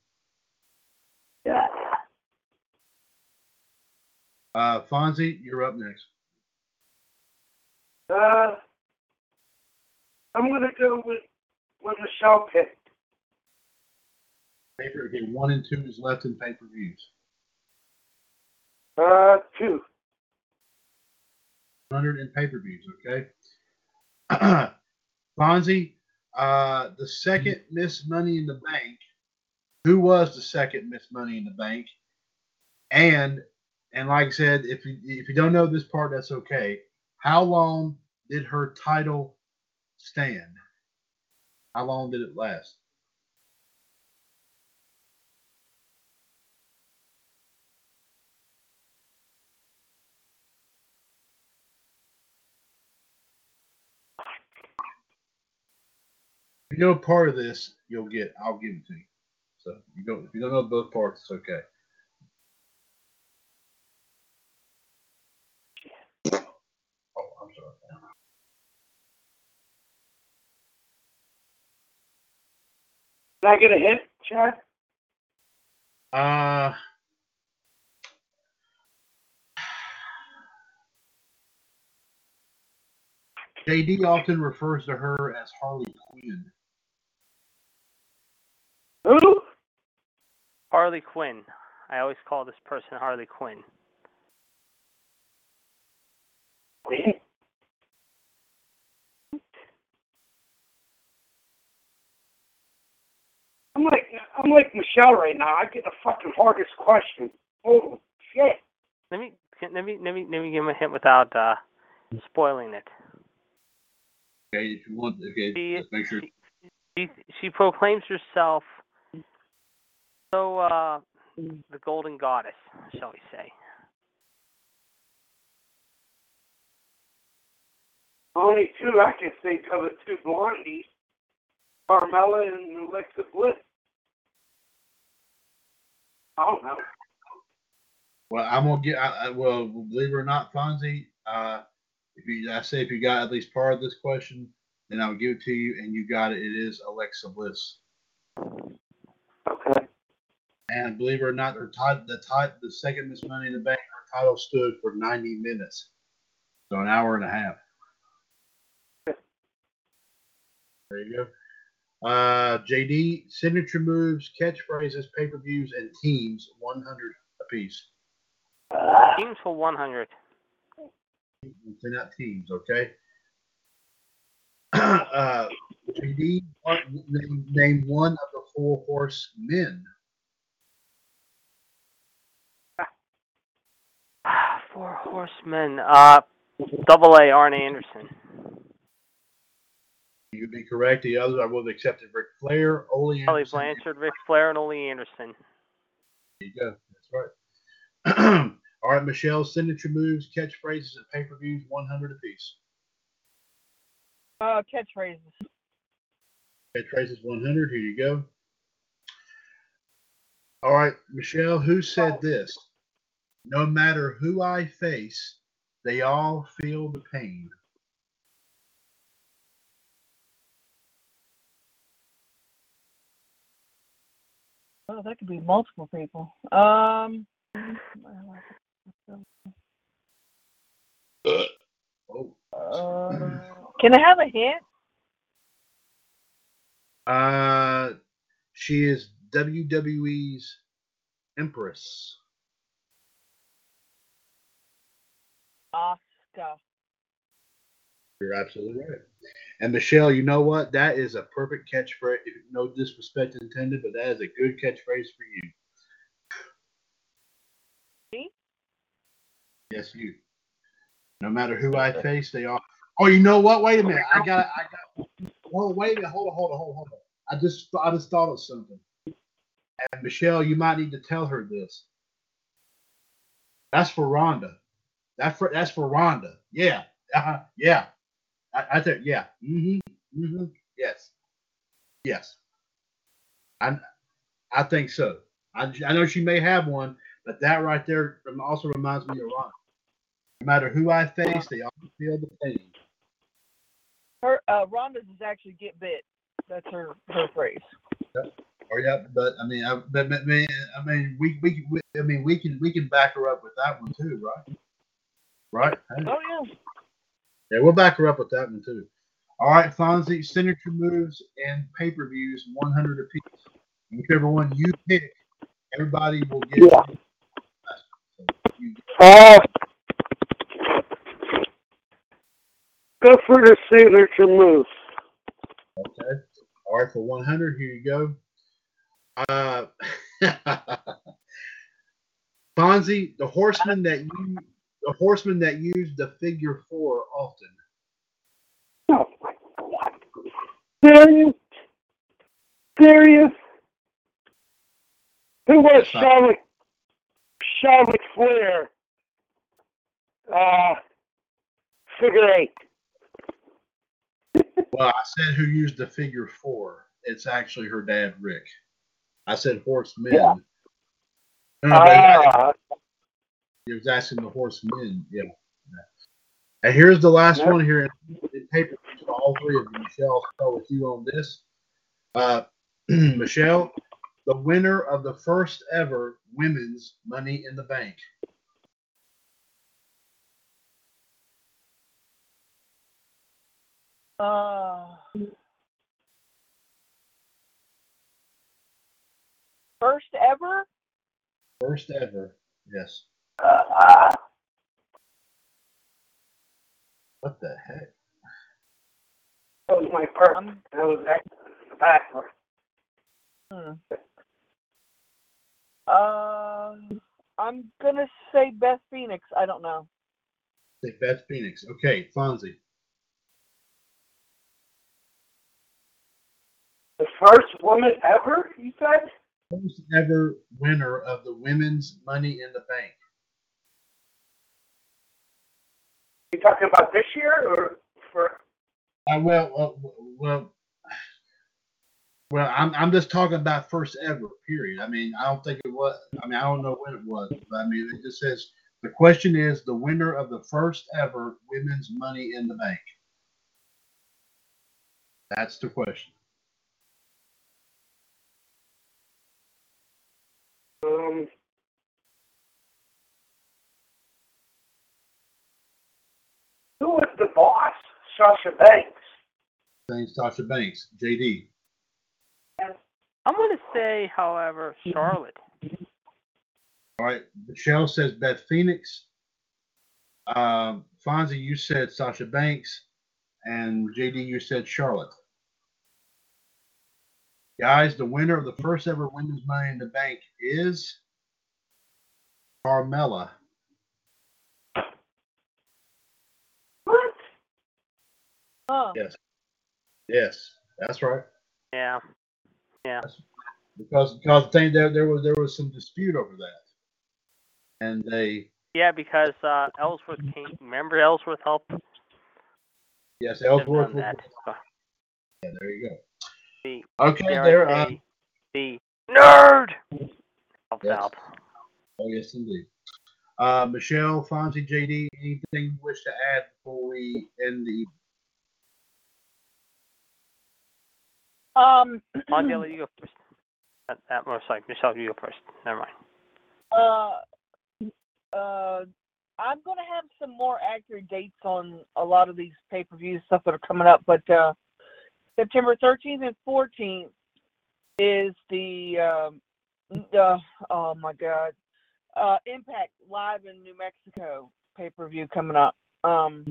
Yeah. Uh, Fonzie, you're up next. Uh, I'm gonna go with what Michelle picked. Paper, okay, one and two is left in pay per views. Uh, two. 100 in pay per views, okay? Fonzie, uh, the second Miss Money in the Bank, who was the second Miss Money in the Bank? And and like I said, if you if you don't know this part, that's okay. How long did her title stand? How long did it last? If you know part of this, you'll get. I'll give it to you. So you don't. If you don't know both parts, it's okay. Oh, I'm sorry. Can I get a hint, Chad? Uh, JD often refers to her as Harley Quinn. Who? Harley Quinn. I always call this person Harley Quinn. Me? I'm like I'm like Michelle right now. I get the fucking hardest question. Oh shit. Let me let me let me let me give him a hint without uh, spoiling it. Okay, if you want, okay, She- just make sure. She she proclaims herself so uh the golden goddess, shall we say? Only two I can think of are two blondies. Carmella and Alexa Bliss. I don't know. Well, I'm gonna get. I, I, well, believe it or not, Fonzie, uh, if you, I say if you got at least part of this question, then I'll give it to you, and you got it. It is Alexa Bliss. Okay. And believe it or not, title, the the second Miss Money in the Bank, her title stood for 90 minutes, so an hour and a half. There you go. Uh, JD signature moves, catchphrases, pay per views, and teams 100 apiece. Teams for 100. They're not teams, okay? uh, JD, name, name one of the four horsemen. Four horsemen. Uh, double A. Arn Anderson. You would be correct. The others I would have accepted Ric Flair, Ole Kelly Anderson. Blanchard, Ric Flair, and Ole Anderson. There you go. That's right. All right, Michelle, signature moves, catchphrases, and pay per views 100 apiece. Uh, catchphrases. Catchphrases 100. Here you go. All right, Michelle, who said this? No matter who I face, they all feel the pain. Oh, that could be multiple people. Um. Oh. Uh, can I have a hint? Uh, she is WWE's Empress. You're absolutely right. And Michelle, you know what? That is a perfect catchphrase. No disrespect intended, but that is a good catchphrase for you. Me? Yes, you. No matter who I face, they are. Oh, you know what? Wait a minute. I got. I got. Well, Wait a minute. Hold on. Hold on. Hold on. Hold on. I just. I just thought of something. And Michelle, you might need to tell her this. That's for Ronda. That for. That's for Ronda. Yeah. Uh-huh. Yeah. I, I think. Yeah. Mm-hmm. Mm-hmm. Yes. Yes. I. I think so. I, I know she may have one, but that right there also reminds me of Ronda. No matter who I face, they all feel the pain. Her uh, Ronda's is actually get bit. That's her her phrase. Or yeah, but I mean, I, but, but, I mean, we, we, we, I mean, we can, we can back her up with that one too, right? Right? Hey. Oh yeah. Yeah, we'll back her up with that one too. All right, Fonzie, signature moves and pay per views, 100 apiece. Whichever one you pick, everybody will get. Yeah. So Uh, go for the signature move. Okay. All right, for 100, here you go. Uh, Fonzie, the horseman that you, the horseman that used the figure four often. Oh my God. Serious? Serious? Who was Yes, I- Charlotte? Charlotte Flair. Uh, figure eight. Well, I said who used the figure four. It's actually her dad, Rick. I said horsemen. Yeah. No, no, Uh, he was asking the horsemen. Yeah. yeah. And here's the last Yep. one here in, in paper. for All three of them. Michelle, I'll start with you on this. Uh, Michelle, the winner of the first ever women's Money in the Bank. Uh, first ever. First ever. Yes. Uh, What the heck? that was my first. I'm, That was backward. hmm. Uh, I'm gonna say Beth Phoenix. I don't know. Say Beth Phoenix. Okay, Fonzie. The first woman ever, you said? First ever winner of the women's Money in the Bank. You talking about this year or for? Uh, well, uh, well, well. I'm I'm just talking about first ever. Period. I mean, I don't think it was. I mean, I don't know when it was. But I mean, it just says the question is the winner of the first ever women's Money in the Bank. That's the question. Um, who was the boss? Sasha Banks. Thanks, Sasha Banks. JD. I'm going to say, however, Charlotte. All right. Michelle says Beth Phoenix. Um, Fonzie, you said Sasha Banks, and JD, you said Charlotte. Guys, the winner of the first ever Women's Money in the Bank is Carmella. What? Huh. Yes. Yes, that's right. Yeah. Yeah. Because because the thing there there was there was some dispute over that, and they Yeah, because uh, Ellsworth came. Remember Ellsworth helped them yes Ellsworth on was, that. So, yeah there you go. the Okay, dare there. Uh, say, the nerd helped Yes. out. oh yes, indeed. Uh, Michelle, Fonzie, JD, anything you wish to add before we end the Um. Mondale, you go first. That, that, sorry, Michelle, you go first. Never mind. Uh, uh, I'm gonna have some more accurate dates on a lot of these pay-per-view stuff that are coming up, but uh, September 13th and 14th is the um, uh, oh my god, uh, Impact live in New Mexico pay-per-view coming up. Um,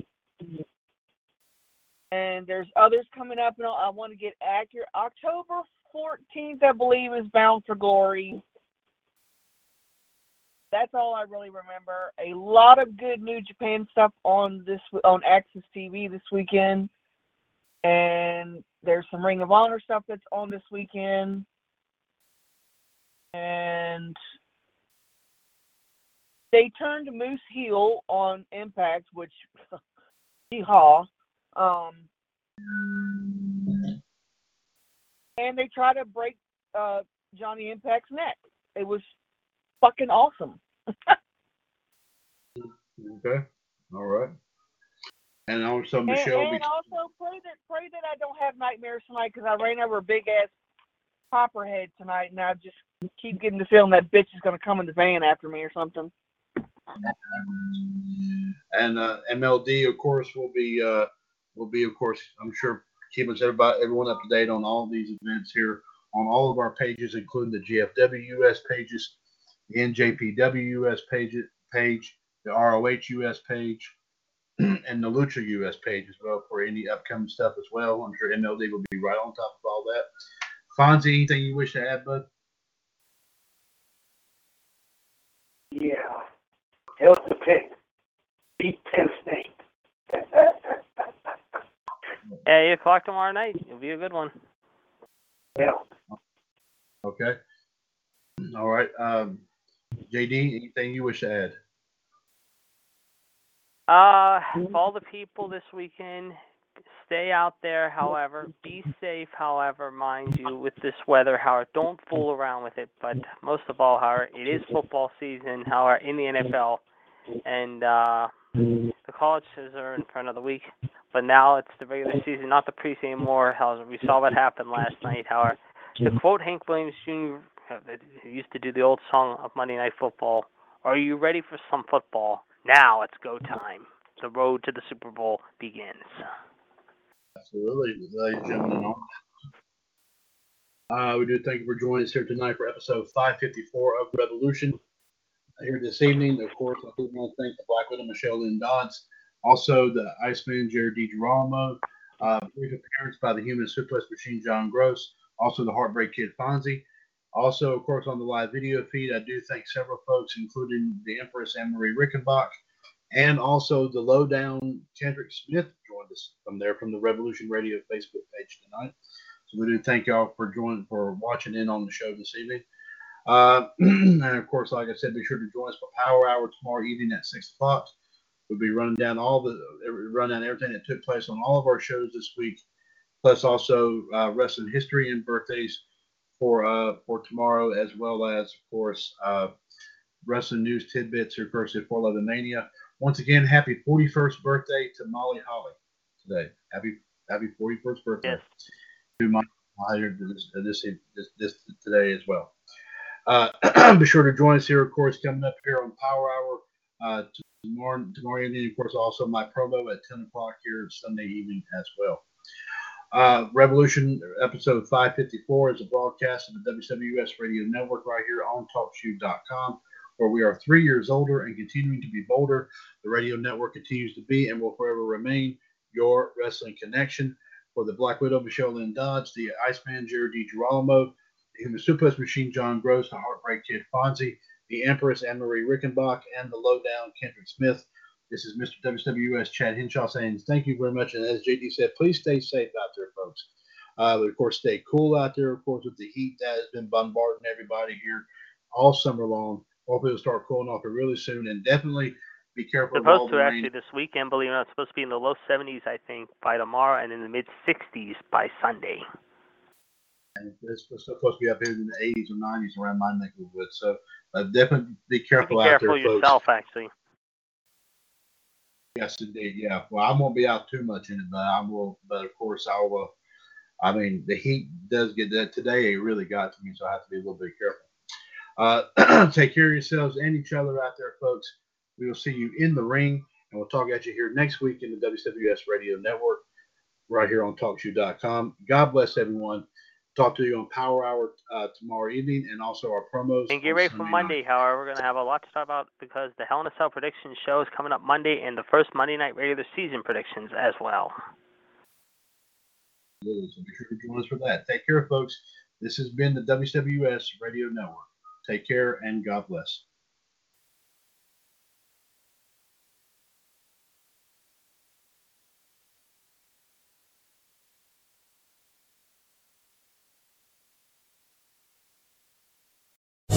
and there's others coming up, and I want to get accurate. October 14th, I believe, is Bound for Glory that's all I really remember. A lot of good New Japan stuff on this on AXS TV this weekend, and there's some Ring of Honor stuff that's on this weekend, and they turned Moose heel on Impact, which yeehaw. Um, and they try to break uh, Johnny Impact's neck. It was fucking awesome. Okay. All right. And also And, Michelle. and also pray that pray that I don't have nightmares tonight because I ran over a big ass copperhead tonight, and I just keep getting the feeling that bitch is going to come in the van after me or something. And uh, MLD, of course, will be uh, will be, of course, I'm sure keeping everybody everyone up to date on all these events here on all of our pages, including the GFW US pages, the NJPWUS page, page, the ROHUS page, and the Lucha US page as well for any upcoming stuff as well. I'm sure MLD will be right on top of all that. Fonzie, anything you wish to add, bud? Yeah. Hell's the Pitt. Beat Penn State. Yeah, eight o'clock tomorrow night. It'll be a good one. yeah. Okay. All right. Um, JD, anything you wish to add? Uh, all the people this weekend, stay out there. However, be safe. However, mind you, with this weather, however, don't fool around with it. But most of all, however, it is football season. However, in the NFL, and uh, the colleges are in for another week. But now it's the regular season, not the preseason anymore. However, we saw what happened last night. However, to quote Hank Williams Jr., uh, who used to do the old song of Monday Night Football, "Are you ready for some football? Now it's go time. The road to the Super Bowl begins." Absolutely, ladies and gentlemen. Uh, we do thank you for joining us here tonight for episode 554 of Revolution. Here this evening, of course, I do want to thank the Black Widow, Michelle Lynn Dodds, also the Iceman, Jared DiGirolamo, uh, brief appearance by the Human Suplex Machine, John Gross, also the Heartbreak Kid, Fonzie. Also, of course, on the live video feed, I do thank several folks, including the Empress Anne Marie Rickenbach, and also the lowdown Kendrick Smith joined us from there from the Revolution Radio Facebook page tonight. So we do thank y'all for joining for watching in on the show this evening. Uh, and of course, like I said, be sure to join us for Power Hour tomorrow evening at six o'clock. We'll be running down all the run down everything that took place on all of our shows this week, plus also uh, wrestling history and birthdays for uh, for tomorrow, as well as of course uh, wrestling news tidbits here first at 411 Mania. Once again, happy 41st birthday to Molly Holly today. Happy happy 41st birthday Yes. to my hired this, this, this, this today as well. Uh, be sure to join us here, of course, coming up here on Power Hour uh, tomorrow, tomorrow evening. Of course, also my promo at 10 o'clock here Sunday evening as well. Uh, Revolution episode 554 is a broadcast of the WWS Radio Network right here on TalkShoe.com, where we are three years older and continuing to be bolder. The radio network continues to be and will forever remain your wrestling connection. For the Black Widow, Michelle Lynn Dodds, the Iceman, Jared DiGirolamo, the Human Suplex Machine, John Gross, the Heartbreak Kid, Fonzie, the Empress, Anne Marie Rickenbach, and the Lowdown, Kendrick Smith. This is Mr. WWS Chad Hinshaw saying thank you very much. And as JD said, please stay safe out there, folks. Uh, but of course, stay cool out there, of course, with the heat that has been bombarding everybody here all summer long. Hopefully, it'll start cooling off really soon. And definitely be careful. Supposed to rain. actually this weekend, believe it or not, it's supposed to be in the low 70s, I think, by tomorrow, and in the mid 60s by Sunday. And it's supposed to be up here in the 80s or 90s around my neck of the woods. So uh, definitely be Be careful, careful out there, yourself, folks. actually. Yes, indeed. Yeah. Well, I won't be out too much in it, but I will. But of course, I will. I mean, the heat does get that today. It really got to me, so I have to be a little bit careful. Uh, take care of yourselves and each other out there, folks. We will see you in the ring, and we'll talk at you here next week in the WWS Radio Network, right here on TalkShoe.com. God bless everyone. Talk to you on Power Hour uh, tomorrow evening, and also our promos. And get ready for Monday, night. however, we're going to have a lot to talk about because the Hell in a Cell prediction show is coming up Monday and the first Monday night regular season predictions as well. So be sure to join us for that. Take care, folks. This has been the WWS Radio Network. Take care and God bless.